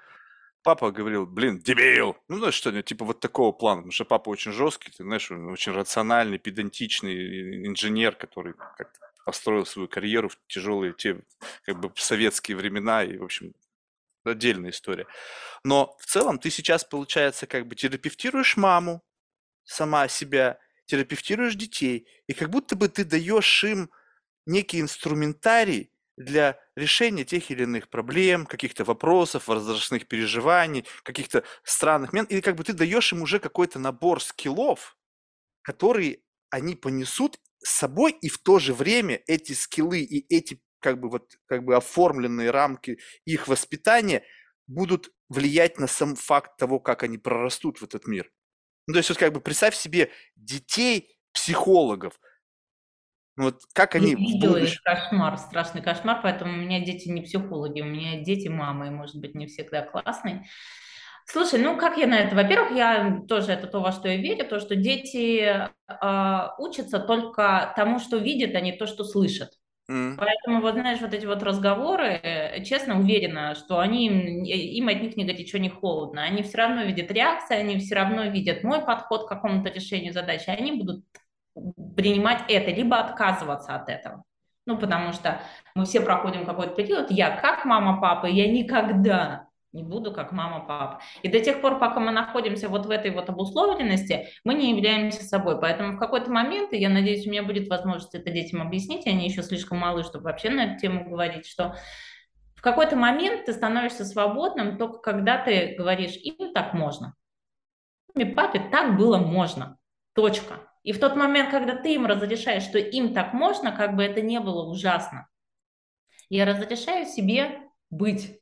Speaker 1: папа говорил, блин, дебил. Ну, знаешь, что типа вот такого плана, потому что папа очень жесткий, ты знаешь, он очень рациональный, педантичный инженер, который как-то построил свою карьеру в тяжелые те, как бы, советские времена, и, в общем, отдельная история. Но в целом ты сейчас, получается, как бы терапевтируешь маму, сама себя, терапевтируешь детей, и как будто бы ты даешь им некий инструментарий, для решения тех или иных проблем, каких-то вопросов, возрастных переживаний, каких-то странных моментов. И как бы ты даешь им уже какой-то набор скиллов, которые они понесут с собой, и в то же время эти скиллы и эти как бы вот как бы оформленные рамки их воспитания будут влиять на сам факт того, как они прорастут в этот мир. Ну, то есть вот как бы представь себе детей психологов, вот как они
Speaker 2: в видела их кошмар, страшный кошмар, поэтому у меня дети не психологи, у меня дети мамы, может быть, не всегда классные. Слушай, ну как я на это? Во-первых, я тоже это то, во что я верю, то, что дети э, учатся только тому, что видят, а не то, что слышат. Mm. Поэтому, вот знаешь, вот эти вот разговоры, честно уверена, что они, им от них ни горячо, ни холодно. Они все равно видят реакции, они все равно видят мой подход к какому-то решению задачи, они будут принимать это, либо отказываться от этого. Ну, потому что мы все проходим какой-то период, я как мама, папа, я никогда не буду как мама, папа. И до тех пор, пока мы находимся вот в этой вот обусловленности, мы не являемся собой. Поэтому в какой-то момент, и я надеюсь, у меня будет возможность это детям объяснить, они еще слишком малы, чтобы вообще на эту тему говорить, что В какой-то момент ты становишься свободным только когда ты говоришь, им так можно. Маме, папе так было можно. Точка. И в тот момент, когда ты им разрешаешь, что им так можно, как бы это не было ужасно, я разрешаю себе быть.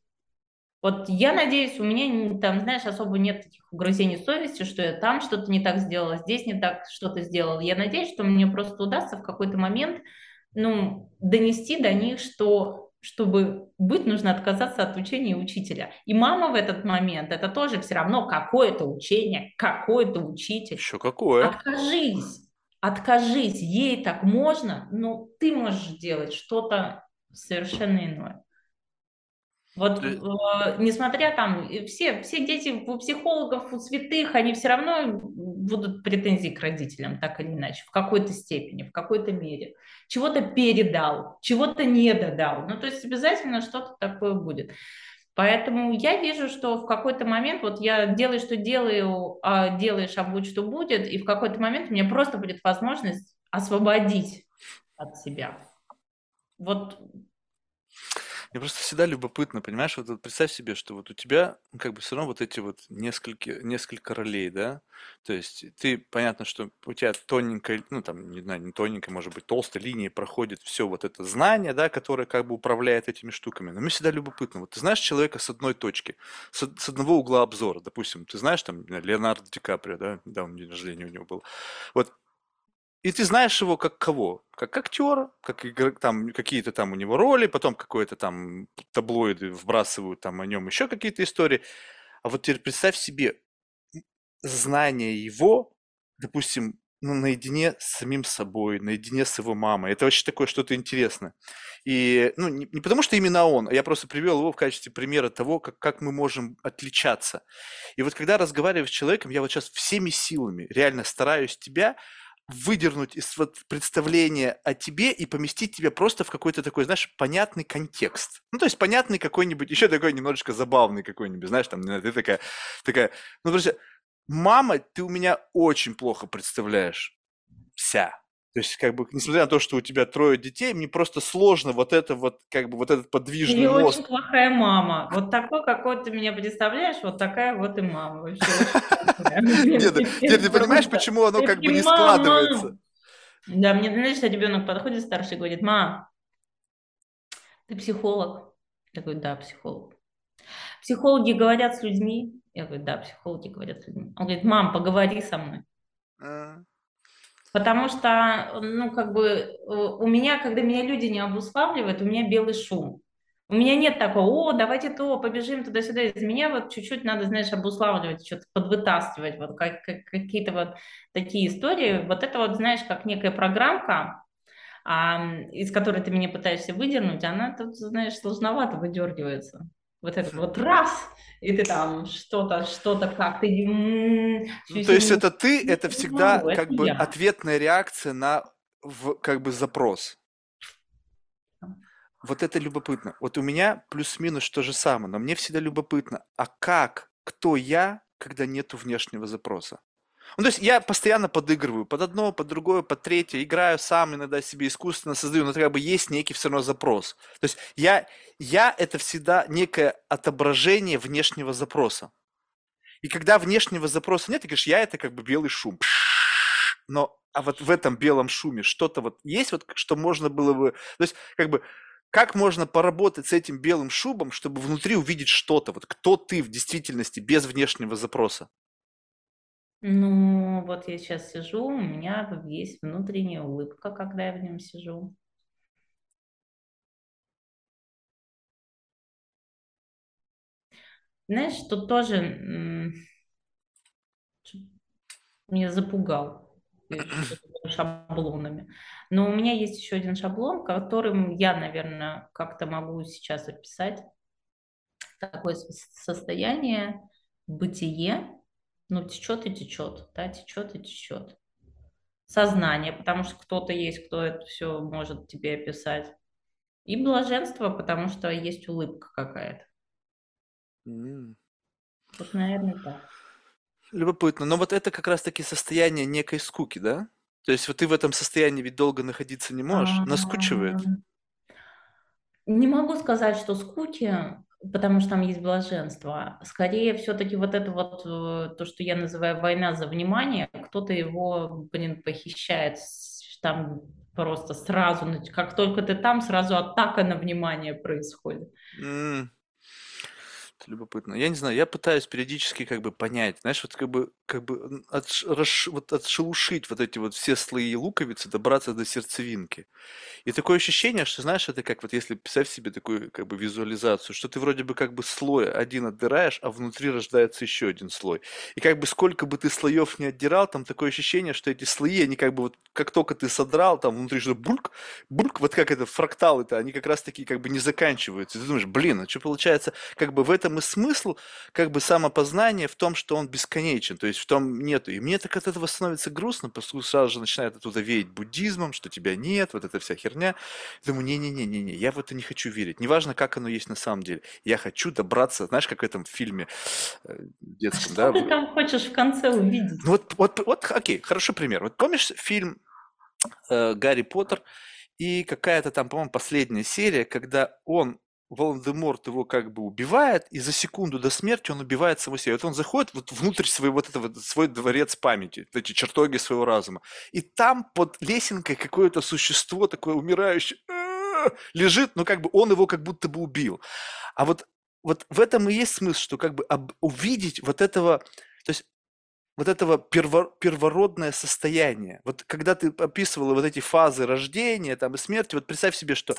Speaker 2: Вот я надеюсь, у меня там, знаешь, особо нет таких угрызений совести, что я там что-то не так сделала, здесь не так что-то сделала. Я надеюсь, что мне просто удастся в какой-то момент, ну, донести до них, что чтобы быть, нужно отказаться от учения учителя. И мама в этот момент, это тоже все равно какое-то учение, какой-то учитель.
Speaker 1: Еще какое?
Speaker 2: Откажись, откажись, ей так можно, но ты можешь делать что-то совершенно иное. Вот,
Speaker 1: Ты-
Speaker 2: э, несмотря там, все, все дети у психологов, у святых, они все равно будут претензии к родителям, так или иначе, в какой-то степени, в какой-то мере. Чего-то передал, чего-то не додал. Ну, то есть обязательно что-то такое будет. Поэтому я вижу, что в какой-то момент, вот я делаю, что делаю, а делаешь, а будь что будет, и в какой-то момент у меня просто будет возможность освободить от себя. Вот
Speaker 1: Мне просто всегда любопытно, понимаешь, вот, вот представь себе, что вот у тебя ну, как бы все равно вот эти вот несколько, несколько ролей, да, то есть ты, понятно, что у тебя тоненькая, ну там, не знаю, не тоненькая, может быть, толстой линией проходит все вот это знание, да, которое как бы управляет этими штуками, но мне всегда любопытно, вот ты знаешь человека с одной точки, с, с одного угла обзора, допустим, ты знаешь там Леонардо Ди Каприо, да, недавно день рождения у него был, вот и ты знаешь его как кого? Как актера, как игр- там какие-то там у него роли, потом какое-то там таблоиды вбрасывают там о нем еще какие-то истории. А вот теперь представь себе знание его, допустим, ну, наедине с самим собой, наедине с его мамой. Это вообще такое что-то интересное. И, ну, не, не потому что именно он, а я просто привел его в качестве примера того, как, как мы можем отличаться. И вот когда разговариваю с человеком, я вот сейчас всеми силами реально стараюсь тебя выдернуть из вот представления о тебе и поместить тебя просто в какой-то такой, знаешь, понятный контекст. Ну, то есть понятный какой-нибудь, еще такой немножечко забавный какой-нибудь, знаешь, там, ты такая, такая, ну, просто, мама, ты у меня очень плохо представляешь вся. То есть, как бы, несмотря на то, что у тебя трое детей, мне просто сложно вот это вот, как бы, вот этот подвижный
Speaker 2: Ты
Speaker 1: мозг.
Speaker 2: очень плохая мама. Вот такой, какой ты меня представляешь, вот такая вот и мама. Вообще.
Speaker 1: Нет, ну, ты понимаешь, почему оно как бы не складывается?
Speaker 2: Да, мне, знаешь, ребенок подходит старший и говорит, мам, ты психолог? Я говорю, да, психолог. Психологи говорят с людьми? Я говорю, да, психологи говорят с людьми. Он говорит, мам, поговори со мной. Потому что, ну, как бы, э, у меня, когда меня люди не обуславливают, у меня белый шум. У меня нет такого, о, давайте то, побежим туда-сюда. Из меня вот чуть-чуть надо, знаешь, обуславливать, что-то подвытаскивать, вот как, как- какие-то вот такие истории. Вот это вот, знаешь, как некая программка, а, из которой ты меня пытаешься выдернуть, она тут, знаешь, сложновато выдергивается. Вот это вот раз, и ты там что-то, что-то как-то...
Speaker 1: Ну, то есть это ты, это всегда
Speaker 2: это
Speaker 1: как бы
Speaker 2: я.
Speaker 1: ответная реакция на в- как бы запрос. Вот это любопытно. Вот у меня плюс-минус то же самое, но мне всегда любопытно, а как, кто я, когда нету внешнего запроса? Ну, то есть я постоянно подыгрываю под одно, под другое, под третье, играю сам иногда себе искусственно создаю, но это как бы есть некий все равно запрос. То есть я, я это всегда некое отображение внешнего запроса. И когда внешнего запроса нет, ты говоришь, я это как бы белый шум. Но а вот в этом белом шуме что-то вот есть, вот, что можно было бы... То есть как бы как можно поработать с этим белым шубом, чтобы внутри увидеть что-то, вот кто ты в действительности без внешнего запроса?
Speaker 2: Ну, вот я сейчас сижу, у меня есть внутренняя улыбка, когда я в нем сижу. Знаешь, тут тоже м, меня запугал э, шаблонами. Но у меня есть еще один шаблон, которым я, наверное, как-то могу сейчас описать. Такое состояние, бытие, ну, течет и течет, да, течет и течет. Сознание, потому что кто-то есть, кто это все может тебе описать. И блаженство, потому что есть улыбка какая-то.
Speaker 1: М,
Speaker 2: Вот, наверное, так.
Speaker 1: Любопытно. Но вот это как раз-таки состояние некой скуки, да? То есть вот ты в этом состоянии ведь долго находиться не можешь, наскучивает.
Speaker 2: А, Не могу сказать, что скуки, потому что там есть блаженство. Скорее, все-таки вот это вот, э, то, что я называю война за внимание, кто-то его, блин, похищает там просто сразу, как только ты там, сразу атака на внимание происходит.
Speaker 1: Это любопытно. Я не знаю, я пытаюсь периодически как бы понять, знаешь, вот как бы, как бы отш- расш- вот отшелушить вот эти вот все слои луковицы, добраться до сердцевинки. И такое ощущение, что, знаешь, это как вот если представь себе такую как бы визуализацию, что ты вроде бы как бы слой один отдираешь, а внутри рождается еще один слой. И как бы сколько бы ты слоев не отдирал, там такое ощущение, что эти слои, они как бы вот как только ты содрал, там внутри что бульк, бульк, вот как это фракталы-то, они как раз таки как бы не заканчиваются. И ты думаешь, блин, а что получается, как бы в этом и смысл, как бы самопознание в том, что он бесконечен, то есть в том нету. И мне так от этого становится грустно, поскольку сразу же начинает оттуда веять буддизмом, что тебя нет, вот эта вся херня. Думаю, не-не-не-не-не, я в это не хочу верить. Неважно, как оно есть на самом деле. Я хочу добраться, знаешь, как в этом фильме э, детском,
Speaker 2: Что
Speaker 1: да?
Speaker 2: ты там хочешь в конце увидеть?
Speaker 1: Ну вот, вот, вот, окей, хороший пример. Вот помнишь фильм э, Гарри Поттер и какая-то там, по-моему, последняя серия, когда он Волан-де-Морт его как бы убивает, и за секунду до смерти он убивает самого себя. Вот он заходит вот внутрь своего вот этого, свой дворец памяти, эти чертоги своего разума. И там под лесенкой какое-то существо такое умирающее лежит, но как бы он его как будто бы убил. А вот, вот в этом и есть смысл, что как бы об, увидеть вот этого, то есть вот этого перво, первородное состояние. Вот когда ты описывала вот эти фазы рождения там, и смерти, вот представь себе, что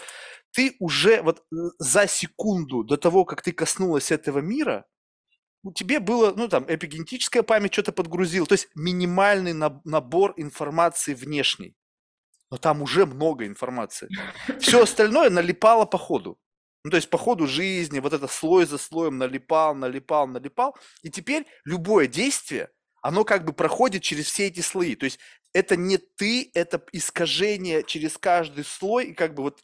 Speaker 1: ты уже вот э, за секунду до того, как ты коснулась этого мира, у тебе было, ну там, эпигенетическая память что-то подгрузил, то есть минимальный набор информации внешней. Но там уже много информации. Все остальное налипало по ходу. Ну, то есть по ходу жизни вот это слой за слоем налипал, налипал, налипал. И теперь любое действие, оно как бы проходит через все эти слои. То есть это не ты, это искажение через каждый слой, и как бы вот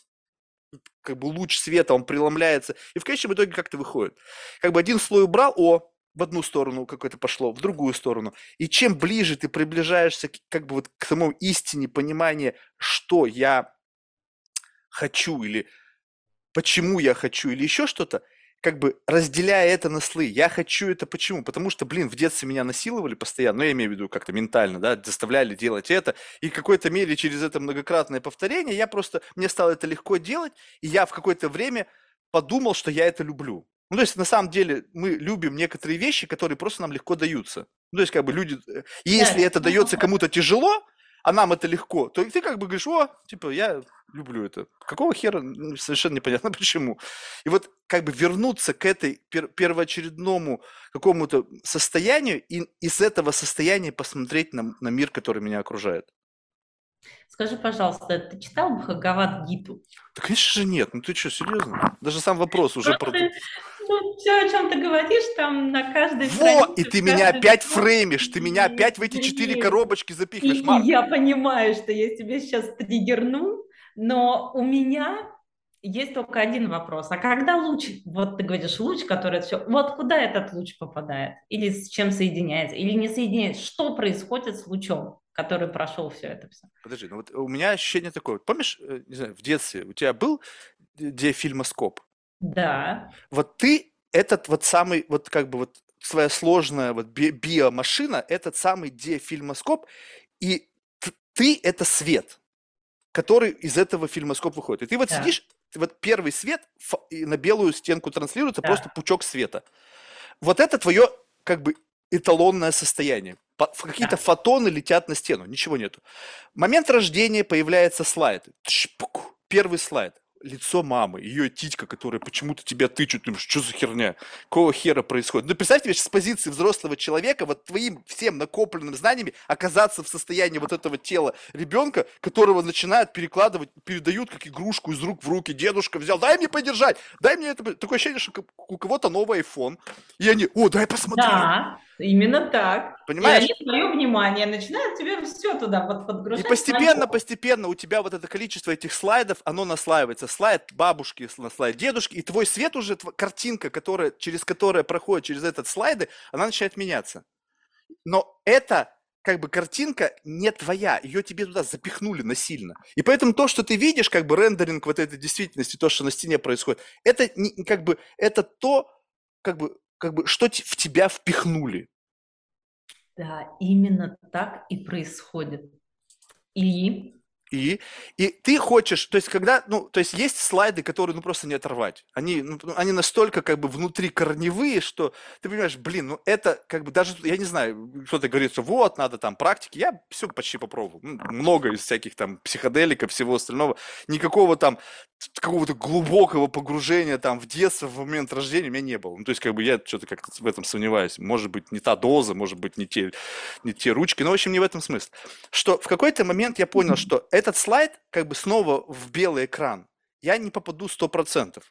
Speaker 1: как бы луч света, он преломляется, и в конечном итоге как-то выходит. Как бы один слой убрал, о, в одну сторону какое-то пошло, в другую сторону. И чем ближе ты приближаешься как бы вот к самому истине понимания, что я хочу или почему я хочу или еще что-то, как бы разделяя это на слои. Я хочу это почему? Потому что, блин, в детстве меня насиловали постоянно, ну, я имею в виду как-то ментально, да, заставляли делать это, и в какой-то мере через это многократное повторение я просто, мне стало это легко делать, и я в какое-то время подумал, что я это люблю. Ну, то есть, на самом деле, мы любим некоторые вещи, которые просто нам легко даются. Ну, то есть, как бы люди... Э, если это дается кому-то тяжело, а нам это легко, то ты как бы говоришь, о, типа, я люблю это. Какого хера? Совершенно непонятно почему. И вот как бы вернуться к этой пер- первоочередному какому-то состоянию и из этого состояния посмотреть на, на мир, который меня окружает.
Speaker 2: Скажи, пожалуйста, ты читал Бхагават Гиту?
Speaker 1: Да, конечно же, нет. Ну ты что, серьезно? Даже сам вопрос уже про...
Speaker 2: Ну, все, о чем ты говоришь, там на каждой
Speaker 1: Во! И ты меня опять фреймишь, ты меня опять в эти четыре коробочки запихиваешь, Марк.
Speaker 2: Я понимаю, что я тебе сейчас триггерну, но у меня есть только один вопрос. А когда луч, вот ты говоришь, луч, который все, вот куда этот луч попадает? Или с чем соединяется? Или не соединяется? Что происходит с лучом, который прошел все это все?
Speaker 1: Подожди, ну вот у меня ощущение такое. Помнишь, э, не знаю, в детстве у тебя был диафильмоскоп?
Speaker 2: Да.
Speaker 1: Вот ты этот вот самый, вот как бы вот своя сложная вот би биомашина, этот самый диафильмоскоп, и ты – это свет, который из этого фильмоскопа выходит. И ты вот да. сидишь, вот первый свет на белую стенку транслируется, да. просто пучок света. Вот это твое как бы эталонное состояние. Какие-то да. фотоны летят на стену, ничего нету. Момент рождения появляется слайд. Первый слайд лицо мамы, ее титька, которая почему-то тебя тычут, думаешь, что за херня, какого хера происходит. Ну, представь себе с позиции взрослого человека, вот твоим всем накопленным знаниями оказаться в состоянии вот этого тела ребенка, которого начинают перекладывать, передают как игрушку из рук в руки. Дедушка взял, дай мне подержать, дай мне это. Такое ощущение, что у кого-то новый iPhone, и они, о, дай посмотреть.
Speaker 2: Да. Именно так.
Speaker 1: Понимаешь?
Speaker 2: И они свое внимание начинают тебе все туда под, подгружать.
Speaker 1: И постепенно, постепенно у тебя вот это количество этих слайдов, оно наслаивается. Слайд бабушки, слайд дедушки, и твой свет уже, картинка, которая, через которая проходит через этот слайды, она начинает меняться. Но это как бы картинка не твоя, ее тебе туда запихнули насильно. И поэтому то, что ты видишь, как бы рендеринг вот этой действительности, то, что на стене происходит, это не, как бы, это то, как бы, как бы, что в тебя впихнули.
Speaker 2: Да, именно так и происходит. И
Speaker 1: и, и ты хочешь, то есть когда, ну, то есть есть слайды, которые, ну, просто не оторвать. Они, ну, они настолько как бы внутри корневые, что ты понимаешь, блин, ну, это как бы даже, я не знаю, кто-то говорит, что вот, надо там практики. Я все почти попробовал. Ну, много из всяких там психоделиков, всего остального. Никакого там какого-то глубокого погружения там в детство, в момент рождения у меня не было. Ну, то есть, как бы я что-то как-то в этом сомневаюсь. Может быть, не та доза, может быть, не те, не те ручки. Но, в общем, не в этом смысл. Что в какой-то момент я понял, что этот слайд как бы снова в белый экран. Я не попаду 100%.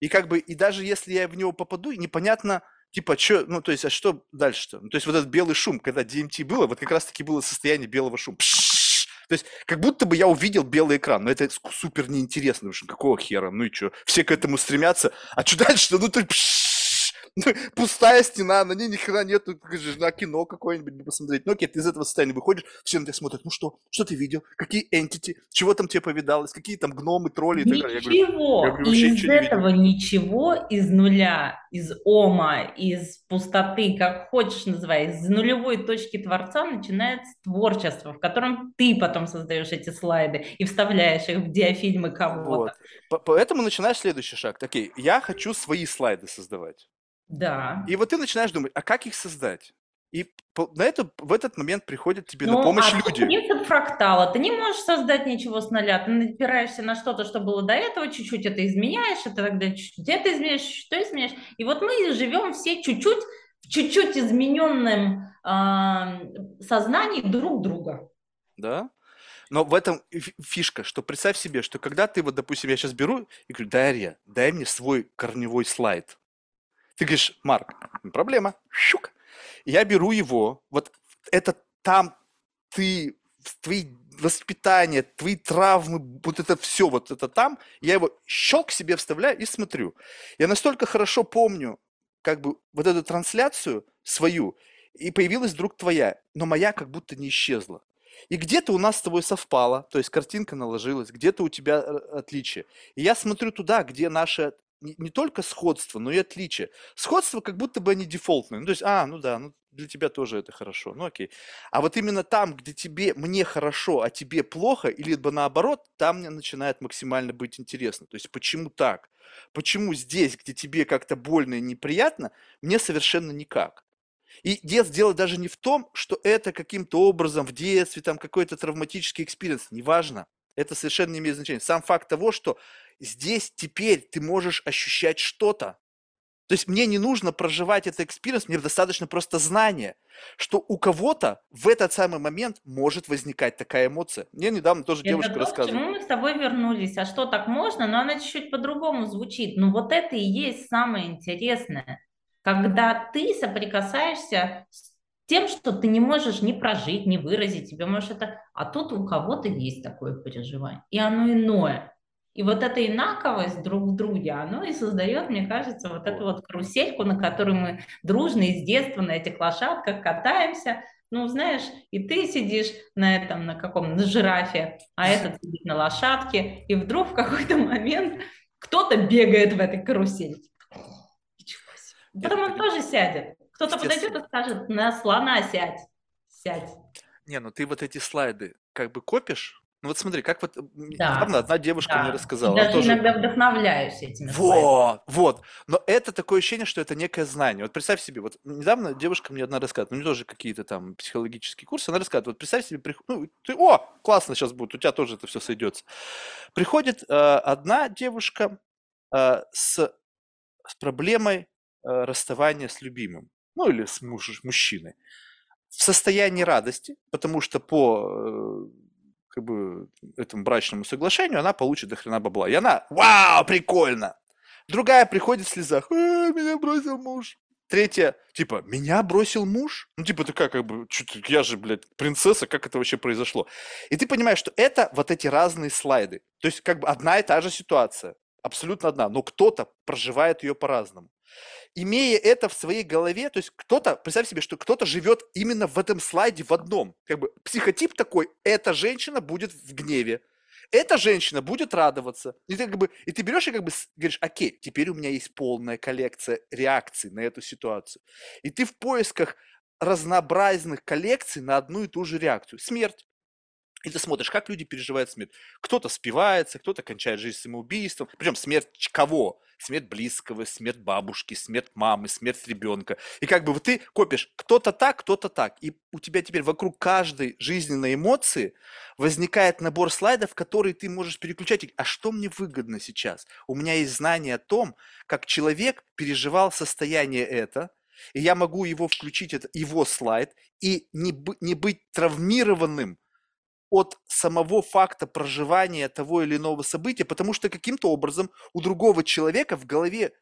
Speaker 1: И как бы, и даже если я в него попаду, непонятно, типа, что, ну, то есть, а что дальше-то? Ну, то есть, вот этот белый шум, когда DMT было, вот как раз-таки было состояние белого шума. То есть, как будто бы я увидел белый экран, но это супер неинтересно, потому что какого хера, ну и что, все к этому стремятся, а что дальше-то, ну ты пустая стена, на ней ни хрена нету, на кино какое-нибудь посмотреть. Ну окей, ты из этого состояния выходишь, все на тебя смотрят, ну что, что ты видел, какие entity, чего там тебе повидалось, какие там гномы, тролли и
Speaker 2: так далее. Ничего, я говорю, я из этого не ничего, из нуля, из ома, из пустоты, как хочешь называй, из нулевой точки Творца начинается творчество, в котором ты потом создаешь эти слайды и вставляешь их в диафильмы кого-то.
Speaker 1: Вот. Поэтому начинаешь следующий шаг. Окей, я хочу свои слайды создавать.
Speaker 2: Да.
Speaker 1: И вот ты начинаешь думать, а как их создать? И на это, в этот момент приходят тебе ну, на помощь а люди.
Speaker 2: принцип фрактала. Ты не можешь создать ничего с нуля. Ты напираешься на что-то, что было до этого, чуть-чуть это изменяешь, это тогда чуть-чуть это изменяешь, что изменяешь. И вот мы живем все чуть-чуть в чуть-чуть измененном э, сознании друг друга.
Speaker 1: Да. Но в этом фишка, что представь себе, что когда ты вот, допустим, я сейчас беру и говорю, Дарья, дай мне свой корневой слайд. Ты говоришь, Марк, проблема, щук. Я беру его, вот это там ты, твои воспитание, твои травмы, вот это все, вот это там, я его щелк себе вставляю и смотрю. Я настолько хорошо помню, как бы вот эту трансляцию свою, и появилась вдруг твоя, но моя как будто не исчезла. И где-то у нас с тобой совпало, то есть картинка наложилась, где-то у тебя э, отличие. И я смотрю туда, где наше не, не только сходство, но и отличие. Сходство как будто бы они дефолтные. Ну, то есть, а, ну да, ну для тебя тоже это хорошо, ну окей. А вот именно там, где тебе, мне хорошо, а тебе плохо, или либо наоборот, там мне начинает максимально быть интересно. То есть, почему так? Почему здесь, где тебе как-то больно и неприятно, мне совершенно никак? И дело даже не в том, что это каким-то образом в детстве, там какой-то травматический experience, неважно. Это совершенно не имеет значения. Сам факт того, что здесь теперь ты можешь ощущать что-то. То есть мне не нужно проживать этот experience, мне достаточно просто знания, что у кого-то в этот самый момент может возникать такая эмоция. Мне недавно тоже это девушка то, рассказывала.
Speaker 2: Почему мы с тобой вернулись? А что так можно? Но она чуть-чуть по-другому звучит. Ну вот это и есть самое интересное. Когда ты соприкасаешься с тем, что ты не можешь ни прожить, ни выразить, тебе может это... А тут у кого-то есть такое переживание, и оно иное. И вот эта инаковость друг в друге, оно и создает, мне кажется, вот эту вот карусельку, на которой мы дружно из детства на этих лошадках катаемся. Ну, знаешь, и ты сидишь на этом, на каком, на жирафе, а этот сидит на лошадке, и вдруг в какой-то момент кто-то бегает в этой карусельке. Потом он тоже сядет. Кто-то подойдет и скажет, на слона сядь, сядь.
Speaker 1: Не, ну ты вот эти слайды как бы копишь, ну вот смотри, как вот да. недавно одна девушка да. мне рассказала.
Speaker 2: Даже тоже... иногда вдохновляюсь этими.
Speaker 1: Вот, вот. Но это такое ощущение, что это некое знание. Вот представь себе, вот недавно девушка мне одна рассказывает, ну не тоже какие-то там психологические курсы, она рассказывает, вот представь себе, приход... ну, ты, о, классно сейчас будет, у тебя тоже это все сойдется. Приходит э, одна девушка э, с, с проблемой э, расставания с любимым, ну или с муж, мужчиной в состоянии радости, потому что по э, как бы этому брачному соглашению, она получит до хрена бабла. И она, вау, прикольно. Другая приходит в слезах, э, меня бросил муж. Третья, типа, меня бросил муж? Ну, типа, такая, как бы, я же, блядь, принцесса, как это вообще произошло? И ты понимаешь, что это вот эти разные слайды. То есть, как бы, одна и та же ситуация, абсолютно одна, но кто-то проживает ее по-разному. Имея это в своей голове, то есть кто-то, представь себе, что кто-то живет именно в этом слайде в одном. Как бы психотип такой, эта женщина будет в гневе, эта женщина будет радоваться. И ты, как бы, и ты берешь и как бы говоришь, окей, теперь у меня есть полная коллекция реакций на эту ситуацию. И ты в поисках разнообразных коллекций на одну и ту же реакцию. Смерть. И ты смотришь, как люди переживают смерть. Кто-то спивается, кто-то кончает жизнь самоубийством. Причем смерть кого? Смерть близкого, смерть бабушки, смерть мамы, смерть ребенка. И как бы вот ты копишь кто-то так, кто-то так. И у тебя теперь вокруг каждой жизненной эмоции возникает набор слайдов, которые ты можешь переключать. А что мне выгодно сейчас? У меня есть знание о том, как человек переживал состояние это, и я могу его включить, это его слайд, и не, не быть травмированным от самого факта проживания того или иного события, потому что каким-то образом у другого человека в голове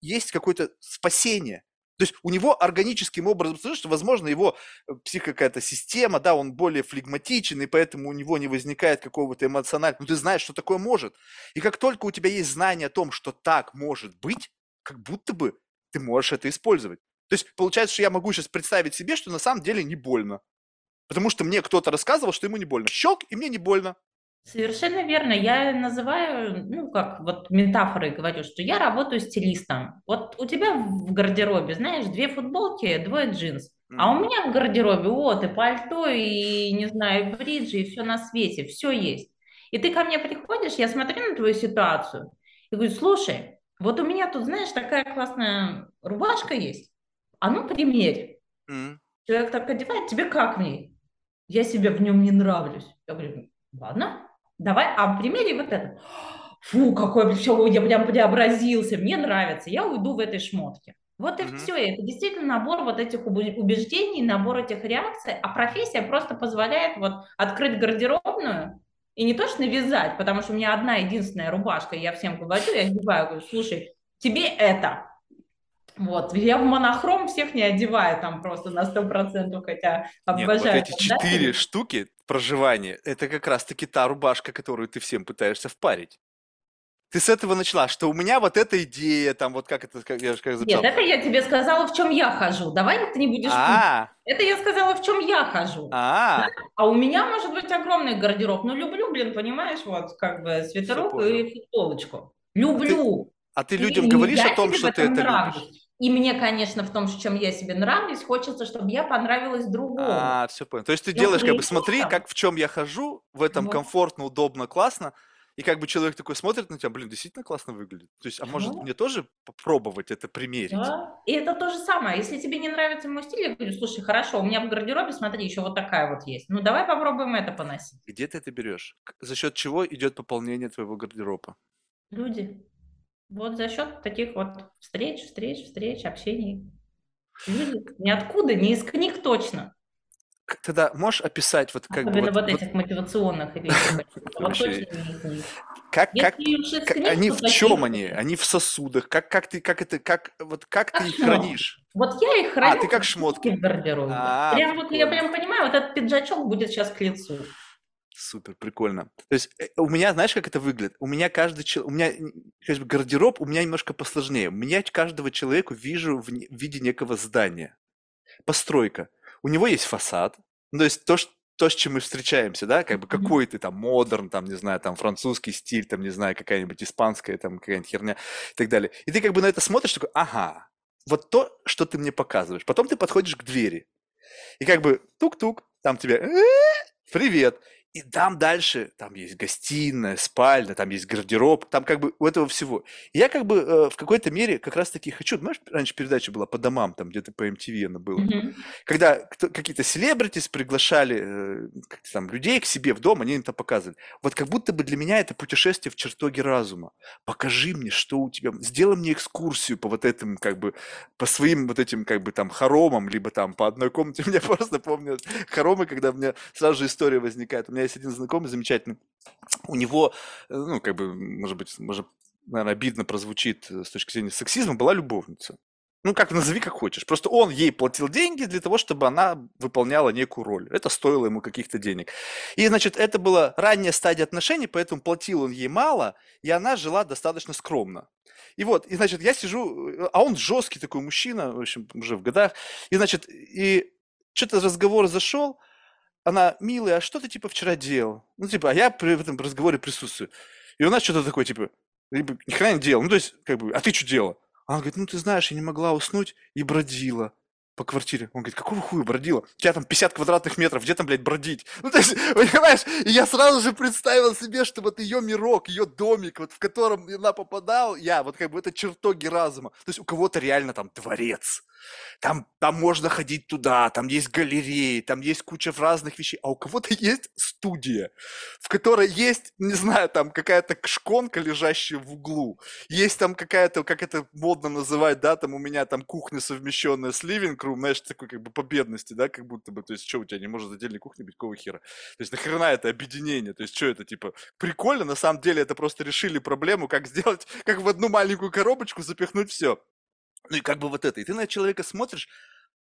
Speaker 1: есть какое-то спасение. То есть у него органическим образом, что, возможно, его э, психо какая-то система, да, он более флегматичен, и поэтому у него не возникает какого-то эмоционального, но ты знаешь, что такое может. И как только у тебя есть знание о том, что так может быть, как будто бы ты можешь это использовать. То есть получается, что я могу сейчас представить себе, что на самом деле не больно. Потому что мне кто-то рассказывал, что ему не больно. Щелк, и мне не больно.
Speaker 2: Совершенно верно. Я называю, ну, как вот метафорой говорю, что я работаю стилистом. Вот у тебя в гардеробе, знаешь, две футболки, двое джинс. А у меня в гардеробе вот и пальто, и, не знаю, бриджи, и все на свете, все есть. И ты ко мне приходишь, я смотрю на твою ситуацию и говорю, слушай, вот у меня тут, знаешь, такая классная рубашка есть, а ну примерь. Mm. Человек так одевает, тебе как в ней? Я себе в нем не нравлюсь. Я говорю, ладно, давай, а примере вот это. Фу, какой все, я прям преобразился, мне нравится, я уйду в этой шмотке. Вот и mm-hmm. все. Это действительно набор вот этих убеждений, набор этих реакций. А профессия просто позволяет вот открыть гардеробную и не то что навязать, потому что у меня одна единственная рубашка, я всем говорю, я одеваю, говорю, слушай, тебе это, вот, я в монохром всех не одеваю там просто на сто процентов, хотя обожаю.
Speaker 1: Нет, вот эти четыре штуки проживания, это как раз-таки та рубашка, которую ты всем пытаешься впарить. Ты с этого начала, что у меня вот эта идея, там вот как это, как я как
Speaker 2: записал. Нет, это я тебе сказала, в чем я хожу. Давай ты не будешь... А-а-а. Это я сказала, в чем я хожу. А-а-а. А у меня может быть огромный гардероб. Ну, люблю, блин, понимаешь, вот как бы свитерок и футболочку. Люблю.
Speaker 1: А ты, а ты людям говоришь о том, что ты это нравлюсь. любишь?
Speaker 2: И мне, конечно, в том, в чем я себе нравлюсь, хочется, чтобы я понравилась другому.
Speaker 1: А, все понял. То есть ты Но делаешь, как бы, смотри, как в чем я хожу, в этом вот. комфортно, удобно, классно, и как бы человек такой смотрит на тебя, блин, действительно классно выглядит. То есть, а может ну, мне тоже попробовать это примерить?
Speaker 2: Да. И это то же самое. Если тебе не нравится мой стиль, я говорю, слушай, хорошо, у меня в гардеробе, смотри, еще вот такая вот есть. Ну, давай попробуем это поносить.
Speaker 1: Где ты это берешь? За счет чего идет пополнение твоего гардероба?
Speaker 2: Люди. Вот за счет таких вот встреч, встреч, встреч, общений. Люди ниоткуда, не из книг точно.
Speaker 1: Тогда можешь описать вот как
Speaker 2: Особенно
Speaker 1: бы...
Speaker 2: вот, вот этих мотивационных вещей. Вообще,
Speaker 1: как, как, как они в чем они? Они в сосудах. Как, как ты, как это, как, вот как, как ты их хранишь?
Speaker 2: Вот я их храню.
Speaker 1: А, ты как шмотки.
Speaker 2: В гардеробе. А, прям вот я прям понимаю, вот этот пиджачок будет сейчас к лицу.
Speaker 1: Супер, прикольно. То есть э, у меня, знаешь, как это выглядит? У меня каждый человек, у меня как бы, гардероб у меня немножко посложнее. У меня каждого человека вижу в, в виде некого здания. Постройка. У него есть фасад. Ну, то есть то, что то, с чем мы встречаемся, да, как бы какой ты там модерн, там, не знаю, там французский стиль, там, не знаю, какая-нибудь испанская, там, какая-нибудь херня и так далее. И ты как бы на это смотришь, такой, ага, вот то, что ты мне показываешь. Потом ты подходишь к двери, и как бы тук-тук, там тебе, «Э, привет. И там дальше, там есть гостиная, спальня, там есть гардероб, там как бы у этого всего. И я как бы э, в какой-то мере как раз-таки хочу, знаешь, раньше передача была по домам, там где-то по MTV она была, mm-hmm. когда кто, какие-то селебритис приглашали э, там людей к себе в дом, они им это показывали. Вот как будто бы для меня это путешествие в чертоге разума. Покажи мне, что у тебя, сделай мне экскурсию по вот этим, как бы, по своим вот этим, как бы там, хоромам, либо там по одной комнате. Меня просто помнят хоромы, когда у меня сразу же история возникает. У меня есть один знакомый замечательный. У него, э, ну, как бы, может быть, может, наверное, обидно прозвучит э, с точки зрения сексизма, была любовница. Ну, как назови, как хочешь. Просто он ей платил деньги для того, чтобы она выполняла некую роль. Это стоило ему каких-то денег. И, значит, это была ранняя стадия отношений, поэтому платил он ей мало, и она жила достаточно скромно. И вот, и, значит, я сижу, э, а он жесткий такой мужчина, в общем, уже в годах. И, значит, и что-то разговор зашел, она, милый, а что ты, типа, вчера делал? Ну, типа, а я при этом разговоре присутствую. И у нас что-то такое, типа, либо ни хрена не делал. Ну, то есть, как бы, а ты что делал? Она говорит, ну, ты знаешь, я не могла уснуть и бродила по квартире. Он говорит, какого хуя бродила? У тебя там 50 квадратных метров, где там, блядь, бродить? Ну, то есть, понимаешь, и я сразу же представил себе, что вот ее мирок, ее домик, вот в котором она попадала, я, вот как бы это чертоги разума. То есть у кого-то реально там дворец, там, там можно ходить туда, там есть галереи, там есть куча разных вещей, а у кого-то есть студия, в которой есть, не знаю, там какая-то шконка, лежащая в углу, есть там какая-то, как это модно называть, да, там у меня там кухня совмещенная с room, знаешь, такой как бы по бедности, да, как будто бы, то есть что у тебя не может отдельной кухни быть, какого хера? То есть нахрена это объединение? То есть что это, типа, прикольно, на самом деле это просто решили проблему, как сделать, как в одну маленькую коробочку запихнуть все. Ну и как бы вот это. И ты на человека смотришь,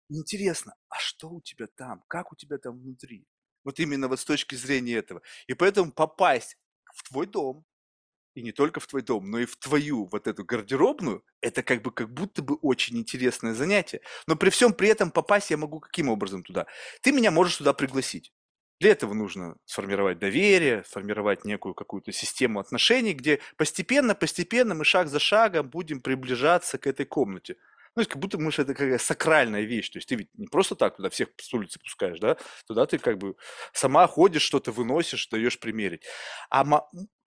Speaker 1: интересно, а что у тебя там? Как у тебя там внутри? Вот именно вот с точки зрения этого. И поэтому попасть в твой дом, и не только в твой дом, но и в твою вот эту гардеробную, это как бы как будто бы очень интересное занятие. Но при всем при этом попасть я могу каким образом туда? Ты меня можешь туда пригласить. Для этого нужно сформировать доверие, сформировать некую какую-то систему отношений, где постепенно, постепенно мы шаг за шагом будем приближаться к этой комнате. Ну, как будто мы, это какая сакральная вещь. То есть ты ведь не просто так туда всех с улицы пускаешь, да? Туда ты как бы сама ходишь, что-то выносишь, даешь примерить. А,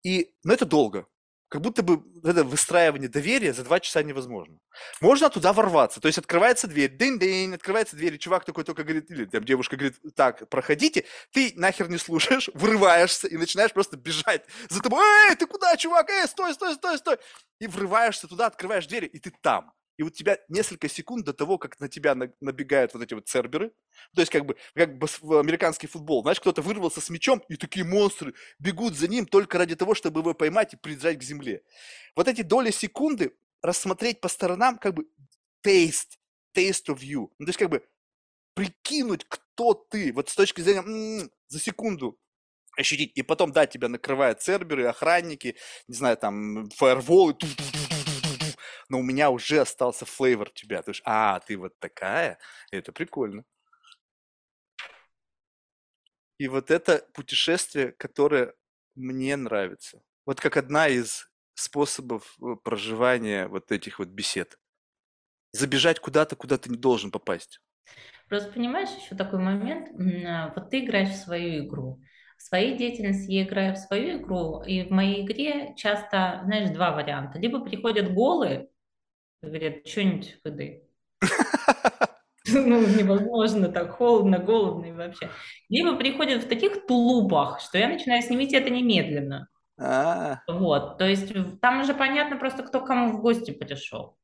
Speaker 1: и, но это долго как будто бы это выстраивание доверия за два часа невозможно. Можно туда ворваться, то есть открывается дверь, дынь-дынь, открывается дверь, и чувак такой только говорит, или там девушка говорит, так, проходите, ты нахер не слушаешь, вырываешься и начинаешь просто бежать за тобой, эй, ты куда, чувак, эй, стой, стой, стой, стой, и врываешься туда, открываешь двери, и ты там и вот тебя несколько секунд до того, как на тебя набегают вот эти вот церберы, то есть как бы как бы американский футбол, знаешь, кто-то вырвался с мячом, и такие монстры бегут за ним только ради того, чтобы его поймать и прижать к земле. Вот эти доли секунды рассмотреть по сторонам, как бы taste, taste of you, ну, то есть как бы прикинуть, кто ты, вот с точки зрения м-м, за секунду ощутить, и потом, да, тебя накрывают церберы, охранники, не знаю, там, фаерволы, но у меня уже остался флейвор тебя. Ты ж, а, ты вот такая, это прикольно. И вот это путешествие, которое мне нравится. Вот как одна из способов э, проживания вот этих вот бесед. Забежать куда-то, куда ты не должен попасть.
Speaker 2: Просто понимаешь, еще такой момент, а, вот ты играешь в свою игру. В своей деятельности я играю в свою игру, и в моей игре часто, знаешь, два варианта. Либо приходят голые, Говорят, что-нибудь выдай. Ну, невозможно, так холодно, голодно и вообще. Либо приходят в таких тулупах, что я начинаю снимать это немедленно. А. Вот, то есть там уже понятно просто, кто кому в гости пришел.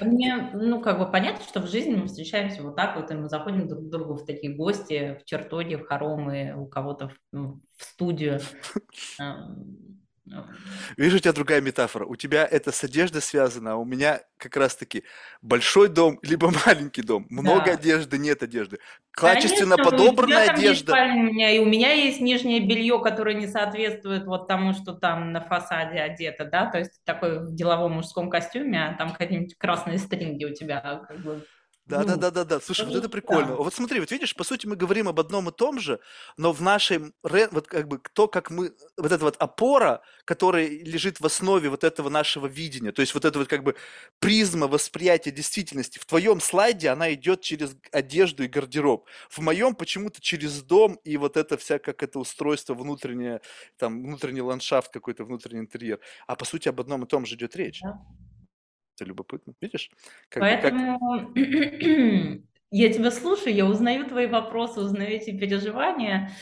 Speaker 2: Мне, ну, как бы понятно, что в жизни мы встречаемся вот так вот, и мы заходим друг к другу в такие гости, в чертоги, в хоромы, у кого-то в, ну, в студию.
Speaker 1: Вижу, у тебя другая метафора. У тебя это с одеждой связано, а у меня как раз-таки большой дом, либо маленький дом. Много да. одежды, нет одежды. Качественно Конечно, подобранная одежда.
Speaker 2: Есть у меня, и у меня есть нижнее белье, которое не соответствует вот тому, что там на фасаде одето, да, то есть такой в деловом мужском костюме, а там какие-нибудь красные стринги у тебя как бы
Speaker 1: да, да, да, да, да. Слушай, вот это прикольно. Вот смотри, вот видишь, по сути мы говорим об одном и том же, но в нашей, вот как бы то, как мы, вот эта вот опора, которая лежит в основе вот этого нашего видения, то есть вот эта вот как бы призма восприятия действительности. В твоем слайде она идет через одежду и гардероб. В моем почему-то через дом и вот это вся, как это устройство внутреннее, там, внутренний ландшафт какой-то, внутренний интерьер. А по сути об одном и том же идет речь. Это любопытно. Видишь?
Speaker 2: Как Поэтому как... я тебя слушаю, я узнаю твои вопросы, узнаю эти переживания.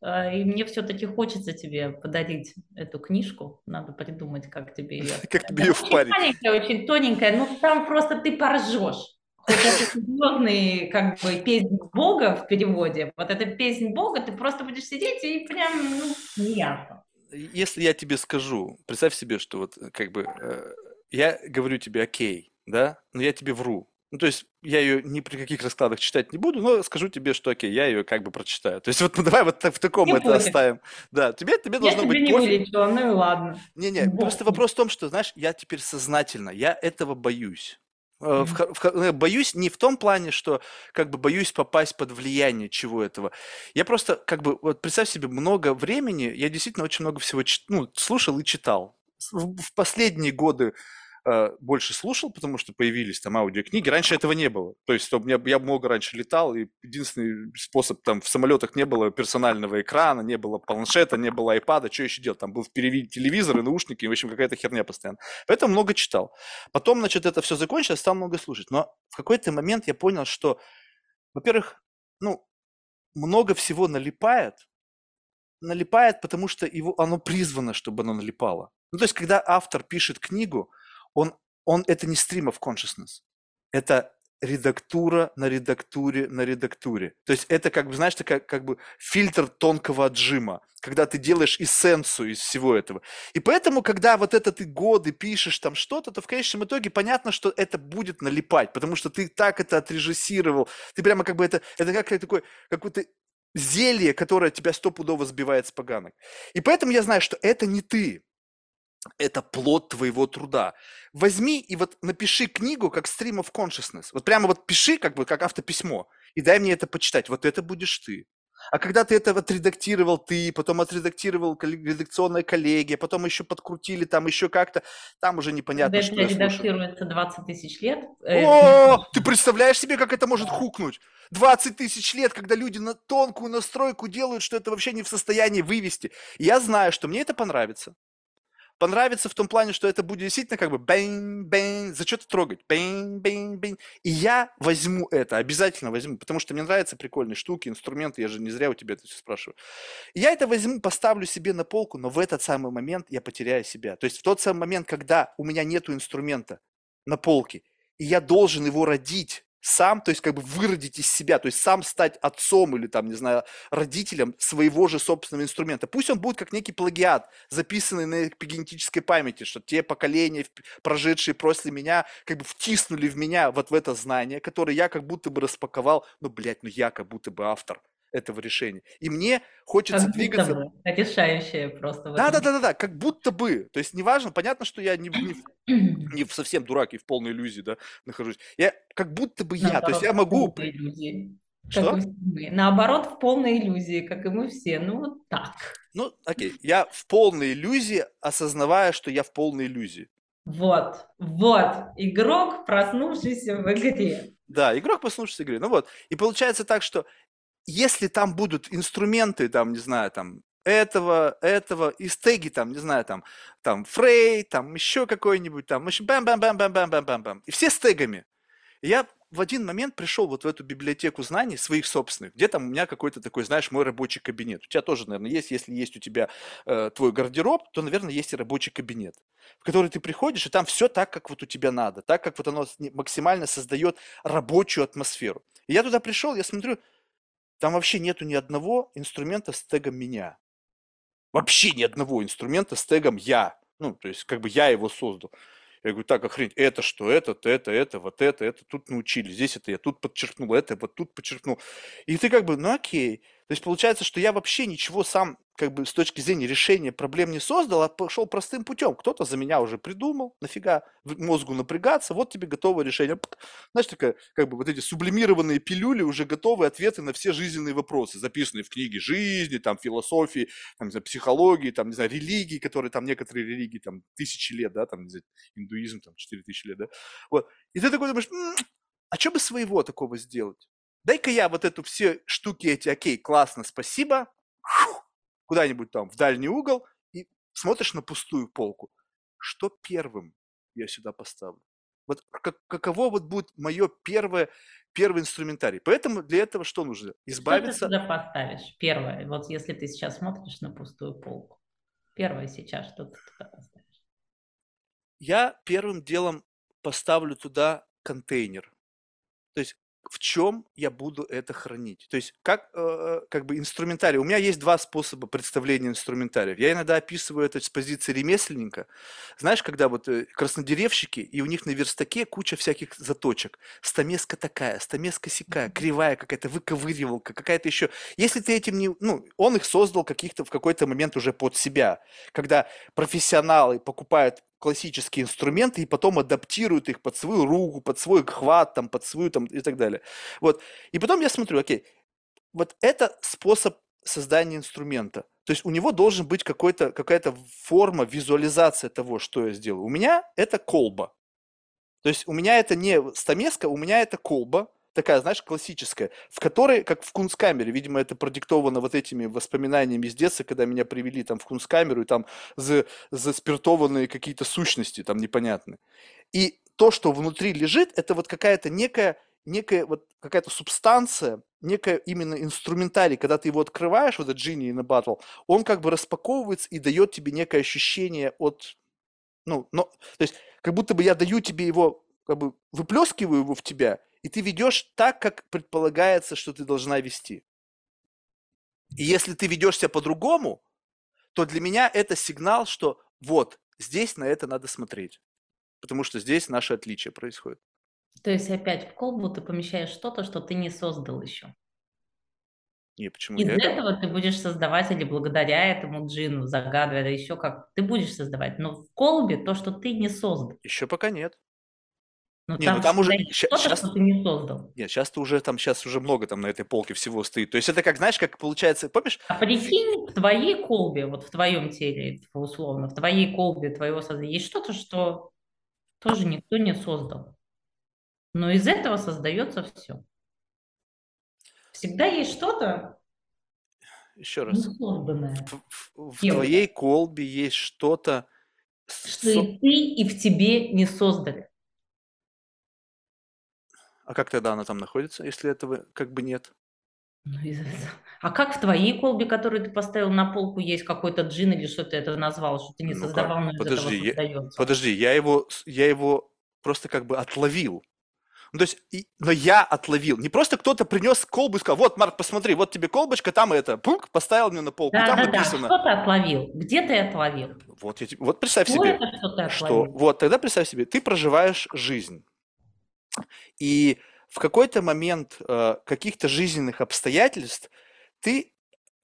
Speaker 2: А, и мне все-таки хочется тебе подарить эту книжку. Надо придумать, как тебе ее...
Speaker 1: Как тебе ее впарить.
Speaker 2: Маленькая, очень тоненькая, но там просто ты поржешь. Хоть это серьезный, как бы, песнь Бога в переводе. Вот эта песнь Бога, ты просто будешь сидеть и прям, ну, неясно.
Speaker 1: Если я тебе скажу, представь себе, что вот, как бы, э, я говорю тебе окей, да, но я тебе вру. Ну, то есть я ее ни при каких раскладах читать не буду, но скажу тебе, что окей, я ее как бы прочитаю. То есть вот ну, давай вот в таком
Speaker 2: Не
Speaker 1: это
Speaker 2: пофиг.
Speaker 1: оставим. Да, тебе, тебе
Speaker 2: Я
Speaker 1: должно
Speaker 2: тебе
Speaker 1: быть
Speaker 2: не
Speaker 1: пофиг.
Speaker 2: вылечила, ну и ладно.
Speaker 1: Не-не,
Speaker 2: Бог
Speaker 1: просто вопрос в том, что, знаешь, я теперь сознательно, я этого боюсь. Э, в в э, боюсь не в том плане, что как бы боюсь попасть под влияние чего этого. Я просто как бы, вот представь себе, много времени, я действительно очень много всего чит- ну, слушал и читал. В, в последние годы больше слушал, потому что появились там аудиокниги. Раньше этого не было. То есть у меня, я много раньше летал, и единственный способ, там в самолетах не было персонального экрана, не было планшета, не было айпада, что еще делать? Там был впереди телевизор и наушники, и, в общем, какая-то херня постоянно. Поэтому много читал. Потом, значит, это все закончилось, стал много слушать. Но в какой-то момент я понял, что, во-первых, ну, много всего налипает, налипает, потому что его, оно призвано, чтобы оно налипало. Ну, то есть, когда автор пишет книгу, он, он это не stream of consciousness, это редактура на редактуре на редактуре. То есть это как бы, знаешь, такая как бы фильтр тонкого отжима, когда ты делаешь эссенцию из всего этого. И поэтому, когда вот это ты годы пишешь там что-то, то в конечном итоге понятно, что это будет налипать, потому что ты так это отрежиссировал, ты прямо как бы это, это как такой, какой-то зелье, которое тебя стопудово сбивает с поганок. И поэтому я знаю, что это не ты, это плод твоего труда. Возьми и вот напиши книгу как stream of consciousness. Вот прямо вот пиши как бы как автописьмо и дай мне это почитать. Вот это будешь ты. А когда ты это отредактировал ты, потом отредактировал редакционная коллегия, потом еще подкрутили там еще как-то, там уже непонятно,
Speaker 2: Когда
Speaker 1: что
Speaker 2: это редактируется 20 тысяч лет, э,
Speaker 1: О, ты представляешь себе, как это может хукнуть? 20 тысяч лет, когда люди на тонкую настройку делают, что это вообще не в состоянии вывести. Я знаю, что мне это понравится. Понравится в том плане, что это будет действительно как бы бэнь, бэнь, за что-то трогать, бэнь, бэнь, бэнь. И я возьму это, обязательно возьму, потому что мне нравятся прикольные штуки, инструменты, я же не зря у тебя это все спрашиваю. И я это возьму, поставлю себе на полку, но в этот самый момент я потеряю себя. То есть в тот самый момент, когда у меня нету инструмента на полке, и я должен его родить сам, то есть как бы выродить из себя, то есть сам стать отцом или там, не знаю, родителем своего же собственного инструмента. Пусть он будет как некий плагиат, записанный на эпигенетической памяти, что те поколения, прожившие после меня, как бы втиснули в меня вот в это знание, которое я как будто бы распаковал, ну, блядь, ну я как будто бы автор этого решения. И мне хочется
Speaker 2: как будто
Speaker 1: двигаться...
Speaker 2: бы решающее просто в
Speaker 1: Да, да, да, да, да, как будто бы. То есть неважно, понятно, что я не, в- не в не в совсем дурак и в полной иллюзии, да, нахожусь. Я как будто бы я, то есть я
Speaker 2: в
Speaker 1: могу...
Speaker 2: как
Speaker 1: Что?
Speaker 2: мы. Наоборот, в полной иллюзии, как и мы все. Ну, вот так.
Speaker 1: Ну, окей, я в полной иллюзии, осознавая, что я в полной иллюзии.
Speaker 2: Вот, вот, игрок, проснувшийся в игре.
Speaker 1: Да, игрок послушается игры. Ну вот, и получается так, что если там будут инструменты, там, не знаю, там, этого, этого, и стеги, там, не знаю, там, там, фрей, там, еще какой-нибудь, там, еще бам-бам-бам-бам-бам-бам-бам, и все с тегами. Я в один момент пришел вот в эту библиотеку знаний своих собственных, где там у меня какой-то такой, знаешь, мой рабочий кабинет. У тебя тоже, наверное, есть, если есть у тебя э, твой гардероб, то, наверное, есть и рабочий кабинет, в который ты приходишь, и там все так, как вот у тебя надо, так, как вот оно максимально создает рабочую атмосферу. И я туда пришел, я смотрю, там вообще нету ни одного инструмента с тегом меня. Вообще ни одного инструмента с тегом я. Ну, то есть, как бы я его создал. Я говорю, так, охренеть, это что, это, это, это, вот это, это, тут научили, здесь это я тут подчеркнул, это вот тут подчеркнул. И ты как бы, ну окей. То есть получается, что я вообще ничего сам, как бы с точки зрения решения проблем не создал, а пошел простым путем. Кто-то за меня уже придумал, нафига мозгу напрягаться, вот тебе готовое решение. Знаешь, такая, как бы вот эти сублимированные пилюли, уже готовые ответы на все жизненные вопросы, записанные в книге жизни, там, философии, там, не знаю, психологии, там, не знаю, религии, которые там некоторые религии, там, тысячи лет, да, там, не знаю, индуизм, там, 4000 лет, да. Вот. И ты такой думаешь, «М, а что бы своего такого сделать? Дай-ка я вот эту все штуки эти, окей, классно, спасибо, куда-нибудь там в дальний угол и смотришь на пустую полку. Что первым я сюда поставлю? Вот как, каково вот будет мое первое, первый инструментарий? Поэтому для этого что нужно?
Speaker 2: Что ты
Speaker 1: Избавиться...
Speaker 2: сюда поставишь? Первое, вот если ты сейчас смотришь на пустую полку. Первое сейчас, что ты туда поставишь?
Speaker 1: Я первым делом поставлю туда контейнер. То есть в чем я буду это хранить. То есть как, э, как бы инструментарий. У меня есть два способа представления инструментариев. Я иногда описываю это с позиции ремесленника. Знаешь, когда вот э, краснодеревщики, и у них на верстаке куча всяких заточек. Стамеска такая, стамеска сякая, кривая какая-то, выковыривалка, какая-то еще. Если ты этим не... Ну, он их создал каких-то в какой-то момент уже под себя. Когда профессионалы покупают классические инструменты и потом адаптируют их под свою руку, под свой хват, там, под свою там, и так далее. Вот. И потом я смотрю, окей, вот это способ создания инструмента. То есть у него должен быть какой-то, какая-то форма, визуализация того, что я сделал. У меня это колба. То есть у меня это не стамеска, у меня это колба, такая, знаешь, классическая, в которой, как в Кунсткамере, видимо, это продиктовано вот этими воспоминаниями из детства, когда меня привели там в Кунсткамеру, и там за, заспиртованные какие-то сущности там непонятные. И то, что внутри лежит, это вот какая-то некая, некая вот какая-то субстанция, некая именно инструментарий, когда ты его открываешь, вот этот Genie in a Battle, он как бы распаковывается и дает тебе некое ощущение от, ну, но, то есть, как будто бы я даю тебе его, как бы выплескиваю его в тебя, и ты ведешь так, как предполагается, что ты должна вести. И если ты ведешь себя по-другому, то для меня это сигнал, что вот, здесь на это надо смотреть. Потому что здесь наше отличие происходит.
Speaker 2: То есть опять в колбу ты помещаешь что-то, что ты не создал еще.
Speaker 1: Не, почему?
Speaker 2: Из
Speaker 1: Я
Speaker 2: этого ты будешь создавать или благодаря этому джину, загадывая, еще как, ты будешь создавать. Но в колбе то, что ты не создал.
Speaker 1: Еще пока нет.
Speaker 2: Но
Speaker 1: Не, ну
Speaker 2: там
Speaker 1: там уже
Speaker 2: есть
Speaker 1: ща-
Speaker 2: что-то,
Speaker 1: щас-
Speaker 2: что ты не создал.
Speaker 1: Нет, сейчас ты уже там, сейчас уже много там на этой полке всего стоит. То есть это как, знаешь, как получается, помнишь?
Speaker 2: А прикинь, в твоей колбе, вот в твоем теле, условно, в твоей колбе твоего создания, есть что-то, что тоже никто не создал. Но из этого создается все. Всегда есть что-то
Speaker 1: Еще раз.
Speaker 2: несозданное,
Speaker 1: В, в- в твоей колбе есть что-то...
Speaker 2: что
Speaker 1: со-
Speaker 2: и ты, и в тебе не создали.
Speaker 1: А как тогда она там находится, если этого как бы нет?
Speaker 2: Ну, А как в твоей колбе, которую ты поставил на полку, есть какой-то джин или что ты это назвал, что ты не
Speaker 1: Ну как?
Speaker 2: создавал, но из
Speaker 1: Подожди,
Speaker 2: этого
Speaker 1: я-
Speaker 2: создается?
Speaker 1: Подожди, я его, я его просто как бы отловил. Ну, то есть, и- но я отловил. Не просто кто-то принес колбу и сказал, вот, Марк, посмотри, вот тебе колбочка, там это, пунк, поставил мне на полку,
Speaker 2: Да,
Speaker 1: там
Speaker 2: да, да.
Speaker 1: написано.
Speaker 2: Что ты отловил? Где ты отловил?
Speaker 1: Вот, я вот представь
Speaker 2: Что
Speaker 1: себе,
Speaker 2: это, что ты
Speaker 1: что,
Speaker 2: отловил?
Speaker 1: вот, тогда представь себе, ты проживаешь жизнь. И в какой-то момент э, каких-то жизненных обстоятельств ты,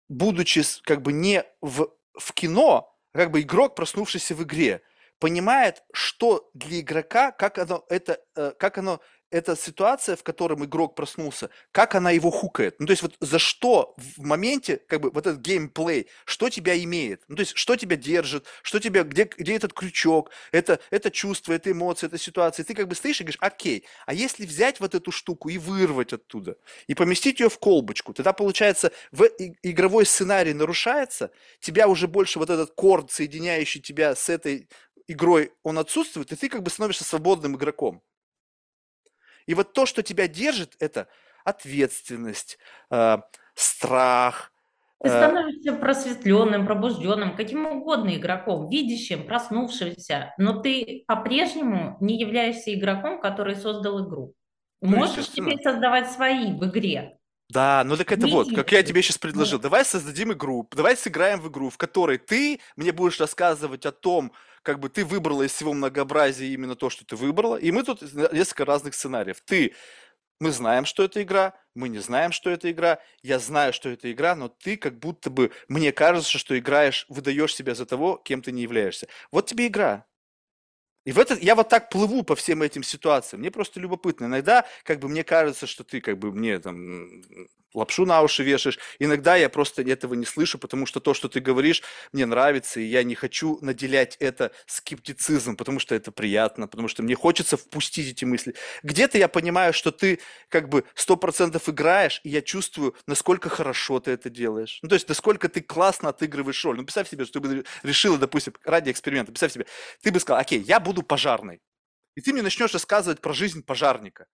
Speaker 1: будучи как бы не в, в кино, а как бы игрок, проснувшийся в игре, понимает, что для игрока, как оно, это, э, как оно, эта ситуация, в котором игрок проснулся, как она его хукает. Ну, то есть вот за что в моменте, как бы вот этот геймплей, что тебя имеет, ну, то есть что тебя держит, что тебя, где, где этот крючок, это, это чувство, это эмоции, это ситуация. Ты как бы стоишь и говоришь, окей, а если взять вот эту штуку и вырвать оттуда, и поместить ее в колбочку, тогда получается в игровой сценарий нарушается, тебя уже больше вот этот корд, соединяющий тебя с этой игрой, он отсутствует, и ты как бы становишься свободным игроком. И вот то, что тебя держит, это ответственность, э, страх,
Speaker 2: Ты
Speaker 1: э,
Speaker 2: становишься просветленным, пробужденным, каким угодно игроком, видящим, проснувшимся, но ты по-прежнему не являешься игроком, который создал игру.
Speaker 1: Ну,
Speaker 2: Можешь теперь создавать свои в игре.
Speaker 1: Да, ну так это вот, как я тебе сейчас предложил. Давай создадим игру, давай сыграем в игру, в которой ты мне будешь рассказывать о том, как бы ты выбрала из всего многообразия именно то, что ты выбрала, и мы тут несколько разных сценариев. Ты, мы знаем, что это игра, мы не знаем, что это игра, я знаю, что это игра, но ты как будто бы, мне кажется, что играешь, выдаешь себя за того, кем ты не являешься. Вот тебе игра. И в этот, я вот так плыву по всем этим ситуациям. Мне просто любопытно. Иногда, как бы, мне кажется, что ты, как бы, мне там лапшу на уши вешаешь. Иногда я просто этого не слышу, потому что то, что ты говоришь, мне нравится, и я не хочу наделять это скептицизмом, потому что это приятно, потому что мне хочется впустить эти мысли. Где-то я понимаю, что ты, как бы, сто процентов играешь, и я чувствую, насколько хорошо ты это делаешь. Ну, то есть, насколько ты классно отыгрываешь роль. Ну, представь себе, что ты бы решила, допустим, ради эксперимента, представь себе, ты бы сказал, окей, я буду пожарной. И ты мне начнешь рассказывать про жизнь пожарника.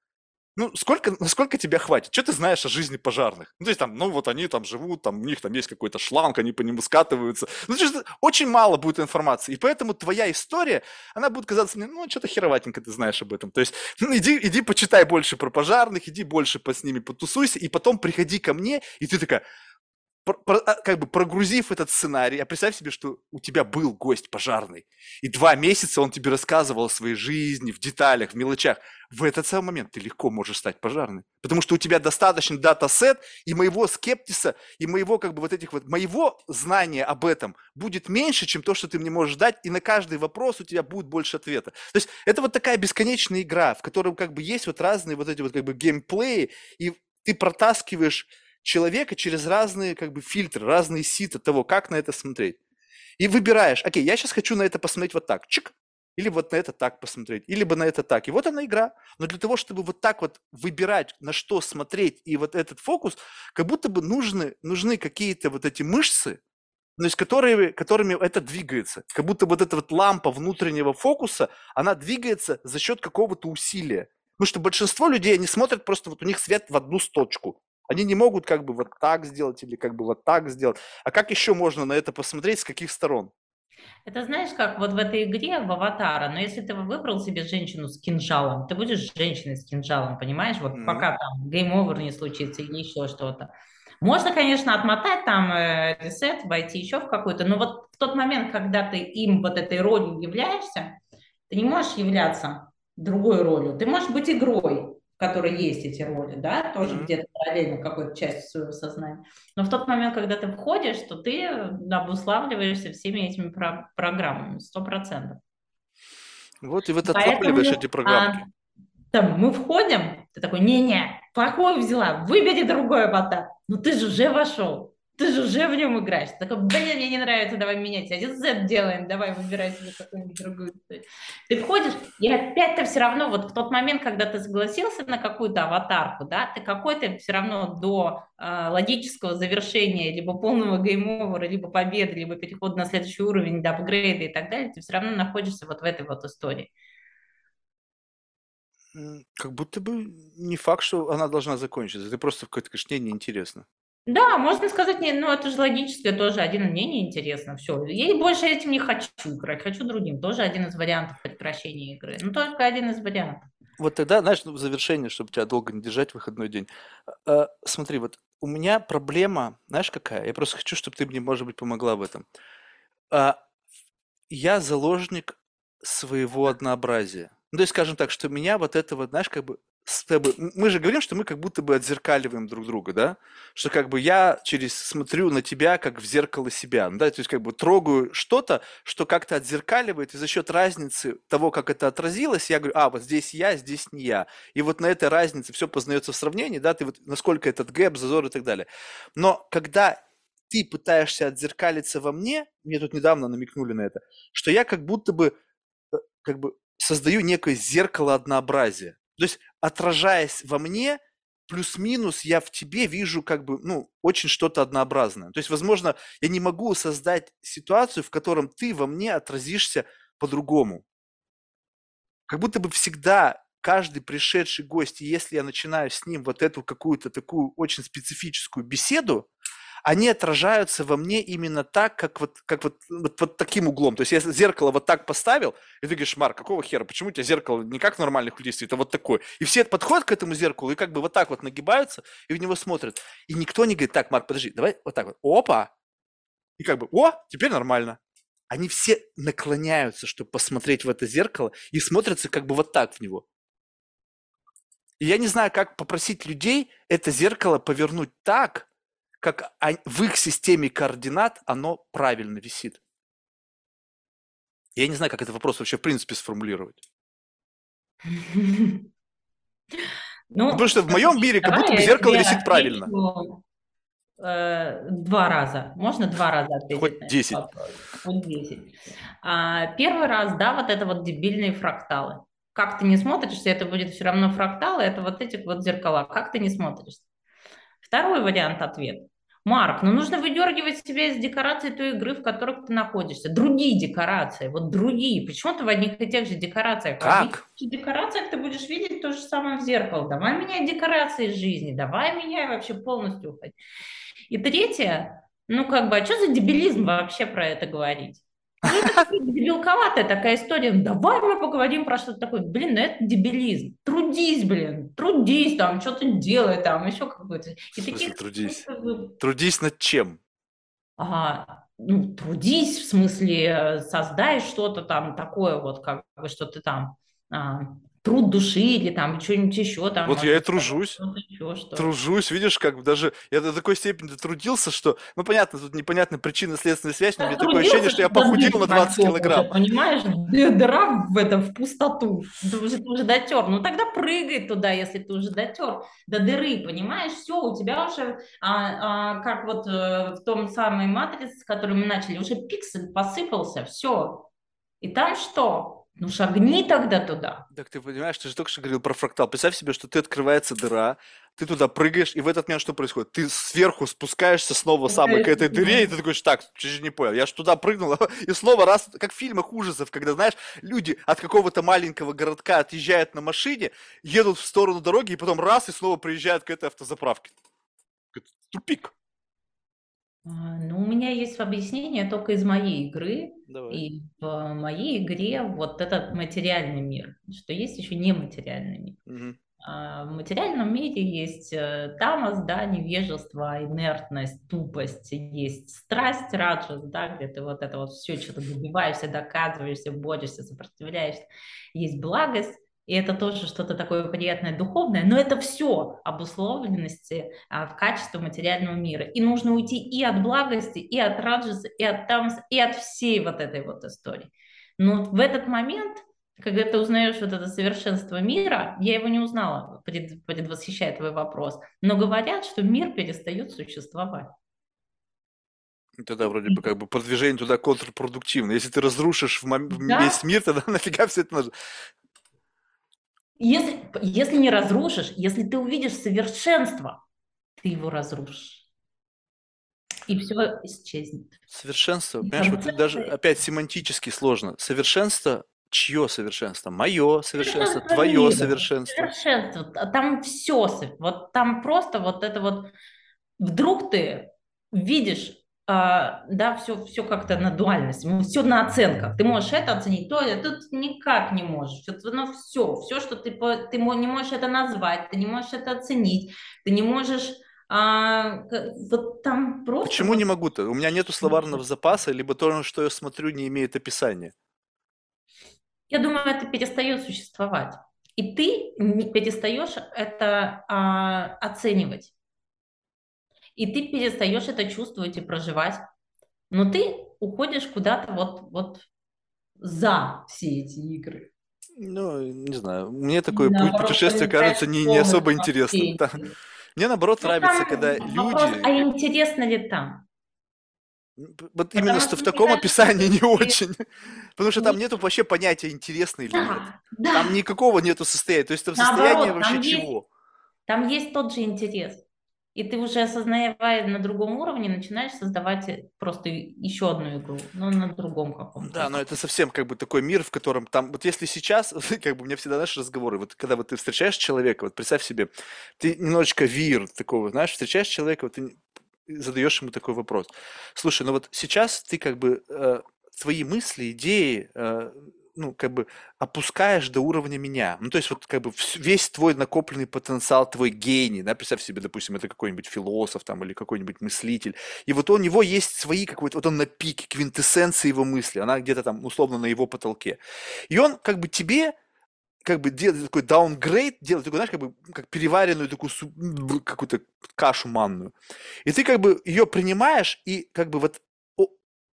Speaker 1: ну, сколько, насколько тебя хватит? Что ты знаешь о жизни пожарных? Ну, то есть там, ну, вот они там живут, там, у них там есть какой-то шланг, они по нему скатываются. Ну, то есть, очень мало будет информации. И поэтому твоя история, она будет казаться мне, ну, что-то хероватенько ты знаешь об этом. То есть, ну, иди, иди почитай больше про пожарных, иди больше по, с ними потусуйся, и потом приходи ко мне, и ты такая, а, как бы прогрузив этот сценарий, а представь себе, что у тебя был гость пожарный, и два месяца он тебе рассказывал о своей жизни в деталях, в мелочах. В этот самый момент ты легко можешь стать пожарным, потому что у тебя достаточный дата-сет, и моего скептиса, и моего как бы вот этих вот, моего знания об этом будет меньше, чем то, что ты мне можешь дать, и на каждый вопрос у тебя будет больше ответа. То есть это вот такая бесконечная игра, в которой как бы есть вот разные вот эти вот как бы геймплеи, и ты протаскиваешь человека через разные как бы фильтры, разные ситы того, как на это смотреть. И выбираешь, окей, я сейчас хочу на это посмотреть вот так, чик, или вот на это так посмотреть, или бы на это так. И вот она игра. Но для того, чтобы вот так вот выбирать, на что смотреть, и вот этот фокус, как будто бы нужны, нужны какие-то вот эти мышцы, ну, есть которые, которыми это двигается. Как будто вот эта вот лампа внутреннего фокуса, она двигается за счет какого-то усилия. Потому что большинство людей, они смотрят просто, вот у них свет в одну точку. Они не могут как бы вот так сделать или как бы вот так сделать. А как еще можно на это посмотреть, с каких сторон?
Speaker 2: Это знаешь, как вот в этой игре в Аватара, но если ты выбрал себе женщину с кинжалом, ты будешь женщиной с кинжалом, понимаешь? Вот mm-hmm. пока там game over не случится или еще что-то. Можно, конечно, отмотать там э, reset, войти еще в какой-то, но вот в тот момент, когда ты им вот этой ролью являешься, ты не можешь являться другой ролью, ты можешь быть игрой которой есть эти роли, да, тоже mm-hmm. где-то параллельно какой-то частью своего сознания. Но в тот момент, когда ты входишь, то ты обуславливаешься всеми этими про- программами, сто процентов.
Speaker 1: Вот и в это отлавливаешь эти программы. А,
Speaker 2: там мы входим, ты такой, не-не, плохой взяла, выбери другой аватар. Ну ты же уже вошел ты же уже в нем играешь. Ты такой, блин, мне не нравится, давай менять. Один Z делаем, давай выбирай себе какую-нибудь другую. Ты входишь, и опять-то все равно, вот в тот момент, когда ты согласился на какую-то аватарку, да, ты какой-то все равно до э, логического завершения, либо полного game over а, либо победы, либо перехода на следующий уровень, до апгрейда и так далее, ты все равно находишься вот в этой вот истории.
Speaker 1: Как будто бы не факт, что она должна закончиться. Ты просто в какой-то кашне неинтересно.
Speaker 2: Да, можно сказать, не, ну это же логическое тоже один, мне неинтересно, все. Я больше этим не хочу играть, хочу другим. Тоже один из вариантов прекращения игры. Ну, только один из вариантов.
Speaker 1: Вот тогда, знаешь, ну, в завершение, чтобы тебя долго не держать в выходной день. Э, смотри, вот у меня проблема, знаешь, какая? Я просто хочу, чтобы ты мне, может быть, помогла в этом. Э, я заложник своего однообразия. Ну, то есть, скажем так, что меня вот это вот, знаешь, как бы мы же говорим, что мы как будто бы отзеркаливаем друг друга, да? Что как бы я через смотрю на тебя как в зеркало себя, да? То есть как бы трогаю что-то, что как-то отзеркаливает, и за счет разницы того, как это отразилось, я говорю, а, вот здесь я, здесь не я. И вот на этой разнице все познается в сравнении, да, ты вот насколько этот гэп, зазор и так далее. Но когда ты пытаешься отзеркалиться во мне, мне тут недавно намекнули на это, что я как будто бы э, как бы создаю некое зеркало однообразия. То есть, отражаясь во мне, плюс-минус я в тебе вижу как бы, ну, очень что-то однообразное. То есть, возможно, я не могу создать ситуацию, в котором ты во мне отразишься по-другому. Как будто бы всегда каждый пришедший гость, и если я начинаю с ним вот эту какую-то такую очень специфическую беседу, они отражаются во мне именно так, как вот, как вот, вот, вот таким углом. То есть я зеркало вот так поставил, и ты говоришь, Марк, какого хера, почему у тебя зеркало не как нормальных людей стоит, а вот такое? И все подходят к этому зеркалу и как бы вот так вот нагибаются и в него смотрят. И никто не говорит, так, Марк, подожди, давай вот так вот, опа, и как бы, о, теперь нормально. Они все наклоняются, чтобы посмотреть в это зеркало, и смотрятся как бы вот так в него. И я не знаю, как попросить людей это зеркало повернуть так, как в их системе координат оно правильно висит. Я не знаю, как этот вопрос вообще в принципе сформулировать. Ну, Потому что в моем мире как будто бы зеркало висит правильно.
Speaker 2: Э, два раза. Можно два раза ответить?
Speaker 1: Хоть десять.
Speaker 2: Хоть десять. А, первый раз, да, вот это вот дебильные фракталы. Как ты не смотришься, это будет все равно фракталы, это вот эти вот зеркала. Как ты не смотришься? Второй вариант ответа. Марк, ну нужно выдергивать себя из декораций той игры, в которых ты находишься. Другие декорации, вот другие. Почему ты в одних и тех же декорациях? В
Speaker 1: Как?
Speaker 2: же декорациях ты будешь видеть то же самое в зеркало. Давай меняй декорации жизни, давай меняй вообще полностью. уходи. И третье, ну как бы, а что за дебилизм вообще про это говорить? Ну, это дебилковатая такая история. Давай мы поговорим про что-то такое. Блин, ну это дебилизм. Трудись, блин, трудись там, что-то делай там, еще. И
Speaker 1: смысле
Speaker 2: таких
Speaker 1: трудись? Трудись над чем?
Speaker 2: а, ну, трудись, в смысле, э, создай что-то там такое, вот как бы, что ты там, а, труд души или там что-нибудь еще там.
Speaker 1: Вот я и тружусь.
Speaker 2: еще, что
Speaker 1: Тружусь, видишь, как даже я до такой степени дотрудился, что, ну понятно, тут непонятная причинно-следственная связь, но у меня такое ощущение, что я похудел на 20
Speaker 2: Уже,
Speaker 1: килограмм.
Speaker 2: понимаешь, Д- дыра в этом, в пустоту. Ты уже, ты уже дотер. Ну тогда прыгай туда, если ты уже дотер до дыры, понимаешь? Все, у тебя уже, а, а, как вот э, в том самой матрице, с которой мы начали, уже пиксель посыпался, все. И там что? Ну шагни тогда туда.
Speaker 1: Так ты понимаешь, ты же только что говорил про фрактал. Представь себе, что ты открывается дыра, ты туда прыгаешь, и в этот момент что происходит? Ты сверху спускаешься снова самой к этой дыре, и ты такой, так, же не понял, я же туда прыгнул, и снова раз, как в фильмах ужасов, когда, знаешь, люди от какого-то маленького городка отъезжают на машине, едут в сторону дороги, и потом раз, и снова приезжают к этой автозаправке. Тупик.
Speaker 2: А, Ну, у меня есть объяснение только из моей игры.
Speaker 1: Давай.
Speaker 2: И в моей игре вот этот материальный мир, что есть еще нематериальный мир.
Speaker 1: Мгм.
Speaker 2: А, В материальном мире есть э, тамас, да, невежество, инертность, тупость, есть страсть, раджас, да, где ты вот это вот все что-то добиваешься, доказываешься, борешься, сопротивляешься. Есть благость, и это тоже что-то такое приятное, духовное, но это все обусловленности а, в качестве материального мира. И нужно уйти и от благости, и от раджаса, и от тамаса, и от всей вот этой вот истории. Но в этот момент когда ты узнаешь вот это совершенство мира, я его не узнала, пред, предвосхищая твой вопрос, но говорят, что мир перестает существовать.
Speaker 1: Тогда вроде бы как бы продвижение туда контрпродуктивно. Если ты разрушишь в мом-
Speaker 2: Да.
Speaker 1: весь мир, тогда нафига все это нужно?
Speaker 2: Если, если не разрушишь, если ты увидишь совершенство, ты его разрушишь. И все исчезнет.
Speaker 1: Совершенство,
Speaker 2: И
Speaker 1: понимаешь, вот даже опять семантически сложно. Совершенство, чье совершенство? Мое совершенство,
Speaker 2: Совершенство
Speaker 1: твое
Speaker 2: мира.
Speaker 1: совершенство.
Speaker 2: Совершенство. Там все, вот там просто вот это вот, вдруг ты видишь, да, все, все как-то на дуальности, все на оценках. Ты можешь это оценить, то, а тут никак не можешь. Вот, ну, все, все, что ты, ты не можешь это назвать, ты не можешь это оценить, ты не можешь, а, вот там просто...
Speaker 1: Почему не могу-то? У меня нету словарного запаса, либо то, что я смотрю, не имеет описания.
Speaker 2: Я думаю, это перестает существовать. И ты перестаешь это а, оценивать. И ты перестаешь это чувствовать и проживать. Но ты уходишь куда-то вот, вот за все эти игры.
Speaker 1: Ну, не знаю, мне такое
Speaker 2: Наоборот,
Speaker 1: путешествие кажется не, не особо интересным. Там-. Мне наоборот
Speaker 2: Ну,
Speaker 1: нравится, когда
Speaker 2: вопрос, а
Speaker 1: люди...
Speaker 2: интересно ли там?
Speaker 1: Вот именно
Speaker 2: что
Speaker 1: что в
Speaker 2: мне
Speaker 1: таком описании не очень. Потому что там
Speaker 2: Не-
Speaker 1: нету вообще понятия интересно или нет.
Speaker 2: Да.
Speaker 1: Там никакого нету состояния. То есть там состояние вообще чего?
Speaker 2: Там есть тот же интерес. И ты уже осознавая на другом уровне, начинаешь создавать просто еще одну игру, но на другом каком-то.
Speaker 1: Да, но это совсем как бы такой мир, в котором там, вот если сейчас, как бы у меня всегда, знаешь, разговоры, вот когда вот ты встречаешь человека, вот представь себе, ты немножечко вир такого, знаешь, встречаешь человека, вот ты задаешь ему такой вопрос. Слушай, ну вот сейчас ты как бы э, свои мысли, идеи, э, ну, как бы опускаешь до уровня меня. Ну, то есть вот как бы весь твой накопленный потенциал, твой гений, да, представь себе, допустим, это какой-нибудь философ там или какой-нибудь мыслитель, и вот у него есть свои какой-то, вот он на пике, квинтэссенция его мысли, она где-то там условно на его потолке. И он как бы тебе как бы делает такой даунгрейд, делает такой, знаешь, как бы как переваренную такую какую-то кашу манную. И ты как бы ее принимаешь, и как бы вот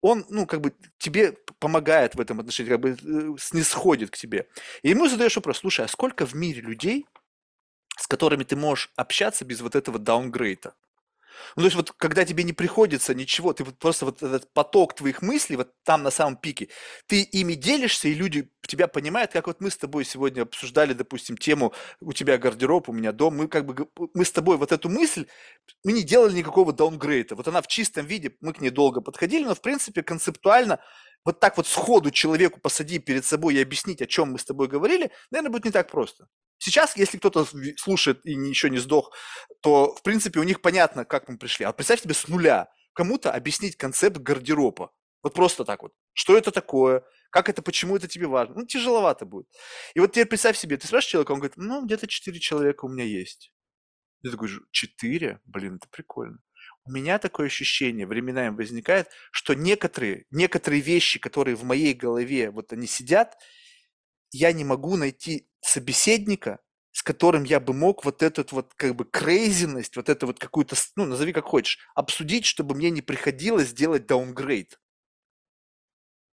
Speaker 1: он, ну, как бы тебе помогает в этом отношении, как бы э, снисходит к тебе. И ему задаешь вопрос, слушай, а сколько в мире людей, с которыми ты можешь общаться без вот этого даунгрейда? Ну, то есть вот когда тебе не приходится ничего, ты вот просто вот этот поток твоих мыслей, вот там на самом пике, ты ими делишься, и люди тебя понимают, как вот мы с тобой сегодня обсуждали, допустим, тему «У тебя гардероб, у меня дом», мы как бы, мы с тобой вот эту мысль, мы не делали никакого даунгрейда, вот она в чистом виде, мы к ней долго подходили, но в принципе концептуально вот так вот сходу человеку посади перед собой и объяснить, о чем мы с тобой говорили, наверное, будет не так просто. Сейчас, если кто-то слушает и еще не сдох, то, в принципе, у них понятно, как мы пришли. А представь себе с нуля кому-то объяснить концепт гардероба. Вот просто так вот. Что это такое? Как это, почему это тебе важно? Ну, тяжеловато будет. И вот теперь представь себе, ты спрашиваешь человека, он говорит, ну, где-то четыре человека у меня есть. Ты такой, четыре? Блин, это прикольно у меня такое ощущение временами возникает, что некоторые, некоторые вещи, которые в моей голове, вот они сидят, я не могу найти собеседника, с которым я бы мог вот эту вот как бы крейзинность, вот эту вот какую-то, ну, назови как хочешь, обсудить, чтобы мне не приходилось делать даунгрейд.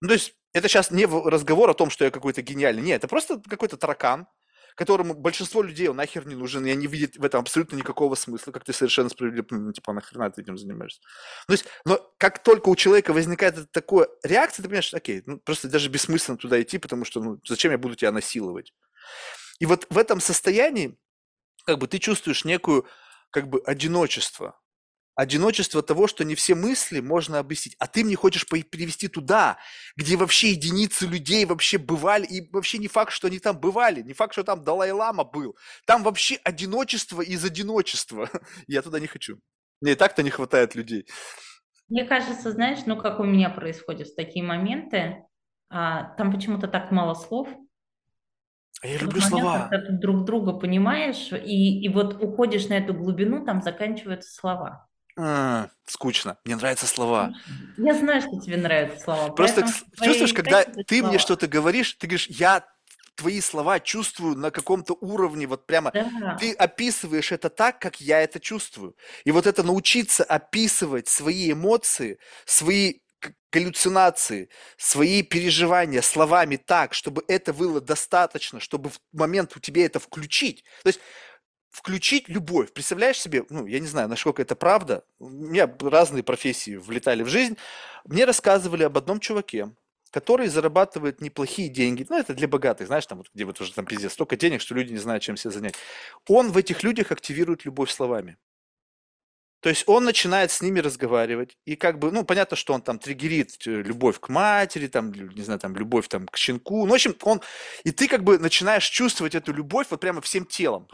Speaker 1: Ну, то есть это сейчас не разговор о том, что я какой-то гениальный. Нет, это просто какой-то таракан, которому большинство людей он нахер не нужен, и они видят в этом абсолютно никакого смысла, как ты совершенно справедливо, ну, типа, нахрена ты этим занимаешься. То есть, но как только у человека возникает такая реакция, ты понимаешь, окей, ну, просто даже бессмысленно туда идти, потому что, ну, зачем я буду тебя насиловать? И вот в этом состоянии, как бы, ты чувствуешь некую, как бы, одиночество, одиночество того, что не все мысли можно объяснить, а ты мне хочешь перевести туда, где вообще единицы людей вообще бывали, и вообще не факт, что они там бывали, не факт, что там Далай-Лама был. Там вообще одиночество из одиночества. Я туда не хочу. Мне и так-то не хватает людей.
Speaker 2: Мне кажется, знаешь, ну как у меня происходит в такие моменты, а, там почему-то так мало слов,
Speaker 1: а я люблю момент, слова.
Speaker 2: Когда ты друг друга понимаешь, и, и вот уходишь на эту глубину, там заканчиваются слова.
Speaker 1: Скучно. Мне нравятся слова.
Speaker 2: Я знаю, что тебе нравятся слова.
Speaker 1: Просто чувствуешь, когда ты слова. мне что-то говоришь, ты говоришь, я твои слова чувствую на каком-то уровне, вот прямо да. ты описываешь это так, как я это чувствую. И вот это научиться описывать свои эмоции, свои галлюцинации, свои переживания словами так, чтобы это было достаточно, чтобы в момент у тебя это включить. То есть включить любовь. Представляешь себе, ну, я не знаю, насколько это правда, у меня разные профессии влетали в жизнь. Мне рассказывали об одном чуваке, который зарабатывает неплохие деньги. Ну, это для богатых, знаешь, там вот, где вот уже там пиздец, столько денег, что люди не знают, чем себя занять. Он в этих людях активирует любовь словами. То есть он начинает с ними разговаривать, и как бы, ну, понятно, что он там триггерит э, любовь к матери, там, не знаю, там, любовь там к щенку, ну, в общем, он, и ты как бы начинаешь чувствовать эту любовь вот прямо всем телом.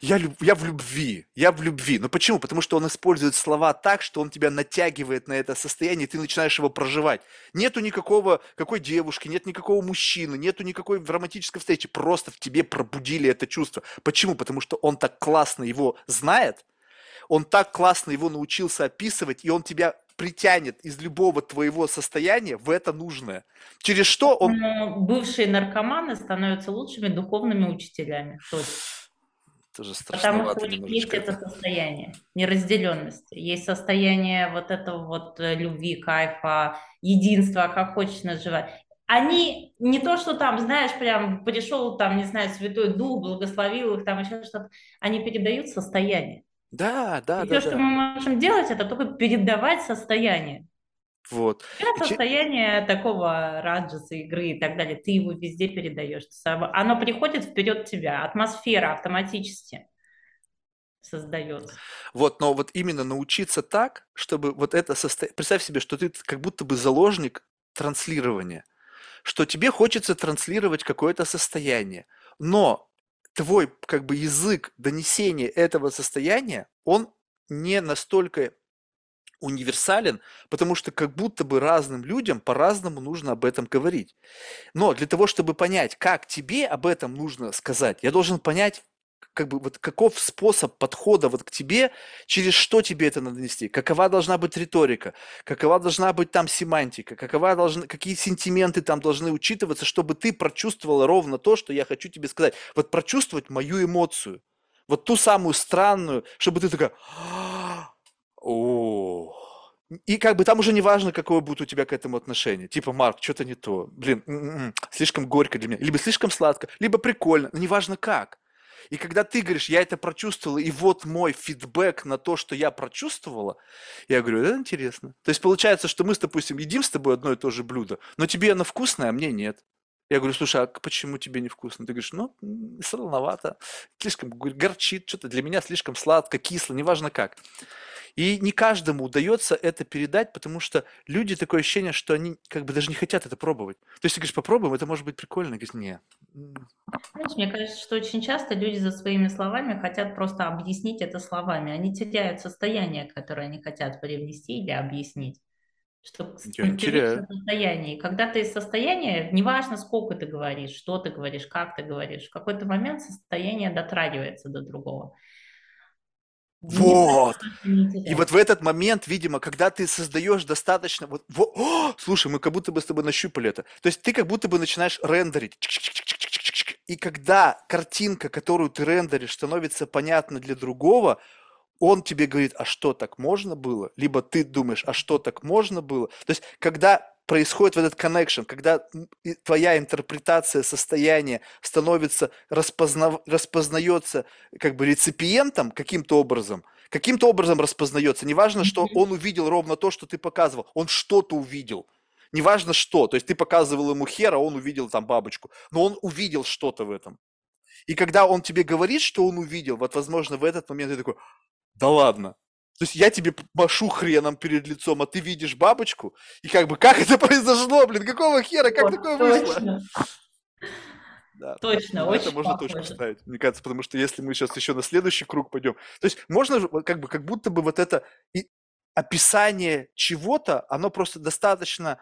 Speaker 1: Я, люб, я в любви, я в любви. Ну, почему? Потому что он использует слова так, что он тебя натягивает на это состояние, и ты начинаешь его проживать. Нету никакого, какой девушки, нет никакого мужчины, нету никакой романтической встречи, просто в тебе пробудили это чувство. Почему? Потому что он так классно его знает, он так классно его научился описывать, и он тебя притянет из любого твоего состояния в это нужное. Через что он...
Speaker 2: Бывшие наркоманы становятся лучшими духовными учителями.
Speaker 1: Тоже
Speaker 2: Потому что у них есть это состояние неразделенности. Есть состояние вот этого вот э, любви, кайфа, единства, как хочешь называть. Они не то, что там, знаешь, прям пришел там, не знаю, Святой Дух, благословил их, там еще что-то. Они передают состояние.
Speaker 1: Да, да,
Speaker 2: И
Speaker 1: да.
Speaker 2: все,
Speaker 1: да.
Speaker 2: что мы можем делать, это только передавать состояние.
Speaker 1: Вот.
Speaker 2: Это состояние такого раджаса игры и так далее. Ты его везде передаешь. Оно приходит вперед тебя. Атмосфера автоматически создается.
Speaker 1: Вот, но вот именно научиться так, чтобы вот это состояние... Представь себе, что ты как будто бы заложник транслирования, что тебе хочется транслировать какое-то состояние, но твой как бы язык донесения этого состояния, он не настолько универсален, потому что как будто бы разным людям по-разному нужно об этом говорить. Но для того, чтобы понять, как тебе об этом нужно сказать, я должен понять, как бы вот каков способ подхода вот к тебе, через что тебе это надо нести, какова должна быть риторика, какова должна быть там семантика, какова должна, какие сентименты там должны учитываться, чтобы ты прочувствовал ровно то, что я хочу тебе сказать. Вот прочувствовать мою эмоцию, вот ту самую странную, чтобы ты такая, и как бы там уже не важно, какое будет у тебя к этому отношение. Типа, Марк, что-то не то. Блин, м-м-м, слишком горько для меня. Либо слишком сладко, либо прикольно. Но неважно как. И когда ты говоришь, я это прочувствовала, и вот мой фидбэк на то, что я прочувствовала, я говорю, это интересно. То есть получается, что мы, допустим, едим с тобой одно и то же блюдо, но тебе оно вкусное, а мне нет. Я говорю, слушай, а почему тебе не вкусно? Ты говоришь, ну, солоновато, слишком горчит, что-то для меня слишком сладко, кисло, неважно как. И не каждому удается это передать, потому что люди такое ощущение, что они как бы даже не хотят это пробовать. То есть ты говоришь, попробуем, это может быть прикольно. Говоришь, нет.
Speaker 2: Знаешь, мне кажется, что очень часто люди за своими словами хотят просто объяснить это словами. Они теряют состояние, которое они хотят привнести или объяснить.
Speaker 1: Не теряю.
Speaker 2: состояние. Когда ты из состояния, неважно, сколько ты говоришь, что ты говоришь, как ты говоришь, в какой-то момент состояние дотрагивается до другого.
Speaker 1: Вот. И вот в этот момент, видимо, когда ты создаешь достаточно... Вот, вот, о, слушай, мы как будто бы с тобой нащупали это. То есть ты как будто бы начинаешь рендерить. И когда картинка, которую ты рендеришь, становится понятна для другого, он тебе говорит, а что так можно было? Либо ты думаешь, а что так можно было? То есть, когда происходит вот этот connection, когда твоя интерпретация состояния становится, распозна, распознается как бы реципиентом каким-то образом, каким-то образом распознается. Неважно, что он увидел ровно то, что ты показывал, он что-то увидел. Неважно что, то есть ты показывал ему хер, а он увидел там бабочку, но он увидел что-то в этом. И когда он тебе говорит, что он увидел, вот возможно в этот момент ты такой, да ладно, то есть я тебе машу хреном перед лицом, а ты видишь бабочку, и как бы, как это произошло, блин, какого хера, как вот, такое вышло?
Speaker 2: Да, точно, ну, очень
Speaker 1: Это можно
Speaker 2: похоже.
Speaker 1: точно ставить, мне кажется, потому что если мы сейчас еще на следующий круг пойдем, то есть можно как бы, как будто бы вот это и описание чего-то, оно просто достаточно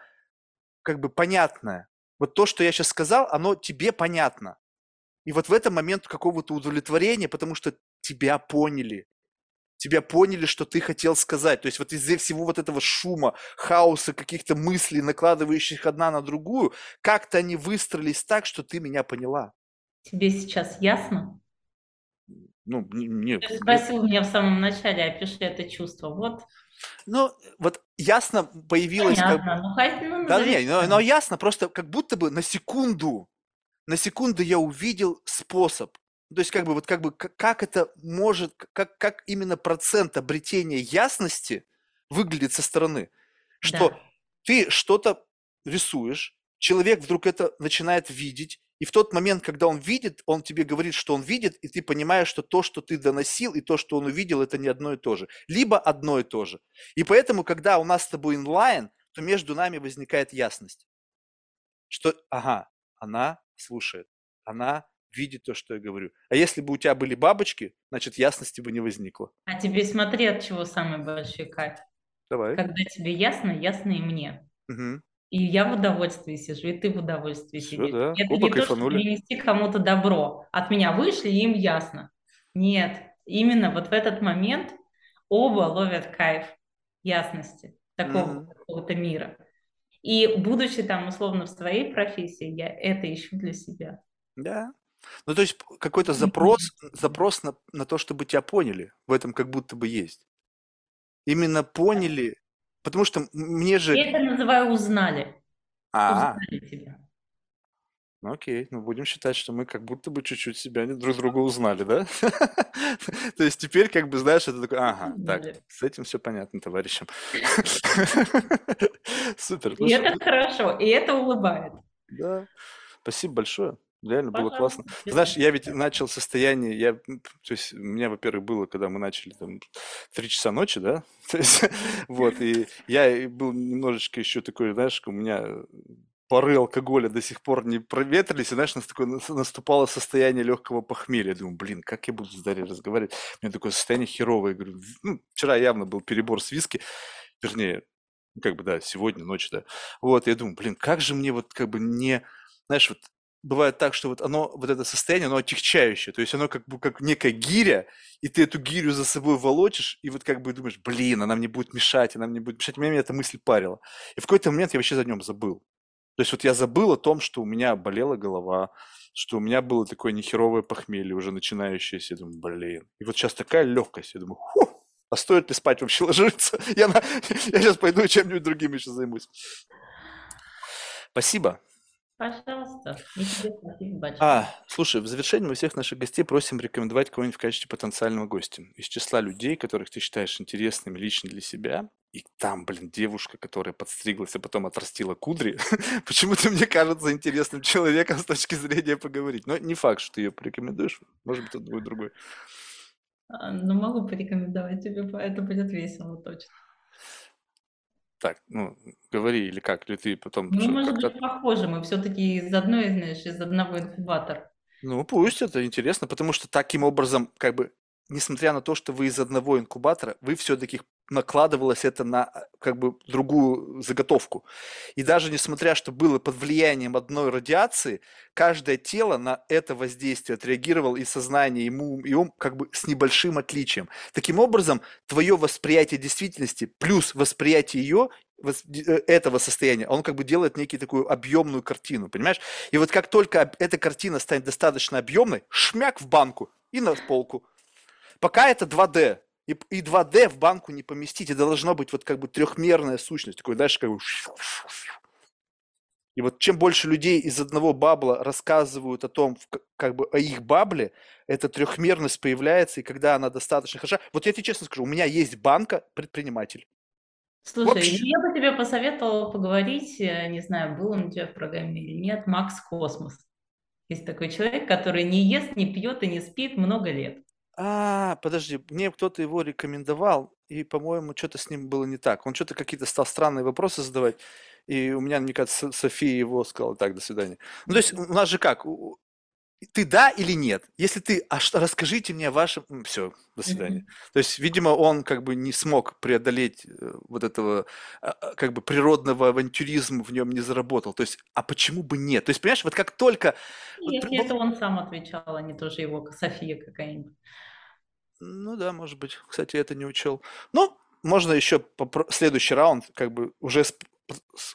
Speaker 1: как бы понятное. Вот то, что я сейчас сказал, оно тебе понятно. И вот в этом момент какого-то удовлетворения, потому что тебя поняли, тебя поняли, что ты хотел сказать. То есть вот из-за всего вот этого шума, хаоса, каких-то мыслей, накладывающих одна на другую, как-то они выстроились так, что ты меня поняла.
Speaker 2: Тебе сейчас ясно?
Speaker 1: Ну, не,
Speaker 2: Ты спросил меня в самом начале, опиши это чувство. Вот.
Speaker 1: Ну, вот ясно появилось...
Speaker 2: Понятно, как... ну, хоть, ну,
Speaker 1: да, не, но, но ясно, просто как будто бы на секунду, на секунду я увидел способ, то есть как бы вот как бы как это может, как, как именно процент обретения ясности выглядит со стороны. Что да. ты что-то рисуешь, человек вдруг это начинает видеть, и в тот момент, когда он видит, он тебе говорит, что он видит, и ты понимаешь, что то, что ты доносил, и то, что он увидел, это не одно и то же. Либо одно и то же. И поэтому, когда у нас с тобой инлайн, то между нами возникает ясность. Что, ага, она слушает, она видит то, что я говорю. А если бы у тебя были бабочки, значит, ясности бы не возникло.
Speaker 2: А тебе смотри, от чего самый большой кайф.
Speaker 1: Давай.
Speaker 2: Когда тебе ясно, ясно и мне.
Speaker 1: Угу.
Speaker 2: И я в удовольствии сижу, и ты в удовольствии Все, сидишь.
Speaker 1: Да.
Speaker 2: Это Оба не кайфанули. то, чтобы принести кому-то добро. От меня вышли, им ясно. Нет, именно вот в этот момент оба ловят кайф ясности такого mm какого-то мира. И будучи там условно в своей профессии, я это ищу для себя.
Speaker 1: Да, ну, то есть какой-то запрос, запрос на, на то, чтобы тебя поняли, в этом как будто бы есть. Именно поняли, потому что мне же...
Speaker 2: Я это называю узнали.
Speaker 1: А, узнали тебя. Ну окей, ну будем считать, что мы как будто бы чуть-чуть себя друг друга узнали, да? То есть теперь как бы знаешь, это такой, ага, так, с этим все понятно, товарищам. Супер.
Speaker 2: И это хорошо, и это улыбает.
Speaker 1: Да, спасибо большое. Реально было классно. Знаешь, я ведь начал состояние, я, то есть у меня, во-первых, было, когда мы начали там три часа ночи, да, то есть, вот, и я был немножечко еще такой, знаешь, у меня пары алкоголя до сих пор не проветрились, и, знаешь, такое наступало состояние легкого похмелья. Я думаю, блин, как я буду с Дарьей разговаривать? У меня такое состояние херовое. Я говорю, ну, вчера явно был перебор с виски, вернее, как бы, да, сегодня ночь, да. Вот, я думаю, блин, как же мне вот как бы не, знаешь, вот бывает так, что вот оно, вот это состояние, оно отягчающее, то есть оно как бы как некая гиря, и ты эту гирю за собой волочишь, и вот как бы думаешь, блин, она мне будет мешать, она мне будет мешать, меня эта мысль парила. И в какой-то момент я вообще за нем забыл. То есть вот я забыл о том, что у меня болела голова, что у меня было такое нехеровое похмелье, уже начинающееся, я думаю, блин. И вот сейчас такая легкость, я думаю, Ху! а стоит ли спать вообще ложиться? Я, на... я сейчас пойду чем-нибудь другим еще займусь. Спасибо.
Speaker 2: Пожалуйста.
Speaker 1: А, слушай, в завершении мы всех наших гостей просим рекомендовать кого-нибудь в качестве потенциального гостя. Из числа людей, которых ты считаешь интересными лично для себя. И там, блин, девушка, которая подстриглась, а потом отрастила кудри. Почему-то мне кажется интересным человеком с точки зрения поговорить. Но не факт, что ты ее порекомендуешь. Может быть, кто-то будет другой.
Speaker 2: А, Ну, могу порекомендовать тебе, это будет весело точно.
Speaker 1: Так, ну, говори, или как, или ты потом что,
Speaker 2: может быть, похожи, мы все-таки из одной, знаешь, из одного инкубатора.
Speaker 1: Ну, пусть это интересно, потому что таким образом, как бы, несмотря на то, что вы из одного инкубатора, вы все-таки накладывалось это на а, как бы другую заготовку. И даже несмотря, что было под влиянием одной радиации, каждое тело на это воздействие отреагировало и сознание, и ум, и ум как бы с небольшим отличием. Таким образом, твое восприятие действительности плюс восприятие ее э, этого состояния, он как бы делает некий такую объемную картину, понимаешь? И вот как только эта картина станет достаточно объемной, шмяк в банку и на полку. Пока это 2D, и, и 2D в банку не поместить, это должно быть вот как бы трехмерная сущность, такой, знаешь, как бы... И вот чем больше людей из одного бабла рассказывают о том, как бы о их бабле, эта трехмерность появляется, и когда она достаточно хороша... Вот я тебе честно скажу, у меня есть банка предприниматель.
Speaker 2: Слушай,
Speaker 1: Вообще.
Speaker 2: ну, я бы тебе посоветовала поговорить, э, не знаю, был он у тебя в программе или нет, Макс Космос. Есть такой человек, который не ест, не пьет и не спит много лет.
Speaker 1: А, подожди, мне кто-то его рекомендовал, и, по-моему, что-то с ним было не так. Он что-то какие-то стал странные вопросы задавать, и у меня, мне кажется, Со- София его сказала, так, до свидания. Ну, то есть у нас же как, у- ты да или нет? Если ты, а что, расскажите мне о вашем... Все, до свидания.
Speaker 2: Мгм.
Speaker 1: То есть, видимо, он как бы не смог преодолеть э, вот этого а, а, как бы природного авантюризма в нем не заработал. То есть, а почему бы нет? То есть, понимаешь, вот как только... вот
Speaker 2: Если
Speaker 1: при-
Speaker 2: это он сам отвечал, а не тоже его София какая-нибудь.
Speaker 1: Ну да, может быть. Кстати, это не учел. Ну, можно еще попро- следующий раунд, как бы уже... с-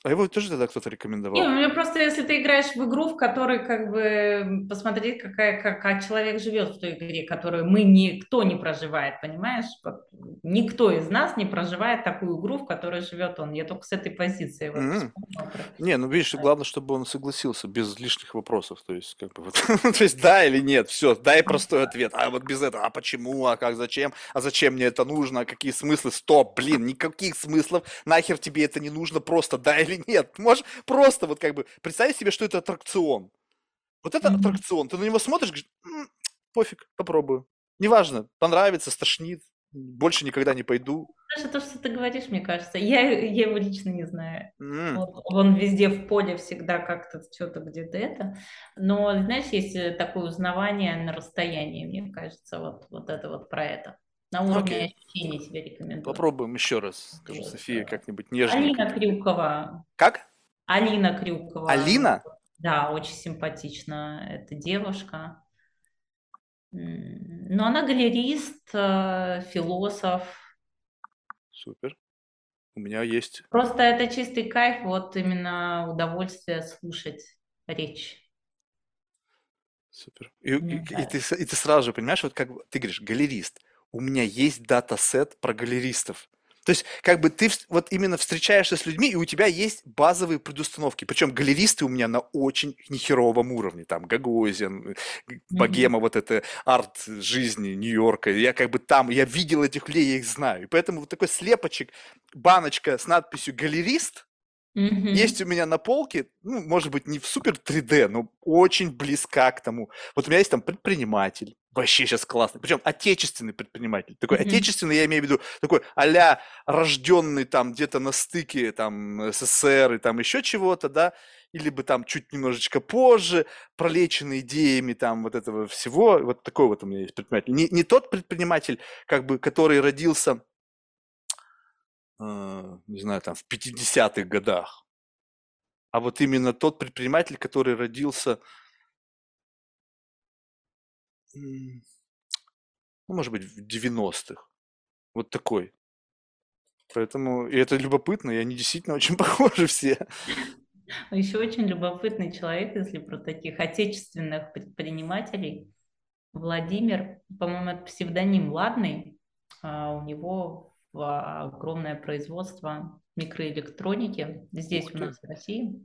Speaker 1: А его тоже тогда кто-то
Speaker 2: Не,
Speaker 1: рекомендовал?
Speaker 2: у меня просто, если ты играешь в игру, в которой как бы посмотреть, какая, как, как человек живет в той игре, которую мы никто не проживает, понимаешь? Никто из нас не проживает такую игру, в которой живет он. Я только с этой позиции вот про-
Speaker 1: Не, ну видишь, главное, чтобы он согласился без лишних вопросов. То есть, как бы вот, то есть, да или нет, все, дай простой ответ. А вот без этого, а почему, а как, зачем, а зачем мне это нужно, а какие смыслы? Стоп, блин, никаких смыслов, нахер тебе это не нужно, просто да или нет. Можешь просто вот как бы представить себе, что это аттракцион. Вот это аттракцион, ты на него смотришь, говоришь, «М, пофиг, попробую. Неважно, понравится, стошнит, больше никогда не пойду.
Speaker 2: Даже то, что ты говоришь, мне кажется, я, я его лично не знаю.
Speaker 1: М,
Speaker 2: Вот он везде в поле всегда как-то что-то где-то это. Но, знаешь, есть э, такое узнавание на расстоянии, мне кажется, вот, вот это вот про это. На уровне
Speaker 1: Окей.
Speaker 2: ощущений себе рекомендую.
Speaker 1: Попробуем еще раз. Скажу, София, как-нибудь нежненько.
Speaker 2: Алина Крюкова.
Speaker 1: Как?
Speaker 2: Алина Крюкова.
Speaker 1: Алина?
Speaker 2: Да, очень симпатична эта девушка. Но она галерист, э, философ.
Speaker 1: Супер. У меня есть.
Speaker 2: Просто это чистый кайф, вот именно удовольствие слушать речь.
Speaker 1: Супер. И, и- и ты, и ты сразу же понимаешь, вот как бы ты говоришь, галерист. У меня есть датасет про галеристов. То есть, как бы ты вот именно встречаешься с людьми, и у тебя есть базовые предустановки. Причем галеристы у меня на очень нехеровом уровне. Там Гагозин, э, богема, вот это арт жизни Нью-Йорка. Я как бы там, я видел этих людей, я их знаю. И поэтому вот такой слепочек, баночка с надписью «галерист»,
Speaker 2: Мгм.
Speaker 1: есть у меня на полке, ну, может быть, не в супер 3D, но очень близка к тому. Вот у меня есть там предприниматель, вообще сейчас классный, причем отечественный предприниматель. Такой
Speaker 2: Мгм.
Speaker 1: отечественный, я имею в виду, такой а рожденный там где-то на стыке там СССР и там еще чего-то, да, или бы там чуть немножечко позже, пролеченный идеями там вот этого всего. Вот такой вот у меня есть предприниматель. Не, не тот предприниматель, как бы, который родился не знаю, там в 50-х годах, а вот именно тот предприниматель, который родился, ну, может быть, в 90-х. Вот такой. Поэтому, и это любопытно, и они действительно очень похожи все.
Speaker 2: Еще очень любопытный человек, если про таких отечественных предпринимателей. Владимир, по-моему, это псевдоним Ладный. А У него в- огромное производство микроэлектроники здесь у нас в России.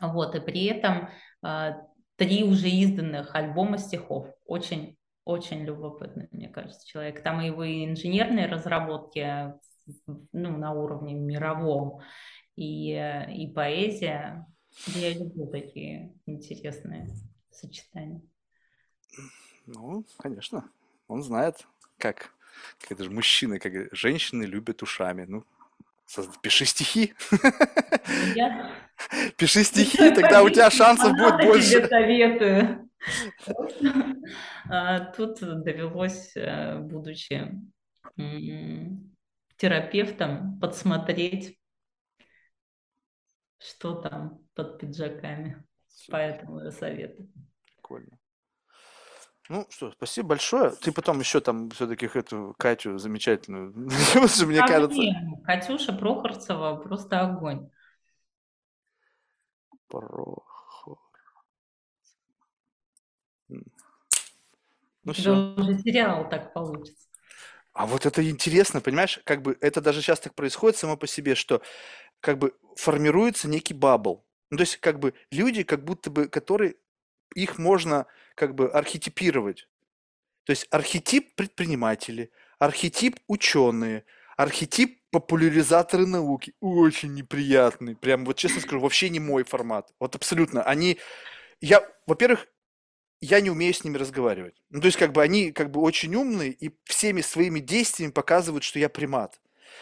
Speaker 2: Вот, и при этом э, три уже изданных альбома стихов. Очень, очень любопытный, мне кажется, человек. Там его и инженерные разработки ну, на уровне мировом, и, и поэзия. Я люблю такие интересные сочетания.
Speaker 1: Ну, конечно. Он знает, как, как это же мужчины, как женщины любят ушами. Ну, пиши стихи. Я... Пиши стихи, тогда у тебя шансов будет больше.
Speaker 2: Тебе советую. А, тут довелось, э, будучи терапевтом, подсмотреть, что там под пиджаками. Поэтому я советую.
Speaker 1: Прикольно. Ну что, спасибо большое. Ты потом еще там все-таки эту Катю замечательную, мне кажется.
Speaker 2: Катюша Прохорцева просто огонь.
Speaker 1: Прохор.
Speaker 2: Ну все. уже сериал так получится.
Speaker 1: А вот это интересно, понимаешь, как бы это даже сейчас так происходит само по себе, что как бы формируется некий бабл. Ну, то есть как бы люди, как будто бы, которые их можно как бы архетипировать. То есть архетип предприниматели, архетип ученые, архетип популяризаторы науки. Очень неприятный. Прям вот честно скажу, вообще не мой формат. Вот абсолютно. Они... Я, во-первых, я не умею с ними разговаривать. Ну, то есть, как бы они как бы очень умные и всеми своими действиями показывают, что я примат.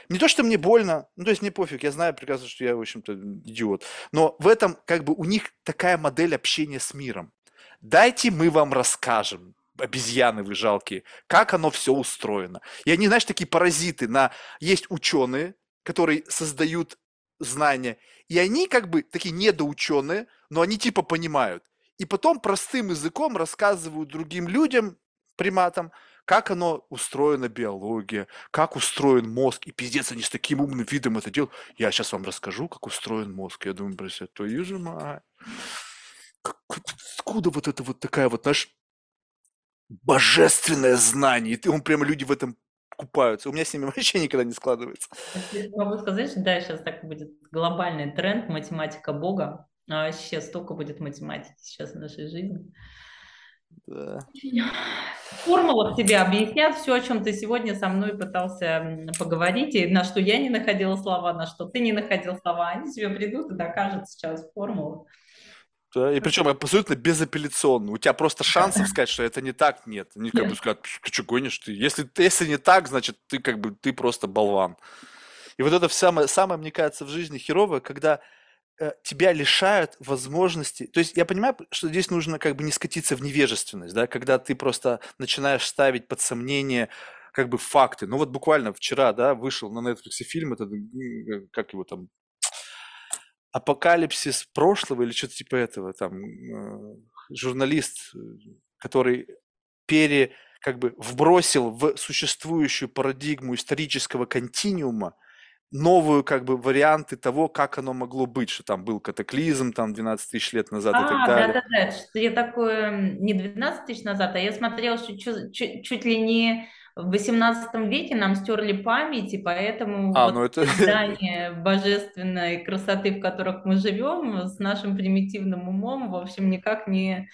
Speaker 1: Не то, что мне больно, ну, то есть мне пофиг, я знаю прекрасно, что я, в общем-то, идиот. Но в этом, как бы, у них такая модель общения с миром. Дайте мы вам расскажем, обезьяны вы жалкие, как оно все устроено. И они, знаешь, такие паразиты на... Есть ученые, которые создают знания, и они как бы такие недоученые, но они типа понимают. И потом простым языком рассказывают другим людям, приматам, как оно устроена биология, как устроен мозг. И пиздец, они с таким умным видом это делают. Я сейчас вам расскажу, как устроен мозг. Я думаю, блядь, твою же мать откуда вот это вот такая вот, наш божественное знание, и он прямо люди в этом купаются. У меня с ними вообще никогда не складывается.
Speaker 2: Могу сказать, что да, сейчас так будет глобальный тренд, математика Бога. А вообще столько будет математики сейчас в нашей жизни. Да. Формулах тебе объяснят все, о чем ты сегодня со мной пытался поговорить, и на что я не находила слова, на что ты не находил слова. Они тебе придут и докажут сейчас в формулах.
Speaker 1: Да, и причем абсолютно безапелляционно. У тебя просто шансов сказать, что это не так, нет. Они как бы скажут, ты что гонишь ты? Если, если не так, значит, ты как бы, ты просто болван. И вот это самое, самое, мне кажется, в жизни херовое, когда э, тебя лишают возможности. То есть я понимаю, что здесь нужно как бы не скатиться в невежественность, да, когда ты просто начинаешь ставить под сомнение как бы факты. Ну вот буквально вчера, да, вышел на Netflix фильм, этот, э, как его там, апокалипсис прошлого или что-то типа этого, там, э, журналист, который пере, как бы вбросил в существующую парадигму исторического континуума новую, как бы, варианты того, как оно могло быть, что там был катаклизм, там, 12 тысяч лет назад а, и так далее.
Speaker 2: да-да-да, что я такое, не 12 тысяч назад, а я смотрела, что чуть, чуть, чуть ли не в 18 веке нам стерли память, и поэтому а, вот ну это... здание божественной красоты, в которых мы живем, с нашим примитивным умом, в общем, никак не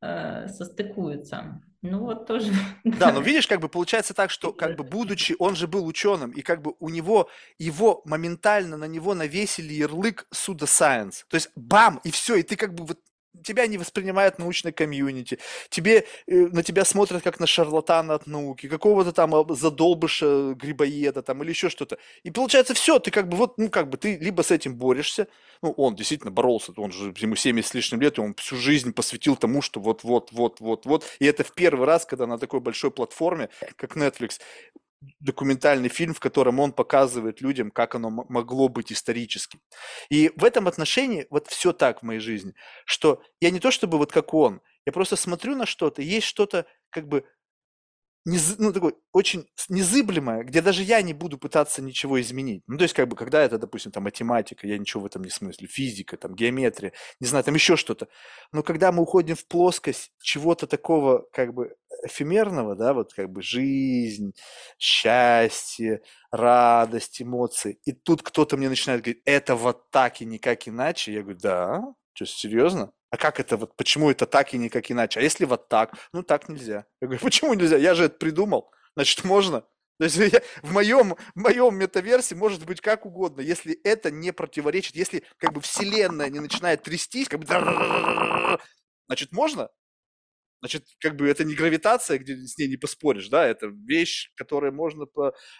Speaker 2: э, состыкуются. Ну вот тоже.
Speaker 1: Да, но видишь, как бы получается так, что как бы будучи, он же был ученым, и как бы у него, его моментально на него навесили ярлык суда science. То есть бам, и все, и ты как бы вот тебя не воспринимает научная комьюнити, тебе, э, на тебя смотрят как на шарлатана от науки, какого-то там а, задолбыша грибоеда там или еще что-то. И получается все, ты как бы вот, ну как бы ты либо с этим борешься, ну он действительно боролся, он же ему 70 с лишним лет, и он всю жизнь посвятил тому, что вот-вот, вот-вот, вот. И это в первый раз, когда на такой большой платформе, как Netflix, документальный фильм, в котором он показывает людям, как оно могло быть исторически. И в этом отношении вот все так в моей жизни, что я не то чтобы вот как он, я просто смотрю на что-то, есть что-то как бы нез, ну, такое очень незыблемое, где даже я не буду пытаться ничего изменить. Ну, то есть, как бы, когда это, допустим, там, математика, я ничего в этом не смыслю, физика, там, геометрия, не знаю, там еще что-то. Но когда мы уходим в плоскость чего-то такого, как бы, эфемерного, да, вот, как бы, жизнь, счастье, радость, эмоции, и тут кто-то мне начинает говорить, это вот так и никак иначе, я говорю, да, То есть, серьезно? А как это вот, почему это так и никак иначе? А если вот так? Ну, так нельзя. Я говорю, почему нельзя? Я же это придумал. Значит, можно. То есть я, в моем, в моем метаверсе может быть как угодно, если это не противоречит, если как бы вселенная не начинает трястись, как бы значит можно? Значит, как бы это не гравитация, где с ней не поспоришь, да, это вещь, которую можно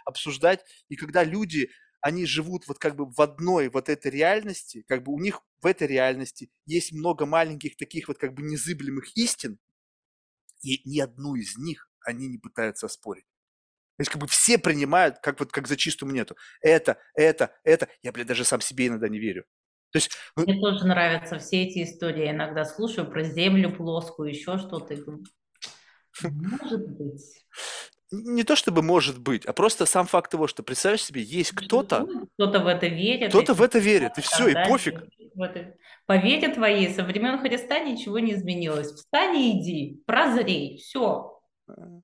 Speaker 1: обсуждать. И когда люди, они живут вот как бы в одной вот этой реальности, как бы у них в этой реальности есть много маленьких таких вот как бы незыблемых истин, и ни одну из них они не пытаются оспорить. То есть как бы все принимают как вот как за чистую монету. Это, это, это. Я, блядь, даже сам себе иногда не верю.
Speaker 2: То есть, ну Мне тоже нравятся все эти истории. Я иногда слушаю про землю плоскую, еще что-то. Может быть.
Speaker 1: Не то чтобы может быть, а просто сам факт того, что представляешь себе, есть кто-то...
Speaker 2: Кто-то в это верит.
Speaker 1: Кто-то в это верит, и все, и пофиг.
Speaker 2: По вере твоей со времен Христа ничего не изменилось. Встань и иди, прозрей, все.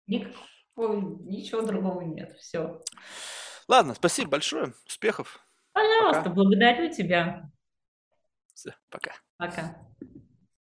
Speaker 2: Никакого ничего другого нет. Все.
Speaker 1: Ладно, спасибо большое. Успехов.
Speaker 2: Пожалуйста, Пока. благодарю тебя.
Speaker 1: Все, пока.
Speaker 2: Пока.